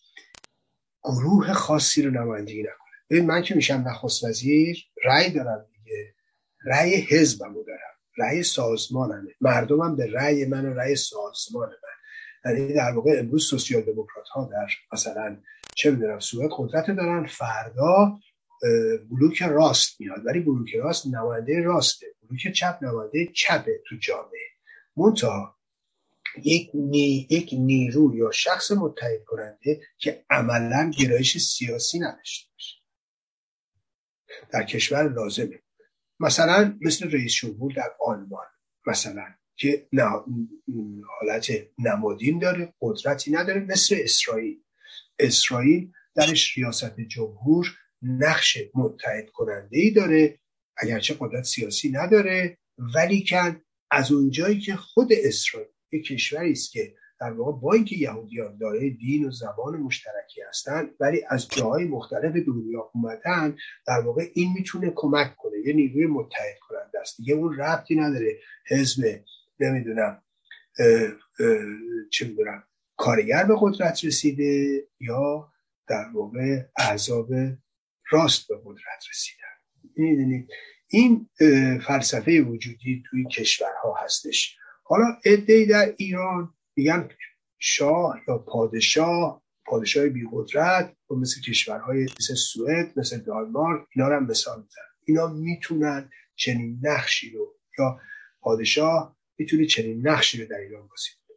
A: گروه خاصی رو نمایندگی نکنه. ببین من که میشم نخست وزیر رأی دارم دیگه. رأی حزبمو دارم. رأی سازمانمه. مردمم به رأی من و رأی سازمان من. یعنی در واقع امروز سوسیال دموکرات ها در مثلا چه می‌دونم سوئد قدرت دارن فردا بلوک راست میاد ولی بلوک راست نماینده راسته. بلوک چپ نماینده چپه تو جامعه. منتها یک, نی، یک نیرو یا شخص متحد کننده که عملا گرایش سیاسی نداشته باشه. در کشور لازمه. مثلا مثل رئیس جمهور در آلمان مثلا که حالت نمادین داره قدرتی نداره مثل اسرائیل. اسرائیل درش ریاست جمهور نقش متحد کننده ای داره اگرچه قدرت سیاسی نداره ولی کن از اونجایی که خود اسرائیل یک کشوری است که در واقع با اینکه یهودیان دارای دین و زبان مشترکی هستند ولی از جاهای مختلف دنیا اومدن در واقع این می‌تونه کمک کنه یه نیروی متحد کننده است. دیگه اون ربطی نداره حزب نمی‌دونم چه می‌دونم کارگر به قدرت رسیده یا در واقع احزاب راست به قدرت رسیدن. این فلسفه وجودی توی کشورها هستش. حالا ادهی در ایران میگن شاه یا پادشاه پادشاه بی قدرت مثل کشورهای مثل سوئد مثل دانمارک اینا رو هم مثال میزن اینا می‌تونن چنین نقشی رو یا پادشاه می‌تونه چنین نقشی رو در ایران بازی کنه.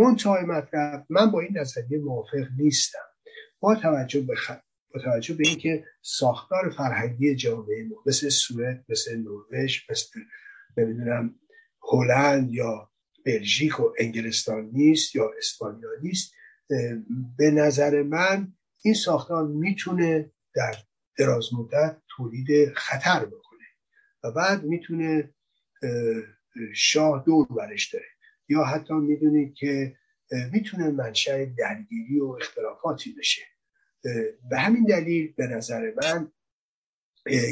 A: منتهای مطلب من با این نظریه موافق نیستم. با توجه به با توجه به اینکه ساختار فرهنگی جامعه ما مثل سوئد مثل نروژ مثل نمی‌دونم هلند یا بلژیک و انگلستان نیست یا اسپانیا نیست به نظر من این ساختار می‌تونه در دراز مدت تولید خطر بکنه و بعد می‌تونه شاه دور برش داره. یا حتی می‌دونید که می‌تونه منشأ درگیری و اختلافاتی بشه. به همین دلیل به نظر من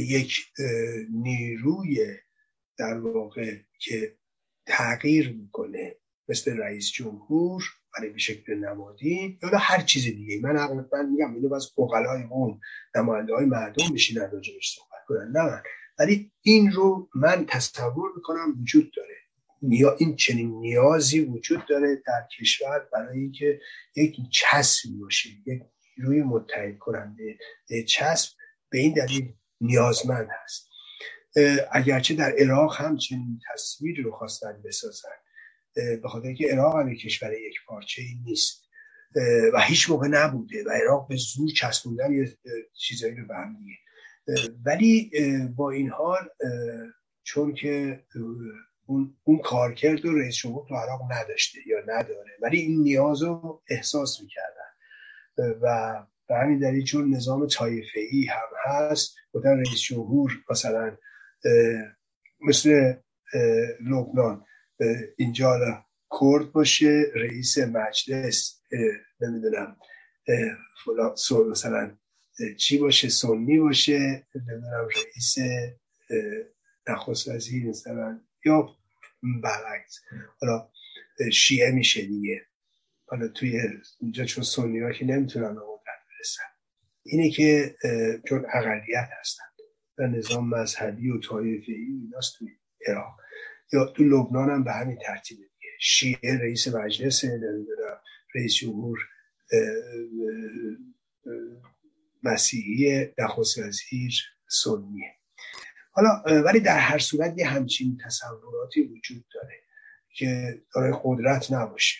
A: یک نیروی در واقع که تغییر می‌کنه مثل رئیس جمهور ولی به شکل نمادین یا هر چیز دیگه من من میگم اینو از اقلای اون نماینده های مردم بشینن راجبش صحبت کنن. نه. ولی این رو من تصور می‌کنم وجود داره. نیا این چنین نیازی وجود داره در کشور برای اینکه یک چسب باشه یک روی متحد کننده چسب به این دلیل نیازمند هست. اگرچه در عراق هم چنین تصویری رو خواستن بسازن به خاطر اینکه عراق هم کشور یک پارچه ای نیست. و هیچ موقع نبوده و عراق به زور چسبوندن یه چیزایی رو به هم ولی با این حال چون که اون, اون کارکرد و رئیس جمهور تو عراق نداشته یا نداره ولی این نیاز رو احساس می‌کردن. و به همین دلیل چون نظام طایفه ای هم هست بودن رئیس جمهور مثلا مثل لبنان اینجا کرد باشه رئیس مجلس نمی‌دونم مثلا چی باشه سنی باشه نمی‌دونم رئیس نخست وزیر مثلا یا برعکس. حالا شیعه میشه دیگه. حالا توی اینجا چون سنی که نمی‌تونن به قدرت برسن. اینه که چون اقلیت هستن. و نظام مذهبی و طایفه ای ایناست توی عراق. یا تو لبنان هم به همین ترتیب دیگه. شیعه رئیس مجلس رئیس جمهور مسیحی نخست وزیر سنیه حالا ولی در هر صورت یه همچین تصوراتی وجود داره که داره قدرت نباشه.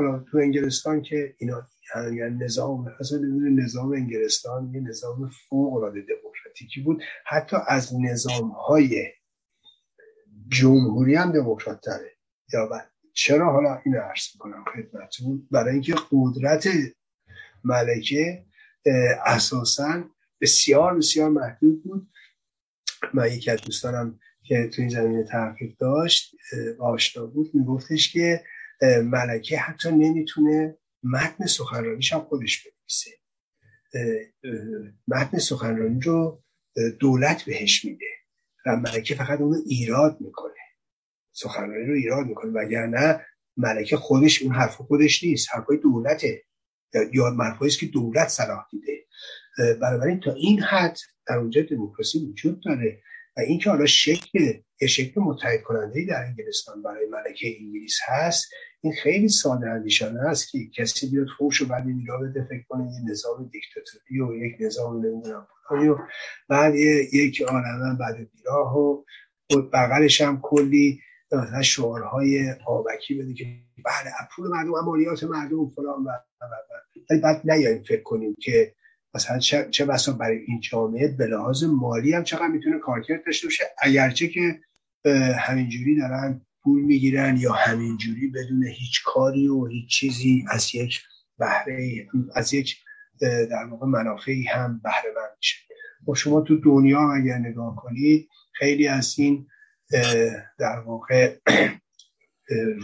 A: حالا تو انگلستان که اینا یعنی نظام اصلا نظام انگلستان یه نظام فوق العاده دموکراتیکی بود. حتی از نظام های جمهوری هم دموکرات تره یا چرا حالا این عرض می‌کنم خدمتتون؟ برای اینکه قدرت ملکه اساسا بسیار بسیار محدود بود. من یکی از دوستانم که تو این زمینه تحقیق داشت آشنا بود. میگفتش که ملکه حتی نمی‌تونه متن سخنرانیش هم خودش بنویسه. متن سخنرانی رو دولت بهش میده و ملکه فقط اونو ایراد می‌کنه. سخنرانی رو ایراد می‌کنه. وگرنه ملکه خودش اون حرف خودش نیست. حرفای دولته. یا حرفایی که دولت صلاح دیده بنابراین تا این حد در اونجا دموکراسی وجود داره و اینکه حالا شکل یه شکل متحد کننده در انگلستان برای ملکه انگلیس هست این خیلی ساده اندیشانه است که کسی بیاد فوش و بعد ایرا بده فکر کنه یه نظام دیکتاتوری و یک نظام نمی‌دونم و بعد یک عالمه بعد بیراه و بغلش هم کلی مثلا شعارهای آبکی بده که بله پول مردم امانیات مردم فلان و ولی بعد نیاییم فکر کنیم که مثلا چه, چه بسا برای این جامعه به لحاظ مالی هم چقدر می‌تونه کارکرد داشته باشه. اگرچه که همینجوری دارن پول می‌گیرن یا همینجوری بدون هیچ کاری و هیچ چیزی از یک بهره از یک در واقع منافعی هم بهره مند میشه. و خب شما تو دنیا اگر نگاه کنید خیلی از این در واقع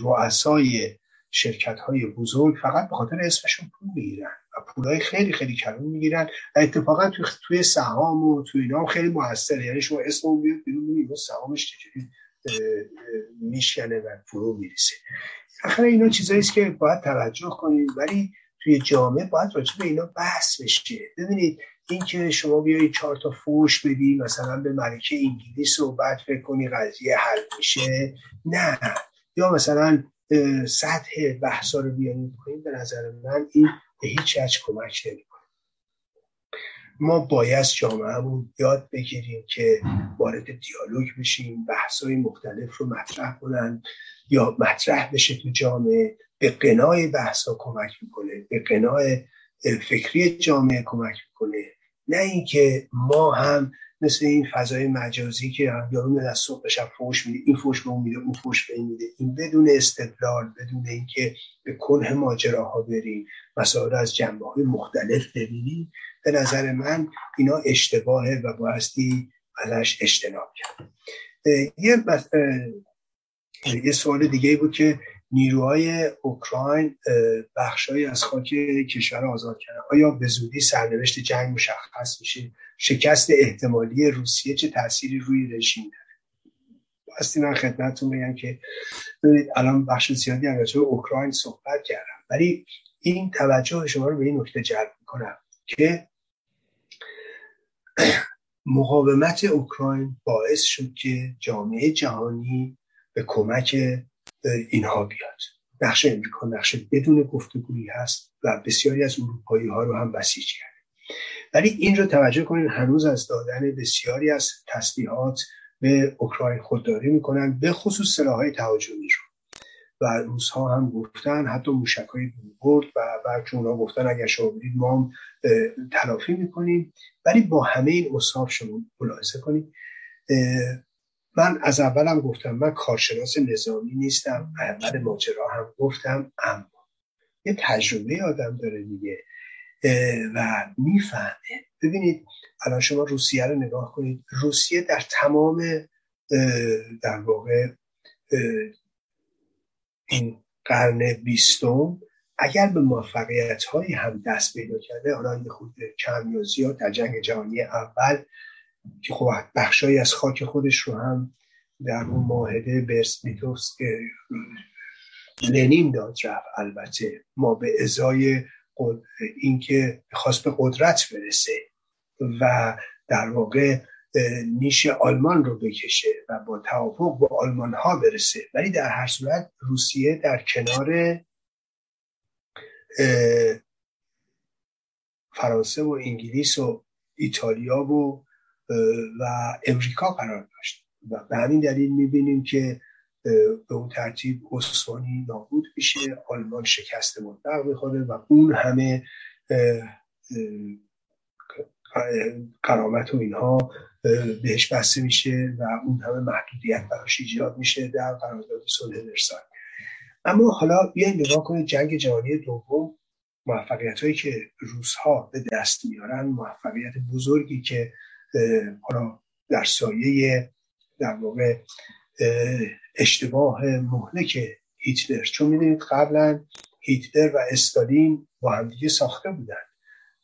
A: رؤسای شرکت های بزرگ فقط به خاطر اسمشون پول می‌گیرن و پولای خیلی خیلی کلون می‌گیرن و اتفاقا توی توی سهام و توی اینا خیلی موثره. یعنی شما اسم اون بیاد بیرون سهامش چجوری میشکنه و فرو می‌رسه آخر اینا چیزایی است که باید توجه کنید ولی توی جامعه باید راجع به اینا بحث بشه. ببینید اینکه شما بیایی چهار تا فوش بدی مثلا به ملکه انگلیس و بعد فکر کنی قضیه حل میشه. نه. یا مثلا سطح بحثا رو بیانید کنیم به نظر من این به هیچ وجه کمک نمی‌کنه. ما باید جامعهمون یاد بگیریم که وارد دیالوگ بشیم بحثای مختلف رو مطرح کنن یا مطرح بشه تو جامعه به قنای بحثا کمک می‌کنه به قنای فکری جامعه کمک می‌کنه. نه اینکه ما هم مثل این فضای مجازی که یارو از صبح شب فوش میده این فوش به اون میده اون فوش به این میده. این بدون استدلال بدون اینکه به کنه ماجراها بریم مسائل از جنبه های مختلف ببینیم به نظر من اینا اشتباهه و بایستی ازش اجتناب کرد یه, یه سوال دیگه بود که نیروهای اوکراین بخشهایی از خاک کشور آزاد کردن. آیا به زودی سرنوشت جنگ مشخص میشه؟ شکست احتمالی روسیه چه تأثیری روی رژیم داره؟ باستی من خدمتتون بگم که الان بخش زیادی از اوکراین صحبت کردم. ولی این توجه شما رو به این نکته جلب می‌کنم که مقاومت اوکراین باعث شد که جامعه جهانی به کمک اینها بیاد. نقش امریکا نقش بدون گفتگویی هست و بسیاری از اروپایی ها رو هم بسیج کرد ولی این رو توجه کنید هنوز از دادن بسیاری از تسلیحات به اوکراین خودداری می‌کنن به خصوص سلاحهای تهاجمی رو. و روزها هم گفتن حتی موشک های برد و بعد اونا گفتن اگر شما برید ما هم تلافی می‌کنیم. ولی با همه این اصحاب شما ملاحظه کنید من از اولم گفتم من کارشناس نظامی نیستم اول ماجرا هم گفتم اما یه تجربه آدم داره دیگه و می‌فهمه. ببینید الان شما روسیه رو نگاه کنید روسیه در تمام در واقع این قرن بیستم اگر به موفقیت هایی هم دست پیدا کرده حالا یه خود کم یا زیاد در جنگ جهانی اول که خب بخشایی از خاک خودش رو هم در اون معاهده که لنین داد رفت. البته ما به ازای اینکه خواست به قدرت برسه و در واقع نیش آلمان رو بکشه و با توافق با آلمان ها برسه. ولی در هر صورت روسیه در کنار فرانسه و انگلیس و ایتالیا و و امریکا قرار داشت. و به همین دلیل می‌بینیم که به اون ترتیب عثمانی نابود میشه آلمان شکست مطلق می‌خوره و اون همه قرامت و اینها بهش بسته میشه و اون همه محدودیت براش ایجاد میشه در قرارداد صلح ورسای اما حالا بیاین نگاه کنید جنگ جهانی دوم موفقیت هایی که روزها به دست میارن موفقیت بزرگی که حالا در سایه در واقع اشتباه مهلک هیتلر. چون می‌دونید قبلا هیتلر و استالین با همدیگه ساخته بودن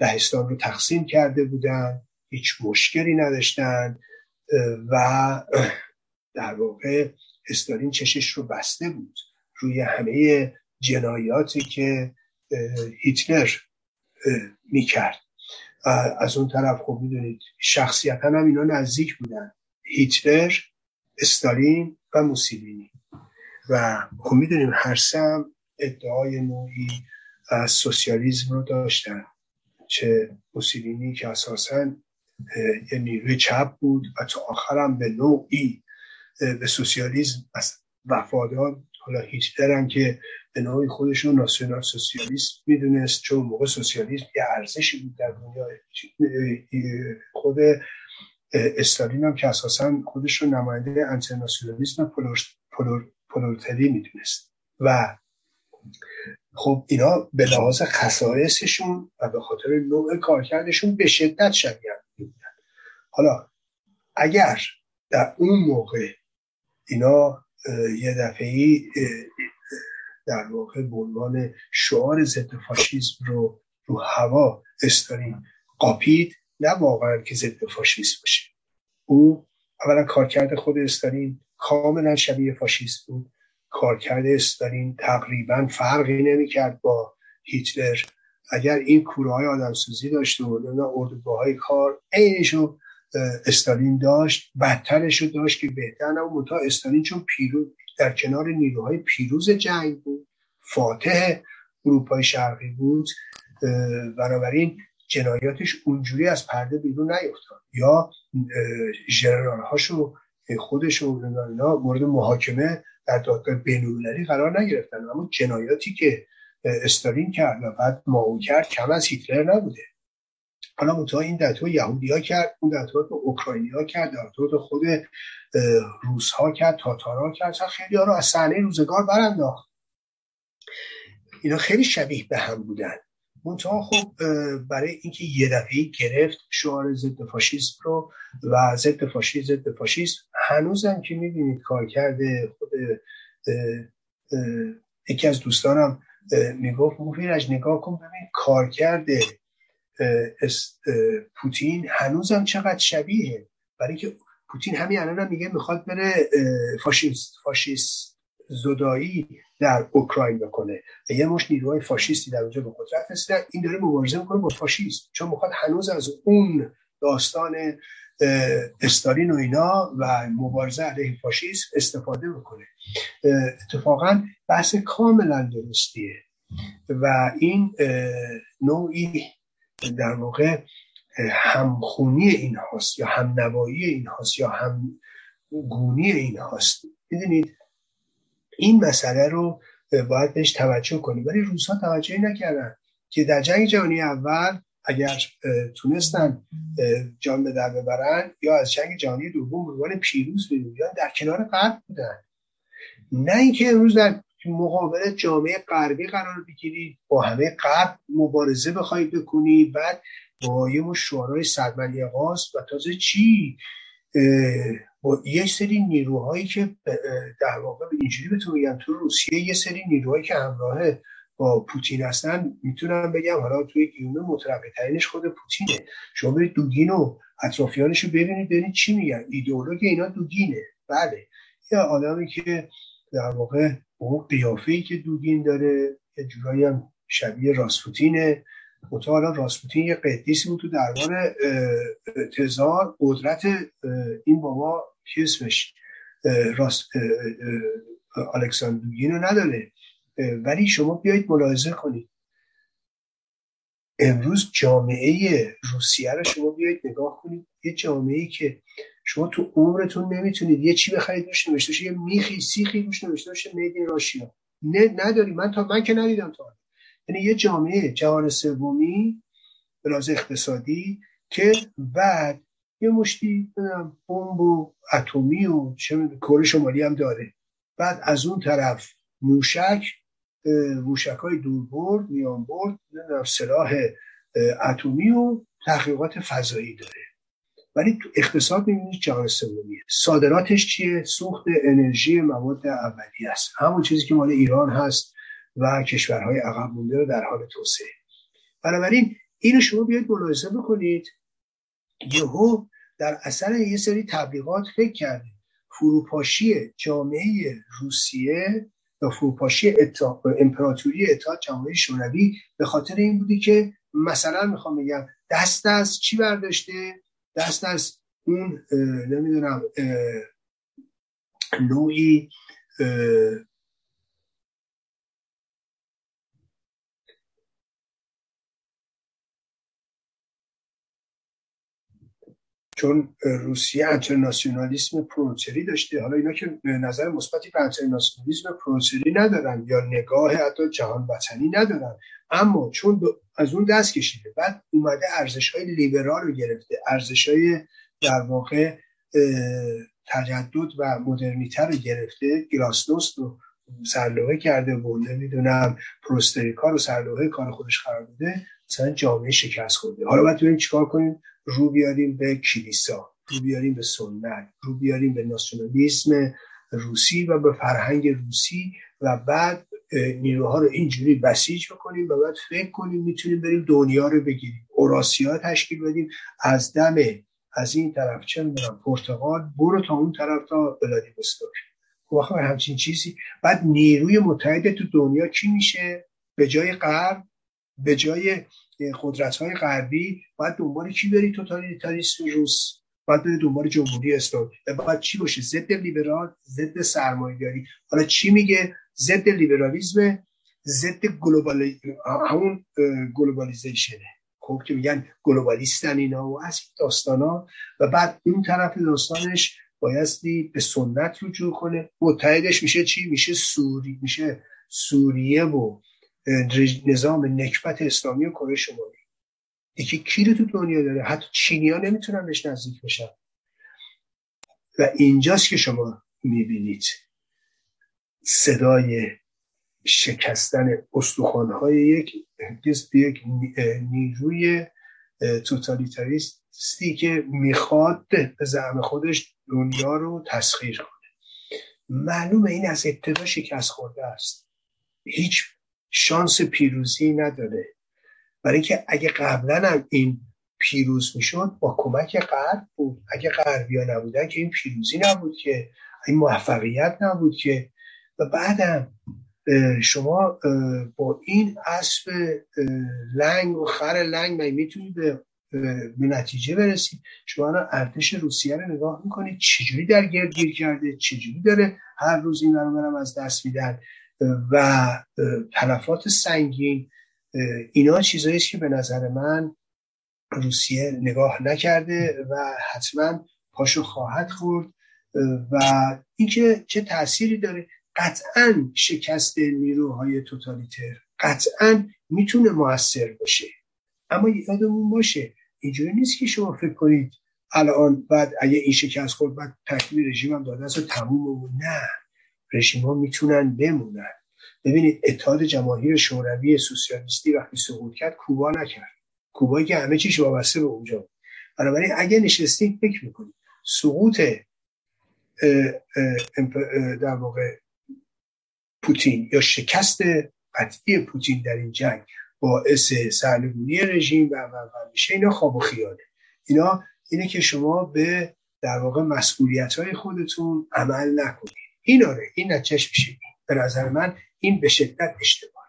A: لهستان رو تقسیم کرده بودن هیچ مشکلی نداشتن و در واقع استالین چشش رو بسته بود روی همه جنایاتی که هیتلر می‌کرد. از اون طرف خب می‌دونید شخصیتا هم اینا نزدیک بودن. هیتلر استالین و موسولینی و خب می‌دونیم هر سم ادعای نوعی از سوسیالیزم رو داشتن. چه موسولینی که اساسا یه نیروی چپ بود و تا آخرم به نوعی به سوسیالیزم وفادار حالا هیتلر که به نوعی خودش ناسیونال سوسیالیست می‌دونست چون موقع سوسیالیسم یه ارزشی بود در دنیا. خود استالین هم که اساسا خودش رو نماینده انترناسیونالیسم پولورتری می‌دونست. و خب اینا به لحاظ خصائصشون و به خاطر نوع کارکردشون به شدت شبیه بودن. حالا اگر در اون موقع اینا یه دفعه در واقع به عنوان شعار ضد فاشیسم رو رو هوا استالین قاپید نه واقعا که ضد فاشیسم باشه. او اولا کارکرد خود استالین کاملا شبیه فاشیست بود. کارکرد استالین تقریبا فرقی نمی‌کرد با هیتلر. اگر این کوره های آدمسوزی داشته و اردوگاه های کار عینشو استالین داشت بدترش رو داشت که بهتر نبود. تا استالین چون پیروز در کنار نیروهای پیروز جنگ بود فاتح اروپای شرقی بود بنابراین جنایاتش اونجوری از پرده بیرون نیفتاد. یا ژنرال هاشو خودش و مورد محاکمه در دادگاه بینالمللی قرار نگرفتن. اما جنایاتی که استالین کرد و بعد ماو کرد کم از هیتلر نبوده. حالا منتها این در تو یهودی ها کرد اون در تو اوکراینی ها کرد در تو خود روس ها کرد تاتارا کرد. خیلی ها رو از صحنه روزگار برانداخت. اینا خیلی شبیه به هم بودن. منتها خب برای اینکه یه دفعه گرفت شعار ضد فاشیسم رو و ضد فاشیسم ضد فاشیسم هنوزم که می‌بینید کار کرده خود یکی از دوستانم می‌گفت مفیرش نگاه کن ببین کار کرده پوتین هنوزم چقدر شبیه؟ برای که پوتین همین الان هم میگه می‌خواد بره فاشیست فاشیست زدایی در اوکراین بکنه. یه مش نیروهای فاشیستی در اونجا به قدرت هستن این داره مبارزه می‌کنه با فاشیست. چون می‌خواد هنوز از اون داستان استالین و اینا و مبارزه علیه فاشیسم استفاده بکنه. اتفاقا بحث کاملا درستیه. و این نوعی در واقع همخونی این هاست یا همنوایی این هاست یا همگونی این هاست. می‌دونید این مسئله رو باید بهش توجه کنیم. ولی روزها توجهی نکردن که در جنگ جهانی اول اگر تونستن جان به در ببرن یا از جنگ جهانی دوم عنوان پیروز بیرون در کنار غرب بودن. نه اینکه امروز در مقابل جامعه غربی قرار بگیری با همه غرب مبارزه بخوای بکنی بعد یه مش شعارهای صدمنی و تازه چی؟ با یه سری نیروهایی که در واقع به اینجوری بهتون میگم تو روسیه یه سری نیروهایی که همراه با پوتین هستن می‌تونم بگم حالا توی گیومه مترقی ترینش خود پوتینه. شما برید دوگین و اطرافیانش رو ببینید ببینید چی میگن. ایدئولوژی اینا دوگینه. بله. یه آدمی که در واقع اون قیافه که دوگین داره یه جورایی هم شبیه راسپوتینه. منتها حالا راسپوتین یه قدیسی بود تو دربار تزار. قدرت این بابا که اسمش الکساندر دوگین رو نداره. ولی شما بیایید ملاحظه کنید. امروز جامعه روسیه رو شما بیایید نگاه کنید. یه جامعه که شما تو عمرتون نمی‌تونید یه چی بخرید روش نوشته یه میخی سیخی روش نوشته باشه میدین راشیا نه نداری من تا من که ندیدم تا یعنی یه جامعه جهان سومی به اقتصادی که بعد یه مشتی بمب و اتمی و چه کره شمالی هم داره. بعد از اون طرف موشک موشک های دوربرد برد سلاح اتمی و تحقیقات فضایی داره. ولی تو اقتصاد می‌بینید جهان سومیه. صادراتش چیه؟ سوخت انرژی مواد اولیه است. همون چیزی که مال ایران هست و کشورهای عقب مونده رو در حال توسعه. بنابراین اینو شما بیاید ملاحظه بکنید. یهو در اثر یه سری تبلیغات فکر کرده فروپاشی جامعه روسیه یا فروپاشی امپراتوری اتحاد جماهیر شوروی به خاطر این بودی که مثلا می‌خوام بگم دست از چی برداشته؟ دست از اون نمی‌دونم نوعی چون روسیه انترناسیونالیسم پروتری داشته. حالا اینا که نظر مثبتی به انترناسیونالیسم پروتری ندارن یا نگاه حتی جهان وطنی ندارن. اما چون از اون دست کشیده بعد اومده ارزش های لیبرال رو گرفته. ارزش های در واقع تجدد و مدرنیته رو گرفته. گلاسنوست رو سرلوحه کرده و نمی‌دونم پروستریکا رو سرلوحه کار خودش قرار داده. مثلا جامعه شکست خورده. حالا باید ببینیم چیکار کنیم. رو بیاریم به کلیسا رو بیاریم به سنت رو بیاریم به ناسیونالیسم روسی و به فرهنگ روسی و بعد نیروها رو اینجوری بسیج بکنیم و بعد فکر کنیم می‌تونیم بریم دنیا رو بگیریم. اوراسیا تشکیل بدیم. از دم از این طرف چه می‌دونم پرتغال برو تا اون طرف تا بلادیوستوک خب همچین چیزی. بعد نیروی متحد تو دنیا کی میشه؟ به جای غرب به جای قدرت های غربی باید دنبال کی بری؟ توتالیتاریسم روس. باید بری دنبال جمهوری اسلامی. باید چی باشه؟ ضد لیبرال ضد سرمایه‌داری حالا چی میگه؟ ضد لیبرالیسم ضد گلوبال همون گلوبالیزیشنه خب که میگن گلوبالیستن اینا و از داستانا. و بعد اون طرف داستانش بایستی به سنت رجوع کنه. متحدش میشه چی؟ میشه سوری میشه سوریه و نظام نکبت اسلامی و کره شمالی. یکی کی رو تو دنیا داره؟ حتی چینی ها نمی‌تونن بهش نزدیک بشن. و اینجاست که شما می‌بینید صدای شکستن استخوانهای یک یک نیروی توتالیتاریستی که می‌خواد به زعم خودش دنیا رو تسخیر کنه. معلومه این از ابتدا شکست خورده است. هیچ شانس پیروزی نداره. برای که اگه قبلا هم این پیروز می‌شد با کمک غرب بود. اگه غربیا نبودن که این پیروزی نبود که این موفقیت نبود که. و بعدم شما با این اسب لنگ و خر لنگ می‌تونید به به نتیجه برسید شما را ارتش روسیه رو نگاه می‌کنید چجوری در گیر کرده؟ چجوری داره هر روز این رو از دست میدن و تلفات سنگین اینا چیزایی که به نظر من روسیه نگاه نکرده و حتما پاشو خواهد خورد و اینکه چه تأثیری داره. قطعا شکست نیروهای توتالیتر قطعا می‌تونه موثر باشه. اما یادمون باشه اینجوری نیست که شما فکر کنید الان بعد اگه این شکست خورد بعد تکمیل رژیم هم داده است تموم نه. رژیم ها می‌تونن بمونن. ببینید اتحاد جماهیر شوروی سوسیالیستی وقتی سقوط کرد کوبا نکرد. کوبا که همه چیش وابسته به اونجا بنابراین اگه نشستیم فکر می‌کنید. سقوط در واقع پوتین یا شکست قطعی پوتین در این جنگ باعث سرنگونی رژیم و و میشه اینا خواب و خیاله اینا اینه که شما به در واقع مسئولیت های خودتون عمل نکنید. این آره این نتیجهش میشه به نظر من این به شدت اشتباه.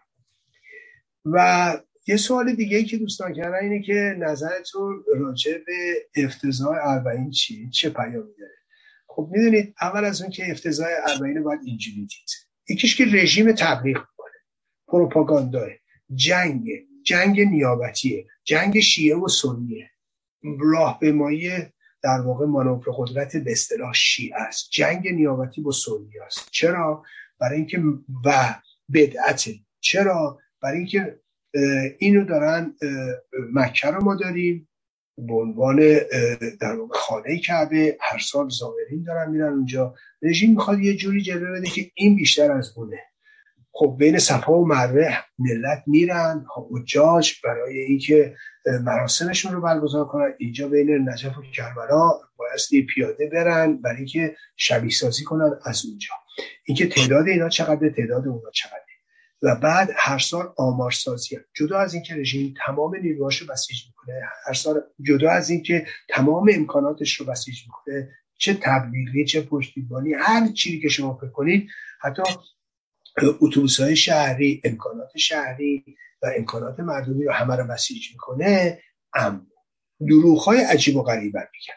A: و یه سوال دیگه ای که دوستان کردن اینه که نظرتون راجع به افتضاح اربعین چیه چه پیامی داره؟ خب می‌دونید اول از اون که افتضاح اربعین باید اینجوری دید. یکیش که رژیم تبلیغ می‌کنه پروپاگانداه جنگ جنگ نیابتیه. جنگ شیعه و سنیه. راهپیمایی در واقع مانور قدرت به اصطلاح شیعه است. جنگ نیابتی با سنی است. چرا؟ برای اینکه و بدعت. چرا؟ برای اینکه اینو دارن مکه رو ما داریم به عنوان در خانه کعبه. هر سال زائرین دارن میرن اونجا. رژیم می‌خواد یه جوری جلوه بده که این بیشتر از اونه. خب بین صفا و مروه ملت میرن. حجاج برای اینکه مراسمشون رو برگزار کنن. اینجا بین نجف و کربلا بایستی پیاده برن برای اینکه شبیه سازی کنن از اونجا. اینکه تعداد اینا چقدر تعداد اونا چقدر و بعد هر سال آمارسازی جدا از اینکه رژیم تمام نیروهاش رو بسیج می‌کنه هر سال جدا از اینکه تمام امکاناتش رو بسیج می‌کنه چه تبلیغی چه پشتیبانی هر چیزی که شما فکر کنید حتی اتوبوس های شهری امکانات شهری و امکانات مردمی رو همه رو بسیج می‌کنه اما دروغ های عجیب و غریب میگن.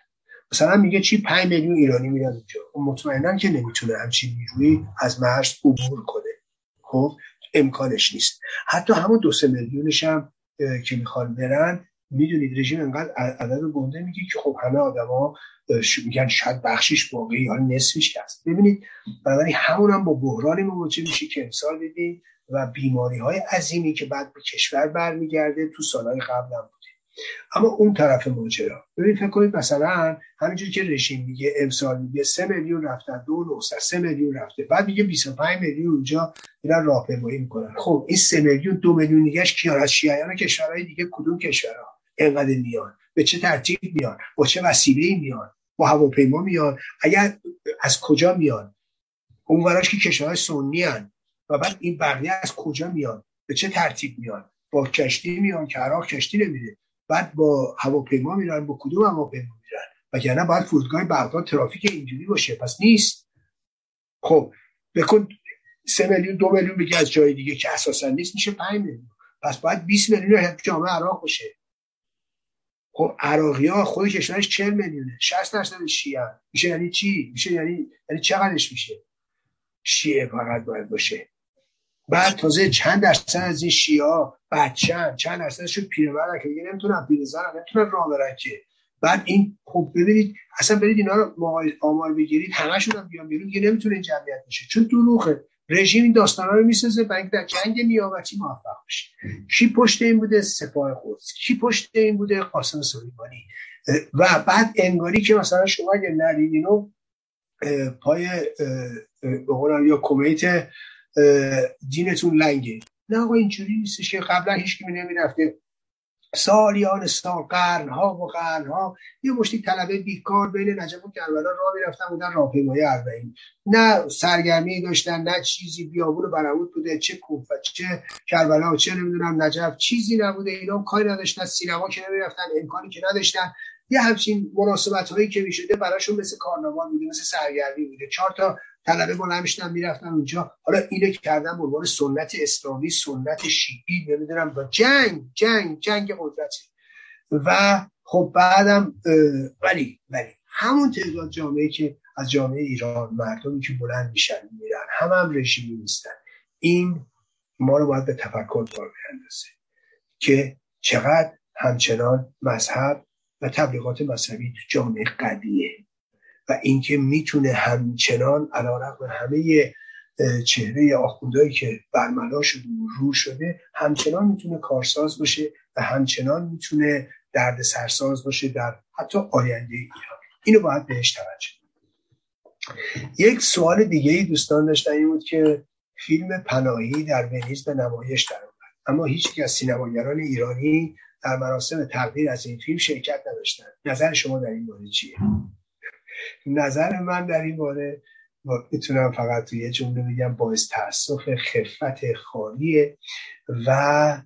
A: مثلا میگه چی؟ 5 میلیون ایرانی میرن اونجا. خب مطمئنا که نمی‌تونه همچین نیروی از مرز عبور کنه. خب امکانش نیست. حتی همون دو سه میلیونش هم که می‌خوان برن می‌دونید رژیم انقدر عدد گنده میگه که خب همه آدما میگن شاید بخشش باقی یا نصفش هست. ببینید بنابراین همون هم با بحرانی مواجه میشه که امسال دیدید و بیماری های عظیمی که بعد به کشور برمیگرده تو سالهای قبل هم بوده. اما اون طرف ماجرا. ببینید فکر کنید مثلا همینجوری که رژیم میگه امسال میگه سه میلیون رفتن دو نوستر سه میلیون رفته. بعد میگه 25 میلیون اونجا میرن راهپیمایی می‌کنن. خب این سه میلیون دو میلیون دیگهش کیان از شیعیان کشورهای دیگه کدوم کشورها؟ اینقدر میان به چه ترتیب میان با چه وسیله میان با هواپیما میان اگر از کجا میان. اون وراش که کشورهای سنی هن. و بعد این بقیه از کجا میان؟ به چه ترتیب میان؟ با کشتی میان که عراق کشتی نمیده بعد با هواپیما میرن با کدوم هواپیما میرن؟ وگرنه باید فرودگاه بغداد ترافیک اینجوری باشه. پس نیست. خب بکن سه میلیون دو میلیون بگی از جای دیگه که اساسا نیست میشه 5 میلیون. پس باید 20 میلیون جامعه عراق باشه. خب عراقی ها خود کشورش 40 میلیونه 60 درصد شیعه میشه یعنی چی؟ میشه یعنی یعنی چقدرش میشه؟ شیعه فقط باید باشه. بعد تازه چند درصد از این شیعه بچن چند درصدشون پیرمردن که دیگه نمی‌تونن پیرزنن نمی‌تونن راه برن که. بعد این خب ببینید اصلا برید اینا رو آمار بگیرید همشون هم بیان بیرون دیگه نمی‌تونه جمعیت بشه. چون دروغه. رژیم این داستانا رو می‌سازه برای در جنگ نیابتی موفق بشه. کی پشت این بوده؟ سپاه قدس. کی پشت این بوده؟ قاسم سلیمانی. و بعد انگاری که مثلا شما اگه نرید اینو پای یا کمیت دینتون لنگه. نه آقا اینجوری نیستش که قبلا هیچ کی نمی‌رفته. سالیان سال قرنها و قرنها. یه مشتی طلبه بیکار بین نجف و کربلا راه می‌رفتن بودن راهپیمایی اربعین. نه سرگرمی داشتن نه چیزی بیابون برامود بوده چه کوفه چه کربلا چه نمی‌دونم نجف. چیزی نبوده اینا کاری نداشتن سینما که نمی‌رفتن امکانی که نداشتن. یه همچین مناسبت هایی که می‌شده براشون مثل کارناوال بوده مثل سرگرمی بوده. چهار تا طلبه بلند می‌شدن می‌رفتن اونجا. حالا اینو کردن به عنوان سنت اسلامی سنت شیعی نمی‌دونم با جنگ جنگ جنگ قدرتی. و خب بعدم ولی ولی همون تعداد جامعه که از جامعه ایران مردمی که بلند میشن میرن هم هم رژیمی نیستن. این ما رو باید به تفکر بار بیندازه که چقدر همچنان مذهب و تبلیغات مذهبی تو جامعه قویه. و اینکه می‌تونه همچنان علیرغم همه چهره آخوندهایی که برملا شده و رو شده همچنان می‌تونه کارساز باشه و همچنان می‌تونه درد سرساز باشه در حتی آینده ایران. اینو باید بهش توجه یک سوال دیگه ای دوستان داشتن این بود که فیلم پناهی در ونیز به نمایش در اما هیچ از سینماگران ایرانی در مراسم تقدیر از این فیلم شرکت نداشتن. نظر شما در این مورد چیه؟ نظر من در این باره می‌تونم فقط توی یه جمله بگم باعث تاسف خفت خالیه و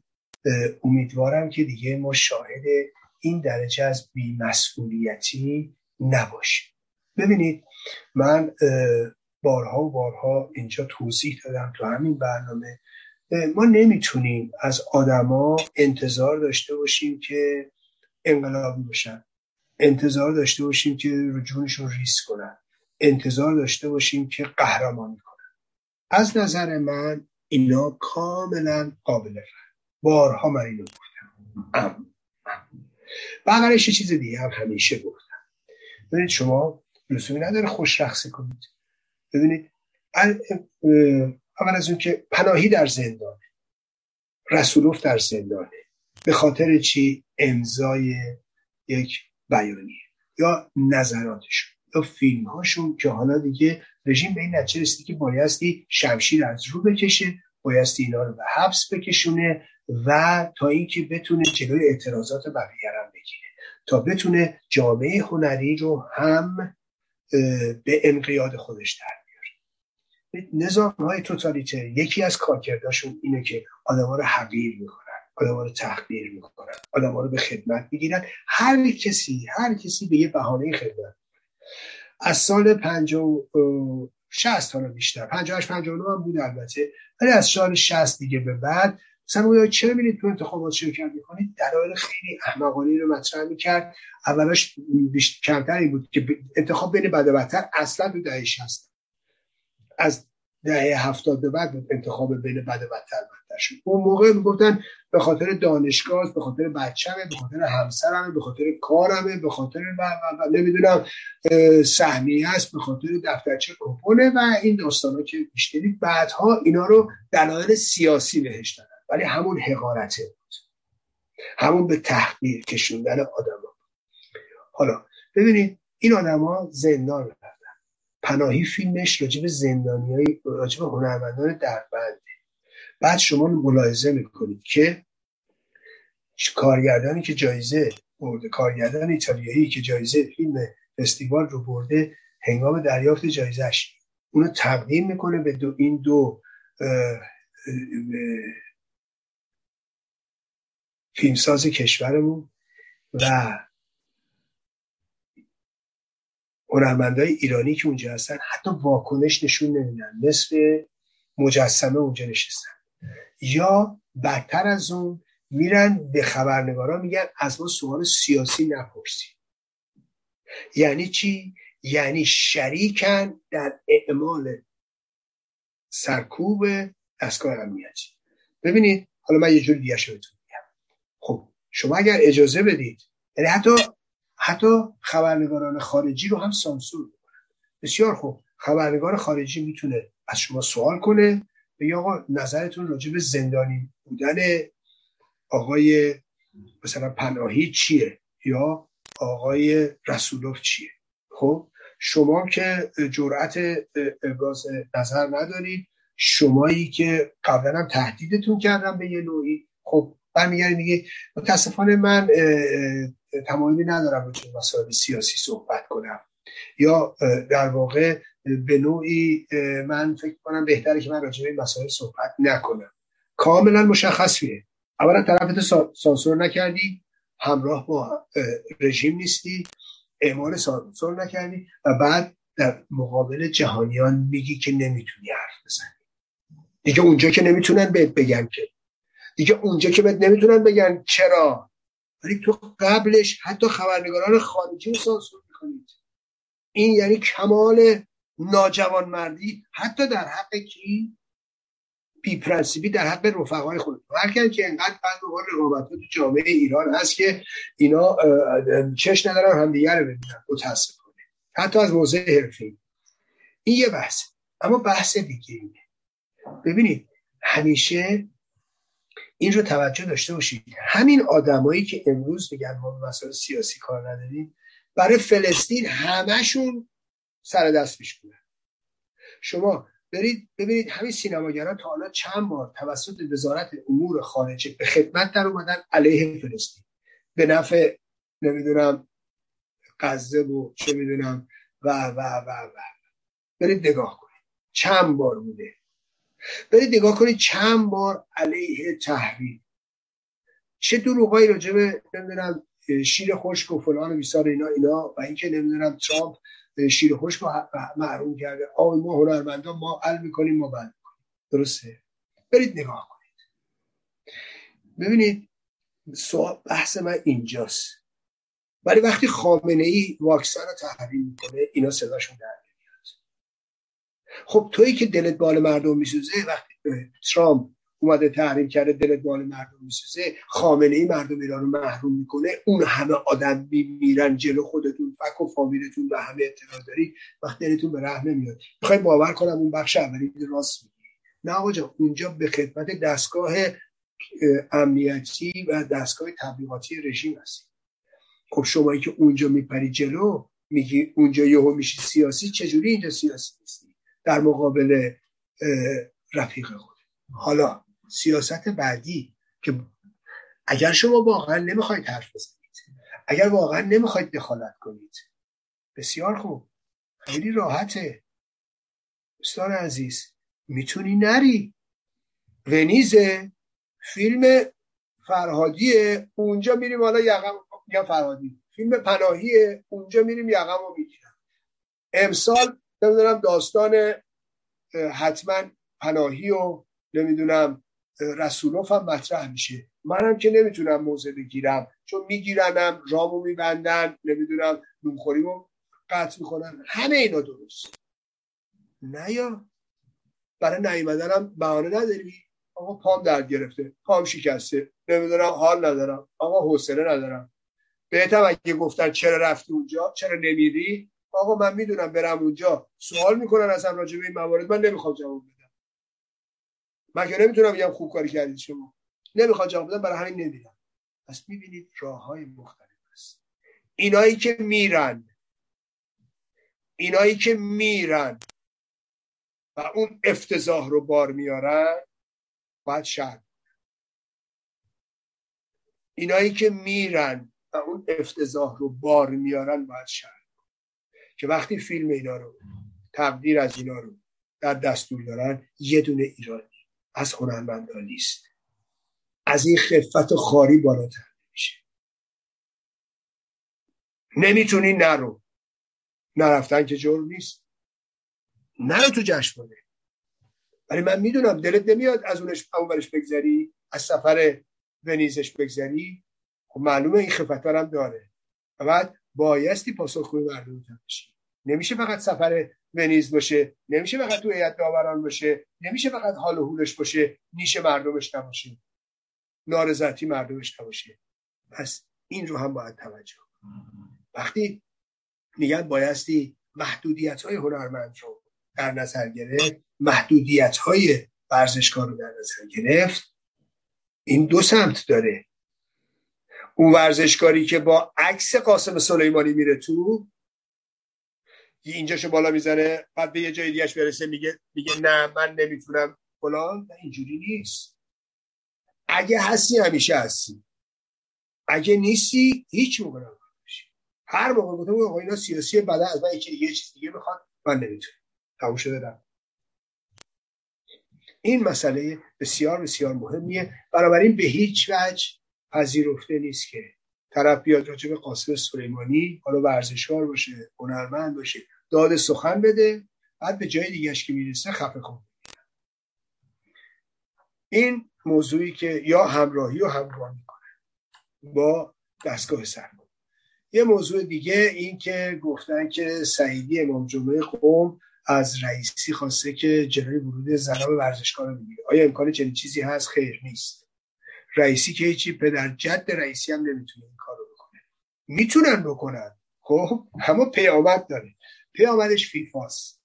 A: امیدوارم که دیگه ما شاهد این درجه از بیمسئولیتی نباشیم. ببینید من بارها و بارها اینجا توضیح دادم تو همین برنامه. ما نمی‌تونیم از آدما انتظار داشته باشیم که انقلابی باشن انتظار داشته باشیم که رجوعشون ریس کنن. انتظار داشته باشیم که قهرمانی کنن. از نظر من اینا کاملا قابل فهم. بارها من اینو گفتم. بغلش یه چیز دیگه هم همیشه گفتم. ببینید شما لزومی نداره خوش رخصی کنید. ببینید اول از اون که پناهی در زندانه. رسولوف در زندانه. به خاطر چی؟ امضای یک بیانیه یا نظراتشون یا فیلم هاشون که حالا دیگه رژیم به این نتیجه رسیدی که بایستی شمشیر از رو بکشه بایستی اینا رو به حبس بکشونه و تا اینکه بتونه جلوی اعتراضات بقیه هم بگیره. تا بتونه جامعه هنری رو هم به انقیاد خودش در بیاره. نظام های توتالیتر یکی از کارکرداشون اینه که آدم رو حقیر می‌کنن. آدم رو تحقیر می‌کنن آدم رو به خدمت می‌گیرن. هر کسی هر کسی به یه بهانه خدمت. از سال و شست حالا بیشتر 58 59 هم بود البته. ولی از سال 60 دیگه به بعد مثلا چرا میرید تو انتخابات شرکت می‌کنید؟ دلایل خیلی احمقانه رو مطرح می‌کرد. اولاش کمتر این بود که انتخاب بین بد و بدتر اصلا تو دهه 60 از دهه هفتاد به بعد بود انتخاب بین بد و بدتر بدتر شد. اون موقع می‌گفتن به خاطر دانشگاه به خاطر بچه‌مه به خاطر همسرمه به خاطر کارمه به خاطر و, و, نمی‌دونم سهمیه است به خاطر دفترچه کپونه و این داستانا که بیشتری بعدها اینا رو دلایل سیاسی بهش دادن. ولی همون حقارته بود. همون به تحقیر کشوندن آدم حالا ببینید این آدما زندان رفتن. پناهی فیلمش راجب زندانی های راجب هنرمندان دربنده بعد شما ملاحظه می‌کنید که کارگردانی که جایزه برده کارگردان ایتالیایی که جایزه فیلم فستیوال رو برده هنگام دریافت جایزش اونو تقدیم می‌کنه به دو این دو فیلمساز کشورمون و هنرمندای ایرانی که اونجا هستن حتی واکنش نشون نمیدن. مثل مجسمه اونجا نشستن. یا بدتر از اون میرن به خبرنگارا میگن از ما سوال سیاسی نپرسید. یعنی چی؟ یعنی شریکن در اعمال سرکوب دستگاه امنیتی. ببینید حالا من یه جور دیگه بهتون میگم. خب شما اگر اجازه بدید یعنی حتی حتی خبرنگاران خارجی رو هم سانسور می‌کنن بسیار خوب خبرنگار خارجی می‌تونه از شما سوال کنه بگه آقا نظرتون راجع به زندانی بودن آقای مثلا پناهی چیه یا آقای رسولوف چیه؟ خب شما که جرأت ابراز نظر ندارید شمایی که قبلا هم تهدیدتون کردم به یه نوعی. خب برمیگردی میگه متاسفانه من تمایلی ندارم راجع مسائل سیاسی صحبت کنم. یا در واقع به نوعی من فکر کنم بهتره که من راجع به مسائل صحبت نکنم. کاملا مشخصیه. اولا طرفت سانسور نکردی همراه با رژیم نیستی اعمال سانسور نکردی و بعد در مقابل جهانیان میگی که نمی‌تونی حرف بزنی. دیگه اونجا که نمی‌تونن بهت بگن که. دیگه اونجا که بهت نمی‌تونن بگن چرا. ولی تو قبلش حتی خبرنگاران خارجی سانسور می‌کنید. این یعنی کمال ناجوانمردی حتی در حق کی؟ بی پرنسیبی در حق رفقای خود هر که انقدر بعد رقابت تو جامعه ایران هست که اینا چش ندارن همدیگه رو ببینن متاسفانه حتی از موضع حرفی این یه بحث. اما بحث دیگه اینه. ببینید همیشه این رو توجه داشته باشید. همین آدمایی که امروز میگن ما به مسائل سیاسی کار نداریم برای فلسطین همشون سر دست پیش شما برید ببینید همین سینماگران تا حالا چند بار توسط وزارت امور خارجه به خدمت در اومدن علیه فلسطین. به نفع نمی‌دونم غزه و چه می‌دونم و و و و. برید نگاه کنید. چند بار بوده. برید نگاه کنید چند بار علیه تحریم. چه دروغایی راجع به نمی‌دونم شیر خشک و فلان و بیسار اینا اینا و اینکه نمی‌دونم ترامپ شیر خشک رو محروم کرده. آقای ما هنرمندان ما حل می‌کنیم ما بند می‌کنیم. درسته؟ برید نگاه کنید. ببینید سوال بحث من اینجاست. ولی وقتی خامنه ای واکسن رو تحریم می‌کنه اینا صداشون در خب تویی که دلت بال مردم میسوزه وقتی ترامپ اومده تحریم کرده دلت مال مردم میسوزه خامنه ای مردم ایران رو محروم می‌کنه اون همه آدم میمیرن جلو خودتون فک و فامیلتون و همه اطلاع داری وقتی دلتون به رحم نمیاد می‌خوای باور کنم اون بخش اولی راست میگی. نه آقا اونجا به خدمت دستگاه امنیتی و دستگاه تبلیغاتی رژیم هستی خب شمایی که اونجا میپری جلو میگی اونجا یهو میشی سیاسی چجوری اینجا سیاسی نیستی؟ در مقابل رفیق خود. حالا سیاست بعدی که اگر شما واقعا نمی‌خواید حرف بزنید اگر واقعا نمی‌خواید دخالت کنید بسیار خوب. خیلی راحته. دوستان عزیز می‌تونی نری. ونیزه فیلم فرهادیه اونجا میریم حالا یقم یا فرهادی فیلم پناهیه اونجا میریم یقم رو می‌گیرم. امسال نمی‌دونم داستان حتما پناهی و نمی‌دونم رسولوف هم مطرح میشه. منم که نمی‌تونم موضع بگیرم چون میگیرنم رامو میبندن نمی‌دونم نونخوریمو قطع می‌کنن. همه اینا درست. نه یا؟ برای نیومدنم بهانه نداری؟ آقا پام درد گرفته پام شکسته. نمی‌دونم حال ندارم. آقا حوصله ندارم. بهتم اگه گفتن چرا رفتی اونجا چرا نمیری؟ آقا من می‌دونم برم اونجا. سوال می‌کنن ازم راجع به این موارد. من نمی‌خوام جواب بدم. من که نمی‌تونم بگم خوب کاری کردید شما. نمی‌خواد جواب بدم برای همین نمیرم پس می‌بینید راه های مختلف است اینایی که میرن. اینایی که میرن. و اون افتضاح رو بار میارن باید شرط اینایی که میرن و اون افتضاح رو بار میارن باید شرط که وقتی فیلم اینا رو تقدیر از اینا رو در دستور دارن یه دونه ایرانی از هنرمندان نیست. از این خفت خاری بالاتر نمیشه. نمی‌تونی نرو. نرفتن که جرم نیست. نرو تو جشنواره. ولی من می‌دونم دلت نمیاد از اونش اونورش بگذری از سفر ونیزش بگذری. خب معلومه این خفت هم داره. و بعد بایستی پاسخگوی مردم بشی. نمیشه فقط سفر ونیز باشه. نمیشه فقط تو هیئت داوران باشه. نمیشه فقط حال و حولش باشه. نیش مردمش نباشه. نارضایتی مردمش نباشه. پس این رو هم باید توجه وقتی میگن بایستی محدودیت های هنرمند رو در نظر گرفت محدودیت های ورزشکار رو در نظر گرفت این دو سمت داره. اون ورزشکاری که با عکس قاسم سلیمانی میره تو اینجاشو بالا می‌زنه بعد به یه جای دیگهش برسه میگه میگه نه من نمی‌تونم فلان. اینجوری نیست. اگه هستی همیشه هستی. اگه نیستی هیچ موقع هر موقع گفتم آقا اینا سیاسی بعد از من یه چیز دیگه می‌خواد من نمی‌تونم. تموم شده این مسئله بسیار بسیار مهمیه. بنابراین به هیچ وجه پذیرفته نیست که طرف بیاد راجع به قاسم سلیمانی حالا ورزشکار باشه هنرمند باشه داد سخن بده بعد به جای دیگهش که می‌رسه خفه کن این موضوعی که یا همراهی و همراه می‌کنه با دستگاه سرکن یه موضوع دیگه این که گفتن که سعیدی امام جمعه قوم از رئیسی خواسته که جلوی ورود زنان ورزشکار رو بگیره. آیا امکان چنین چیزی هست؟ خیر نیست. رئیسی که هیچی پدر جد رئیسی هم نمی‌تونه این کار رو بکنه. می‌تونن بکنن. خب اما پیامد داره. پیامدش فیفاست.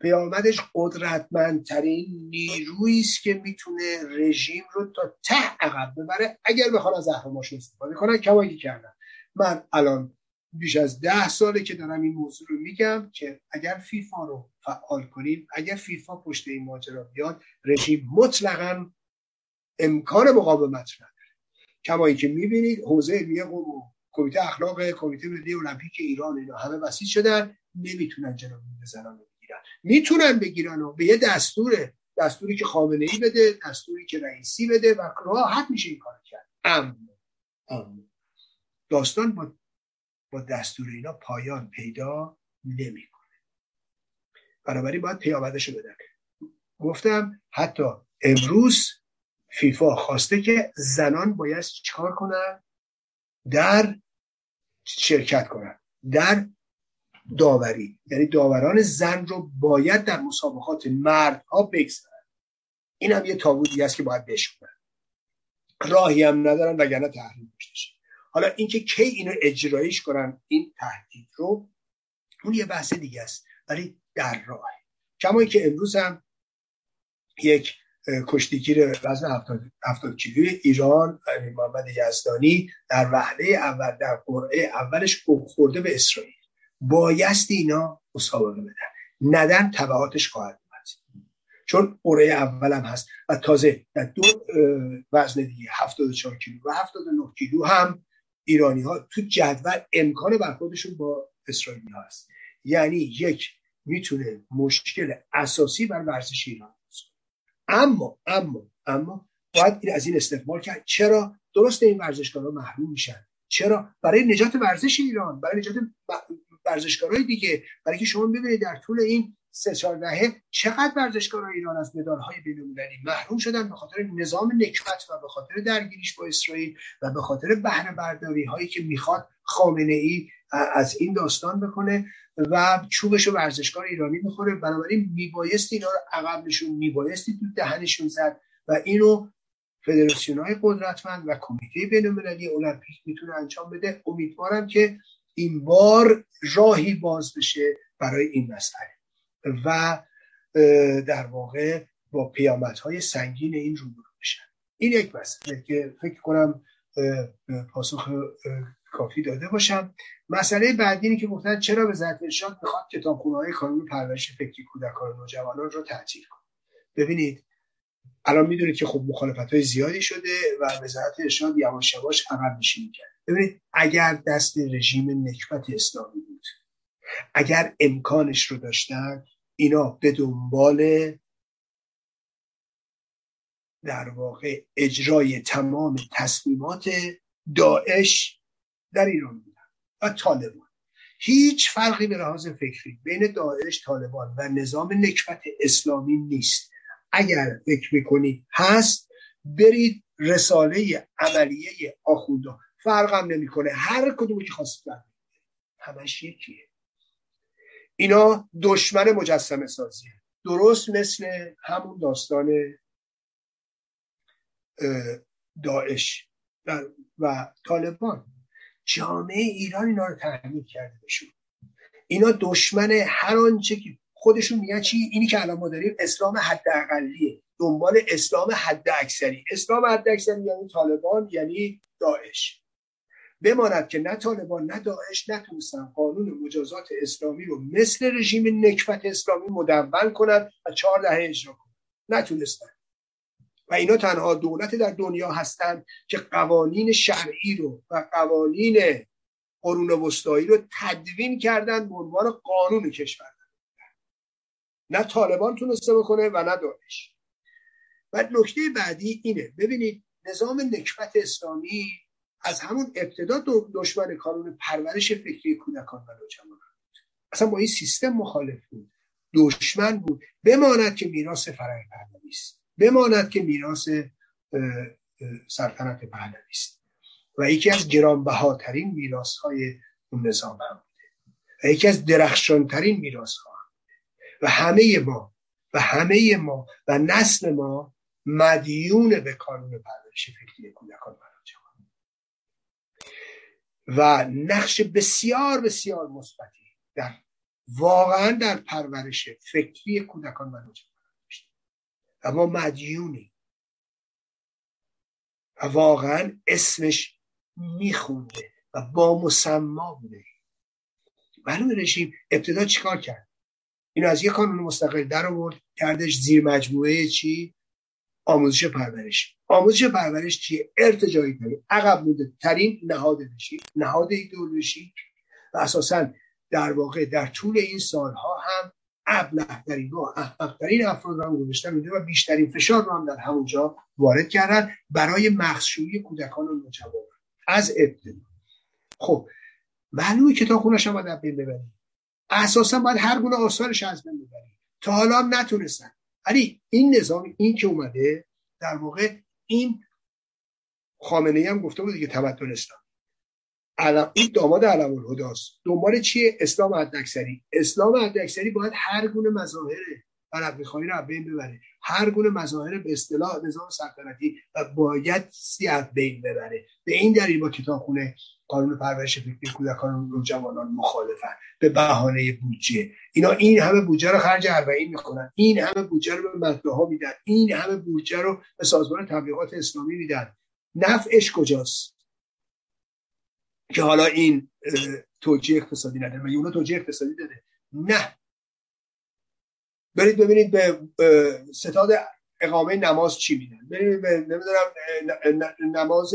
A: پیامدش قدرتمندترین نیرویی است که می‌تونه رژیم رو تا ته عقب ببره. اگر بخوان از اهراماش استفاده کنن کمایی کردن. من الان بیش از ده ساله که دارم این موضوع رو میگم که اگر فیفا رو فعال کنیم اگر فیفا پشت این ماجرا بیاد رژیم مطلقا امکان مقاومت نداره. کمایی که می‌بینید حوزه علمیه قوم کمیته اخلاق کمیته ملی المپیک ایران اینا همه وسیع شدن نمی‌تونن جناب زنان بگیرن. می‌تونن بگیرن و به یه دستور دستوری که خامنه ای بده دستوری که رئیسی بده و راحت میشه این کار کرد. اما داستان با با دستور اینا پایان پیدا نمی‌کنه. بنابراین باید پیامدش بدن. گفتم حتی امروز فیفا خواسته که زنان باید چکار کنن؟ در شرکت کنن. در داوری. یعنی داوران زن رو باید در مسابقات مردها بگذارن. این هم یه تابو است که باید بشکنن. راهی هم ندارن وگرنه تحریم بشه حالا اینکه کی اینو اجرایش کنن این تهدید رو اون یه بحث دیگه است. ولی در راه. کما که امروز هم یک کشتیگیر وزن 70 کیلوی ایران محمد یزدانی در وحله اول در قرعه اولش خورده به اسرائیل. بایست اینا مسابقه بدن. ندن تبعاتش خواهد اومد. چون قرعه اولم هست. و تازه در دو وزن دیگه 74 کیلو و 79 کیلو هم ایرانی ها تو جدول امکان برخوردشون با اسرائیلی هست. یعنی یک می‌تونه مشکل اساسی بر ورزش ایران اما اما اما باید از این استقبال کرد. چرا؟ درست این ورزشکارا محروم میشن. چرا؟ برای نجات ورزش ایران برای نجات ورزشکارای دیگه. برای که شما ببینید در طول این سه چهار دهه چقدر ورزشکارای ایران از مدالهای بین‌المللی محروم شدن به خاطر نظام نکبت و به خاطر درگیریش با اسرائیل و به خاطر بهره برداری هایی که می‌خواد خامنه ای از این داستان بکنه و چوبش ورزشکار ایرانی می‌خوره بنابراین میبایست اینا رو عقب نشون میبایستی تو دهنشون زد و اینو فدراسیون های قدرتمند و کمیته بین المللی المپیک می‌تونه انجام بده. امیدوارم که این بار راهی باز بشه برای این مسئله. و در واقع با پیامدهای سنگین این روبرو بشن. این یک مسئله که فکر کنم پاسخ کافی داده باشم. مسئله بعدی اینه که گفتن چرا به ارشاد می‌خواد کتابخونه های کانون پرورش فکری کودکان و نوجوانان رو تعطیل کنه؟ ببینید الان می‌دونید که خب مخالفت های زیادی شده و وزارت ارشاد یواش یواش عقب نشینی کرد ببینید اگر دست رژیم نکبت اسلامی بود اگر امکانش رو داشتن اینا به دنبال در واقع اجرای تمام تصمیمات داعش در ایران و طالبان. هیچ فرقی به لحاظ فکری بین داعش طالبان و نظام نکبت اسلامی نیست. اگر فکر می‌کنید هست برید رساله عملیه آخوندا فرقم نمی‌کنه. هر کدومی که خواستید همش یکیه. اینا دشمن مجسمه سازیه. درست مثل همون داستان داعش و طالبان. جامعه ایران اینا رو تحمیل کرده بشون اینا دشمن هر آنچه که خودشون میگن چی؟ اینی که الان ما داریم اسلام حداقلیه. دنبال اسلام حد اکثری اسلام حد اکثری یعنی طالبان یعنی داعش. بماند که نه طالبان نه داعش نتونستن قانون مجازات اسلامی رو مثل رژیم نکبت اسلامی مدون کنند و چهار دهه اجرا کنند. نتونستن. و اینا تنها دولت در دنیا هستند که قوانین شرعی رو و قوانین قرون وسطایی رو تدوین کردن به عنوان قانون کشور. نه طالبان تونسته بکنه و نه داعش. و نکته بعدی اینه. ببینید نظام نکبت اسلامی از همون ابتدا دشمن کانون پرورش فکری کودکان و نوجوانان بود. اصلا با این سیستم مخالف بود. دشمن بود. بماند که میراث فرهنگ پهلوی بماند که میراث سلطنت پهلوی است. و یکی از گرانبهاترین میراث های اون نظام هم بوده. و یکی از درخشانترین میراث ها و همه ما و همه ما و نسل ما مدیون به کانون پرورش فکری کودکان و و نقش بسیار بسیار مثبتی در واقعا در پرورش فکری کودکان و داشته و ما مدیونی و واقعا اسمش میخونده و با مسما بوده. معلوم رژیم ابتدا چیکار کرد؟ اینو از یک قانون مستقل در آورد کردش زیر مجموعه چی؟ آموزش پرورش. آموزش پرورش چیه؟ ارتجایی ترین عقب بوده ترین نهاد بشی نهاد ایدئولوژی و اساسا در واقع در طول این سالها هم ابله ترین و احمقترین افراد رو هم گذاشتن و بیشترین فشار رو هم در همونجا وارد کردن برای مخشویی کودکان و نوجوانان. از ابتدا. خب معلومه کتاب خونش هم باید بین ببریم. اساسا باید هر گونه آثارش از بین ببریم. تا حالا هم نتونستن. ولی این نظام این که اومده در واقع این خامنه هم گفته بود دیگه تمدن اسلام این داماد علم الهداست دنبال چیه؟ اسلام حد اکثری اسلام حد اکثری باید هر گونه مظاهر عرب میخوایی رو بین ببره. هر گونه مظاهر به اصطلاح نظام سلطنتی و باید از بین ببره. به این دلیل با کتابخونه قانون پرورش فکری کودکان و جوانان مخالفن. به بهانه بودجه. اینا این همه بودجه رو خرج اربعین می‌کنن. این همه بودجه رو به مطبعه ها میدن. این همه بودجه رو به سازمان تبلیغات اسلامی میدن. نفعش کجاست؟ که حالا این توجیه اقتصادی نداره. و اونا توجیه اقتصادی داره؟ نه. برید ببینید به ستاد اقامه نماز چی میدن برید به نمی‌دونم نماز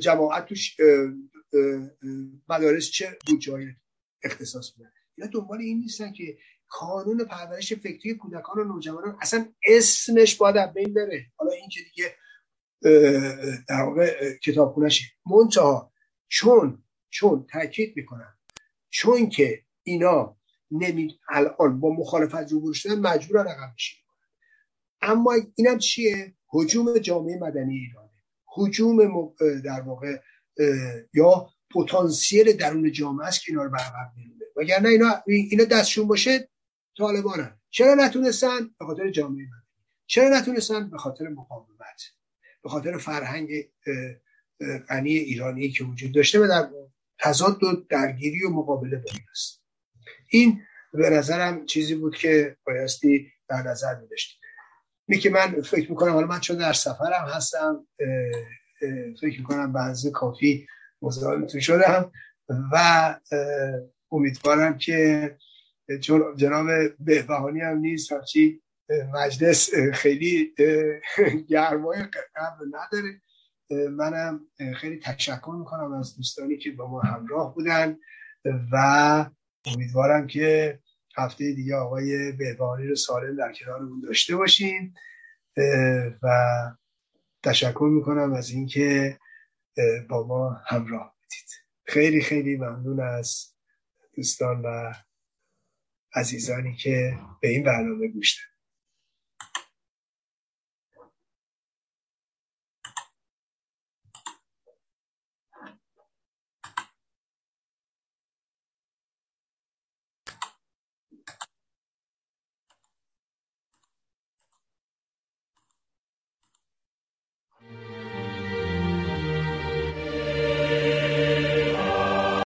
A: جماعت توش مدارس چه بودجه اختصاص میدن. اینا دنبال این نیستن که کانون پرورش فکری کودکان و نوجوانان اصلا اسمش باید بین بره. حالا این که دیگه در واقع کتابخونهشه. منتها چون چون تاکید می‌کنم. چون که اینا نمی الان با مخالفت رو شدن مجبورن عقب اما اینم چیه؟ حجوم جامعه مدنی ایرانه. حجوم در واقع یا پتانسیل درون جامعه است که اینا رو به عقب میرونه. وگرنه اینا اینا دستشون باشه طالبانن. چرا نتونستن؟ به خاطر جامعه مدنی. چرا نتونستن؟ به خاطر مقاومت. به خاطر فرهنگ غنی ایرانی که وجود داشته و در تضاد و درگیری و مقابله با این است این به نظرم چیزی بود که بایستی در نظر می داشتیم. که من فکر می‌کنم حالا من چون در سفرم هستم فکر می‌کنم به کافی مزاحمتون شدم و امیدوارم که چون جناب بهبهانی هم نیست هرچی مجلس خیلی گرمای قبل نداره. منم خیلی تشکر می‌کنم از دوستانی که با ما همراه بودن و امیدوارم که هفته دیگه آقای بهبانی رو سالم در کنارمون داشته باشیم و تشکر می‌کنم از اینکه با ما همراه بودید. خیلی خیلی ممنون از دوستان و عزیزانی که به این برنامه گوش